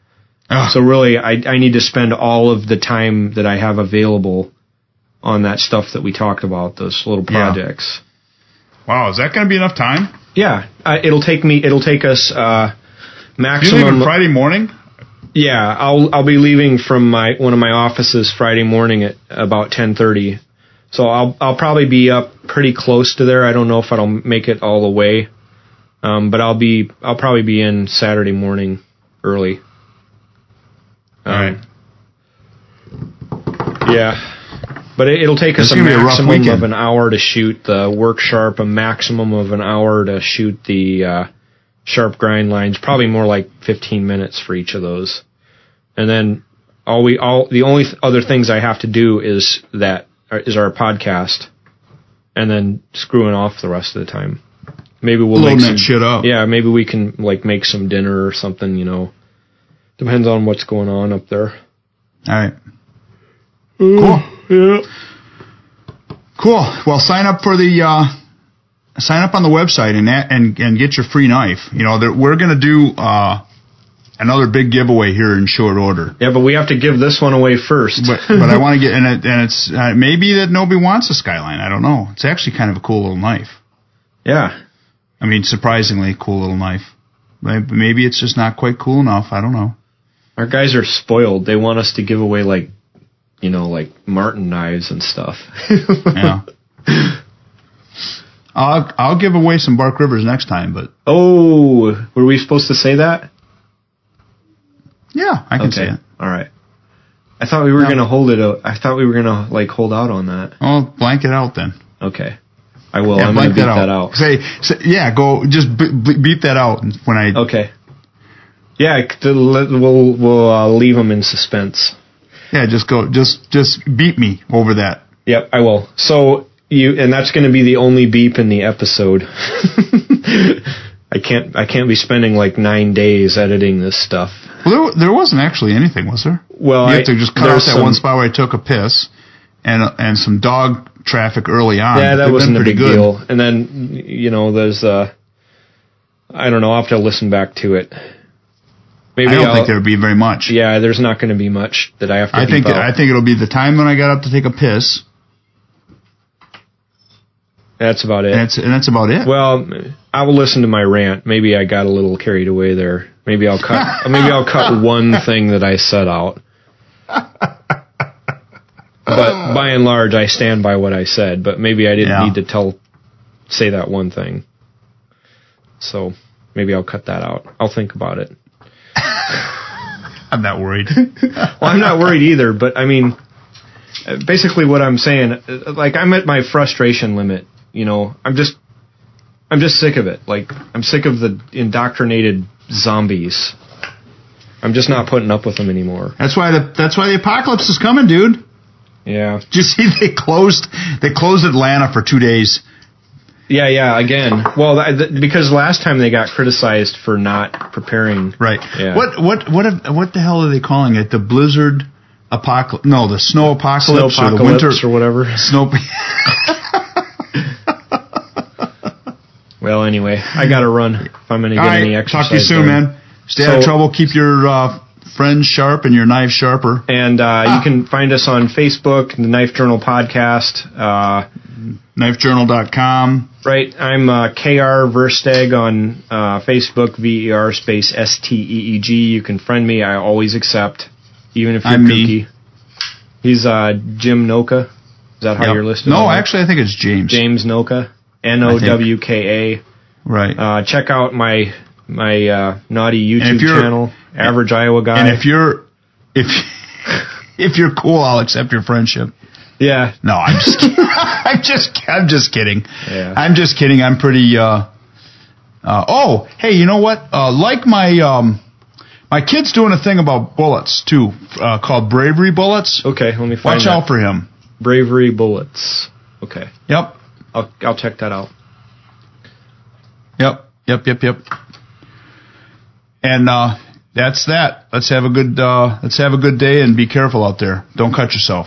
Ugh. So really, I I need to spend all of the time that I have available on that stuff that we talked about, those little Yeah. projects. wow, is that going to be enough time? Yeah, uh, it'll take me. It'll take us uh, You leave maximum. on Friday morning? Yeah, I'll I'll be leaving from my one of my offices Friday morning at about ten thirty. So I'll I'll probably be up pretty close to there. I don't know if I'll make it all the way, um, but I'll be I'll probably be in Saturday morning early. Um, All right. Yeah. But it, it'll take us a gonna a maximum of an hour to shoot the work sharp, a maximum of an hour to shoot the uh, sharp grind lines. Probably more like 15 minutes for each of those. And then all we all the only th- other things I have to do is that is our podcast, and then screwing off the rest of the time. Maybe we'll Loading make that some shit up. Yeah, maybe we can like make some dinner or something. You know, depends on what's going on up there. All right. Cool. Yeah. Cool. Well, sign up for the uh, sign up on the website and and and get your free knife. You know, there, we're gonna do uh, another big giveaway here in short order. Yeah, but we have to give this one away first. But but I want to get and it, and it's uh, maybe that nobody wants a Skyline. I don't know. It's actually kind of a cool little knife. yeah. I mean, surprisingly cool little knife. Maybe maybe it's just not quite cool enough. I don't know. Our guys are spoiled. They want us to give away like, you know, like Martin knives and stuff. Yeah. I'll I'll give away some Bark Rivers next time, but oh, were we supposed to say that? yeah, I can say it. All right. I thought we were No. gonna hold it. I thought we were gonna like hold out on that. Oh, blank it out then. Okay. I will. Yeah, I'm gonna blank beat that out. Say, say, yeah, go just b- b- beat that out when I. Okay. Yeah, c- we'll we'll uh, leave them in suspense. Yeah, just go, just just beat me over that. Yep, I will. So you and that's going to be the only beep in the episode. I can't I can't be spending like nine days editing this stuff. Well, there, there wasn't actually anything, was there? Well, you I, have to just cut out that some- one spot where I took a piss, and and some dog traffic early on. Yeah, that wasn't a big good. deal. And then you know, there's uh, I don't know. I'll have to listen back to it. Maybe I don't will think there would be very much. Yeah, there's not going to be much that I have to. I think out. I think it'll be the time when I got up to take a piss, that's about it. and that's and that's about it. Well, I will listen to my rant. Maybe I got a little carried away there. Maybe I'll cut. maybe I'll cut one thing that I set out. But by and large, I stand by what I said. But maybe I didn't Yeah. need to tell, say that one thing. So maybe I'll cut that out. I'll think about it. I'm not worried. Well, I'm not worried either. But I mean, uh, basically, what I'm saying, uh, like I'm at my frustration limit. You know, I'm just, I'm just sick of it. Like I'm sick of the indoctrinated zombies. I'm just not putting up with them anymore. that's why the that's why the apocalypse is coming, dude. Yeah. Did you see they closed they closed Atlanta for two days? Yeah, yeah. Again, well, th- th- because last time they got criticized for not preparing. Right. Yeah. What what what what the hell are they calling it? The blizzard apocalypse? No, the snow apocalypse, Snow or the winter or whatever. snow. Well, anyway, I got to run if I'm going to All get any exercise. Talk to you soon, done. man. Stay out of trouble. Keep your uh, friends sharp and your knife sharper. And uh, you can find us on Facebook, the Knife Journal Podcast. Uh, KnifeJournal.com. Right, I'm uh, KR Ver Steeg on uh, Facebook, V E R space S T E E G. You can friend me. I always accept, even if you're I'm me. kooky. He's uh, Jim Nowka. Is that how Yep. you're listed? No, actually, I think it's James. James Nowka, N O W K A. Right. Uh, check out my my uh, naughty YouTube channel, Average Iowa Guy. and if you're if if you're cool, I'll accept your friendship. Yeah, No, I'm just kidding. I'm just I'm just kidding. Yeah. I'm just kidding. I'm pretty uh uh oh, hey, you know what? Uh like my um my kid's doing a thing about bullets too, uh called Bravery Bullets. okay. Let me find Watch that. out for him. Bravery Bullets. Okay, Yep. I'll I'll check that out. Yep. Yep, yep, yep. And uh that's that. Let's have a good uh let's have a good day and be careful out there. Don't cut yourself.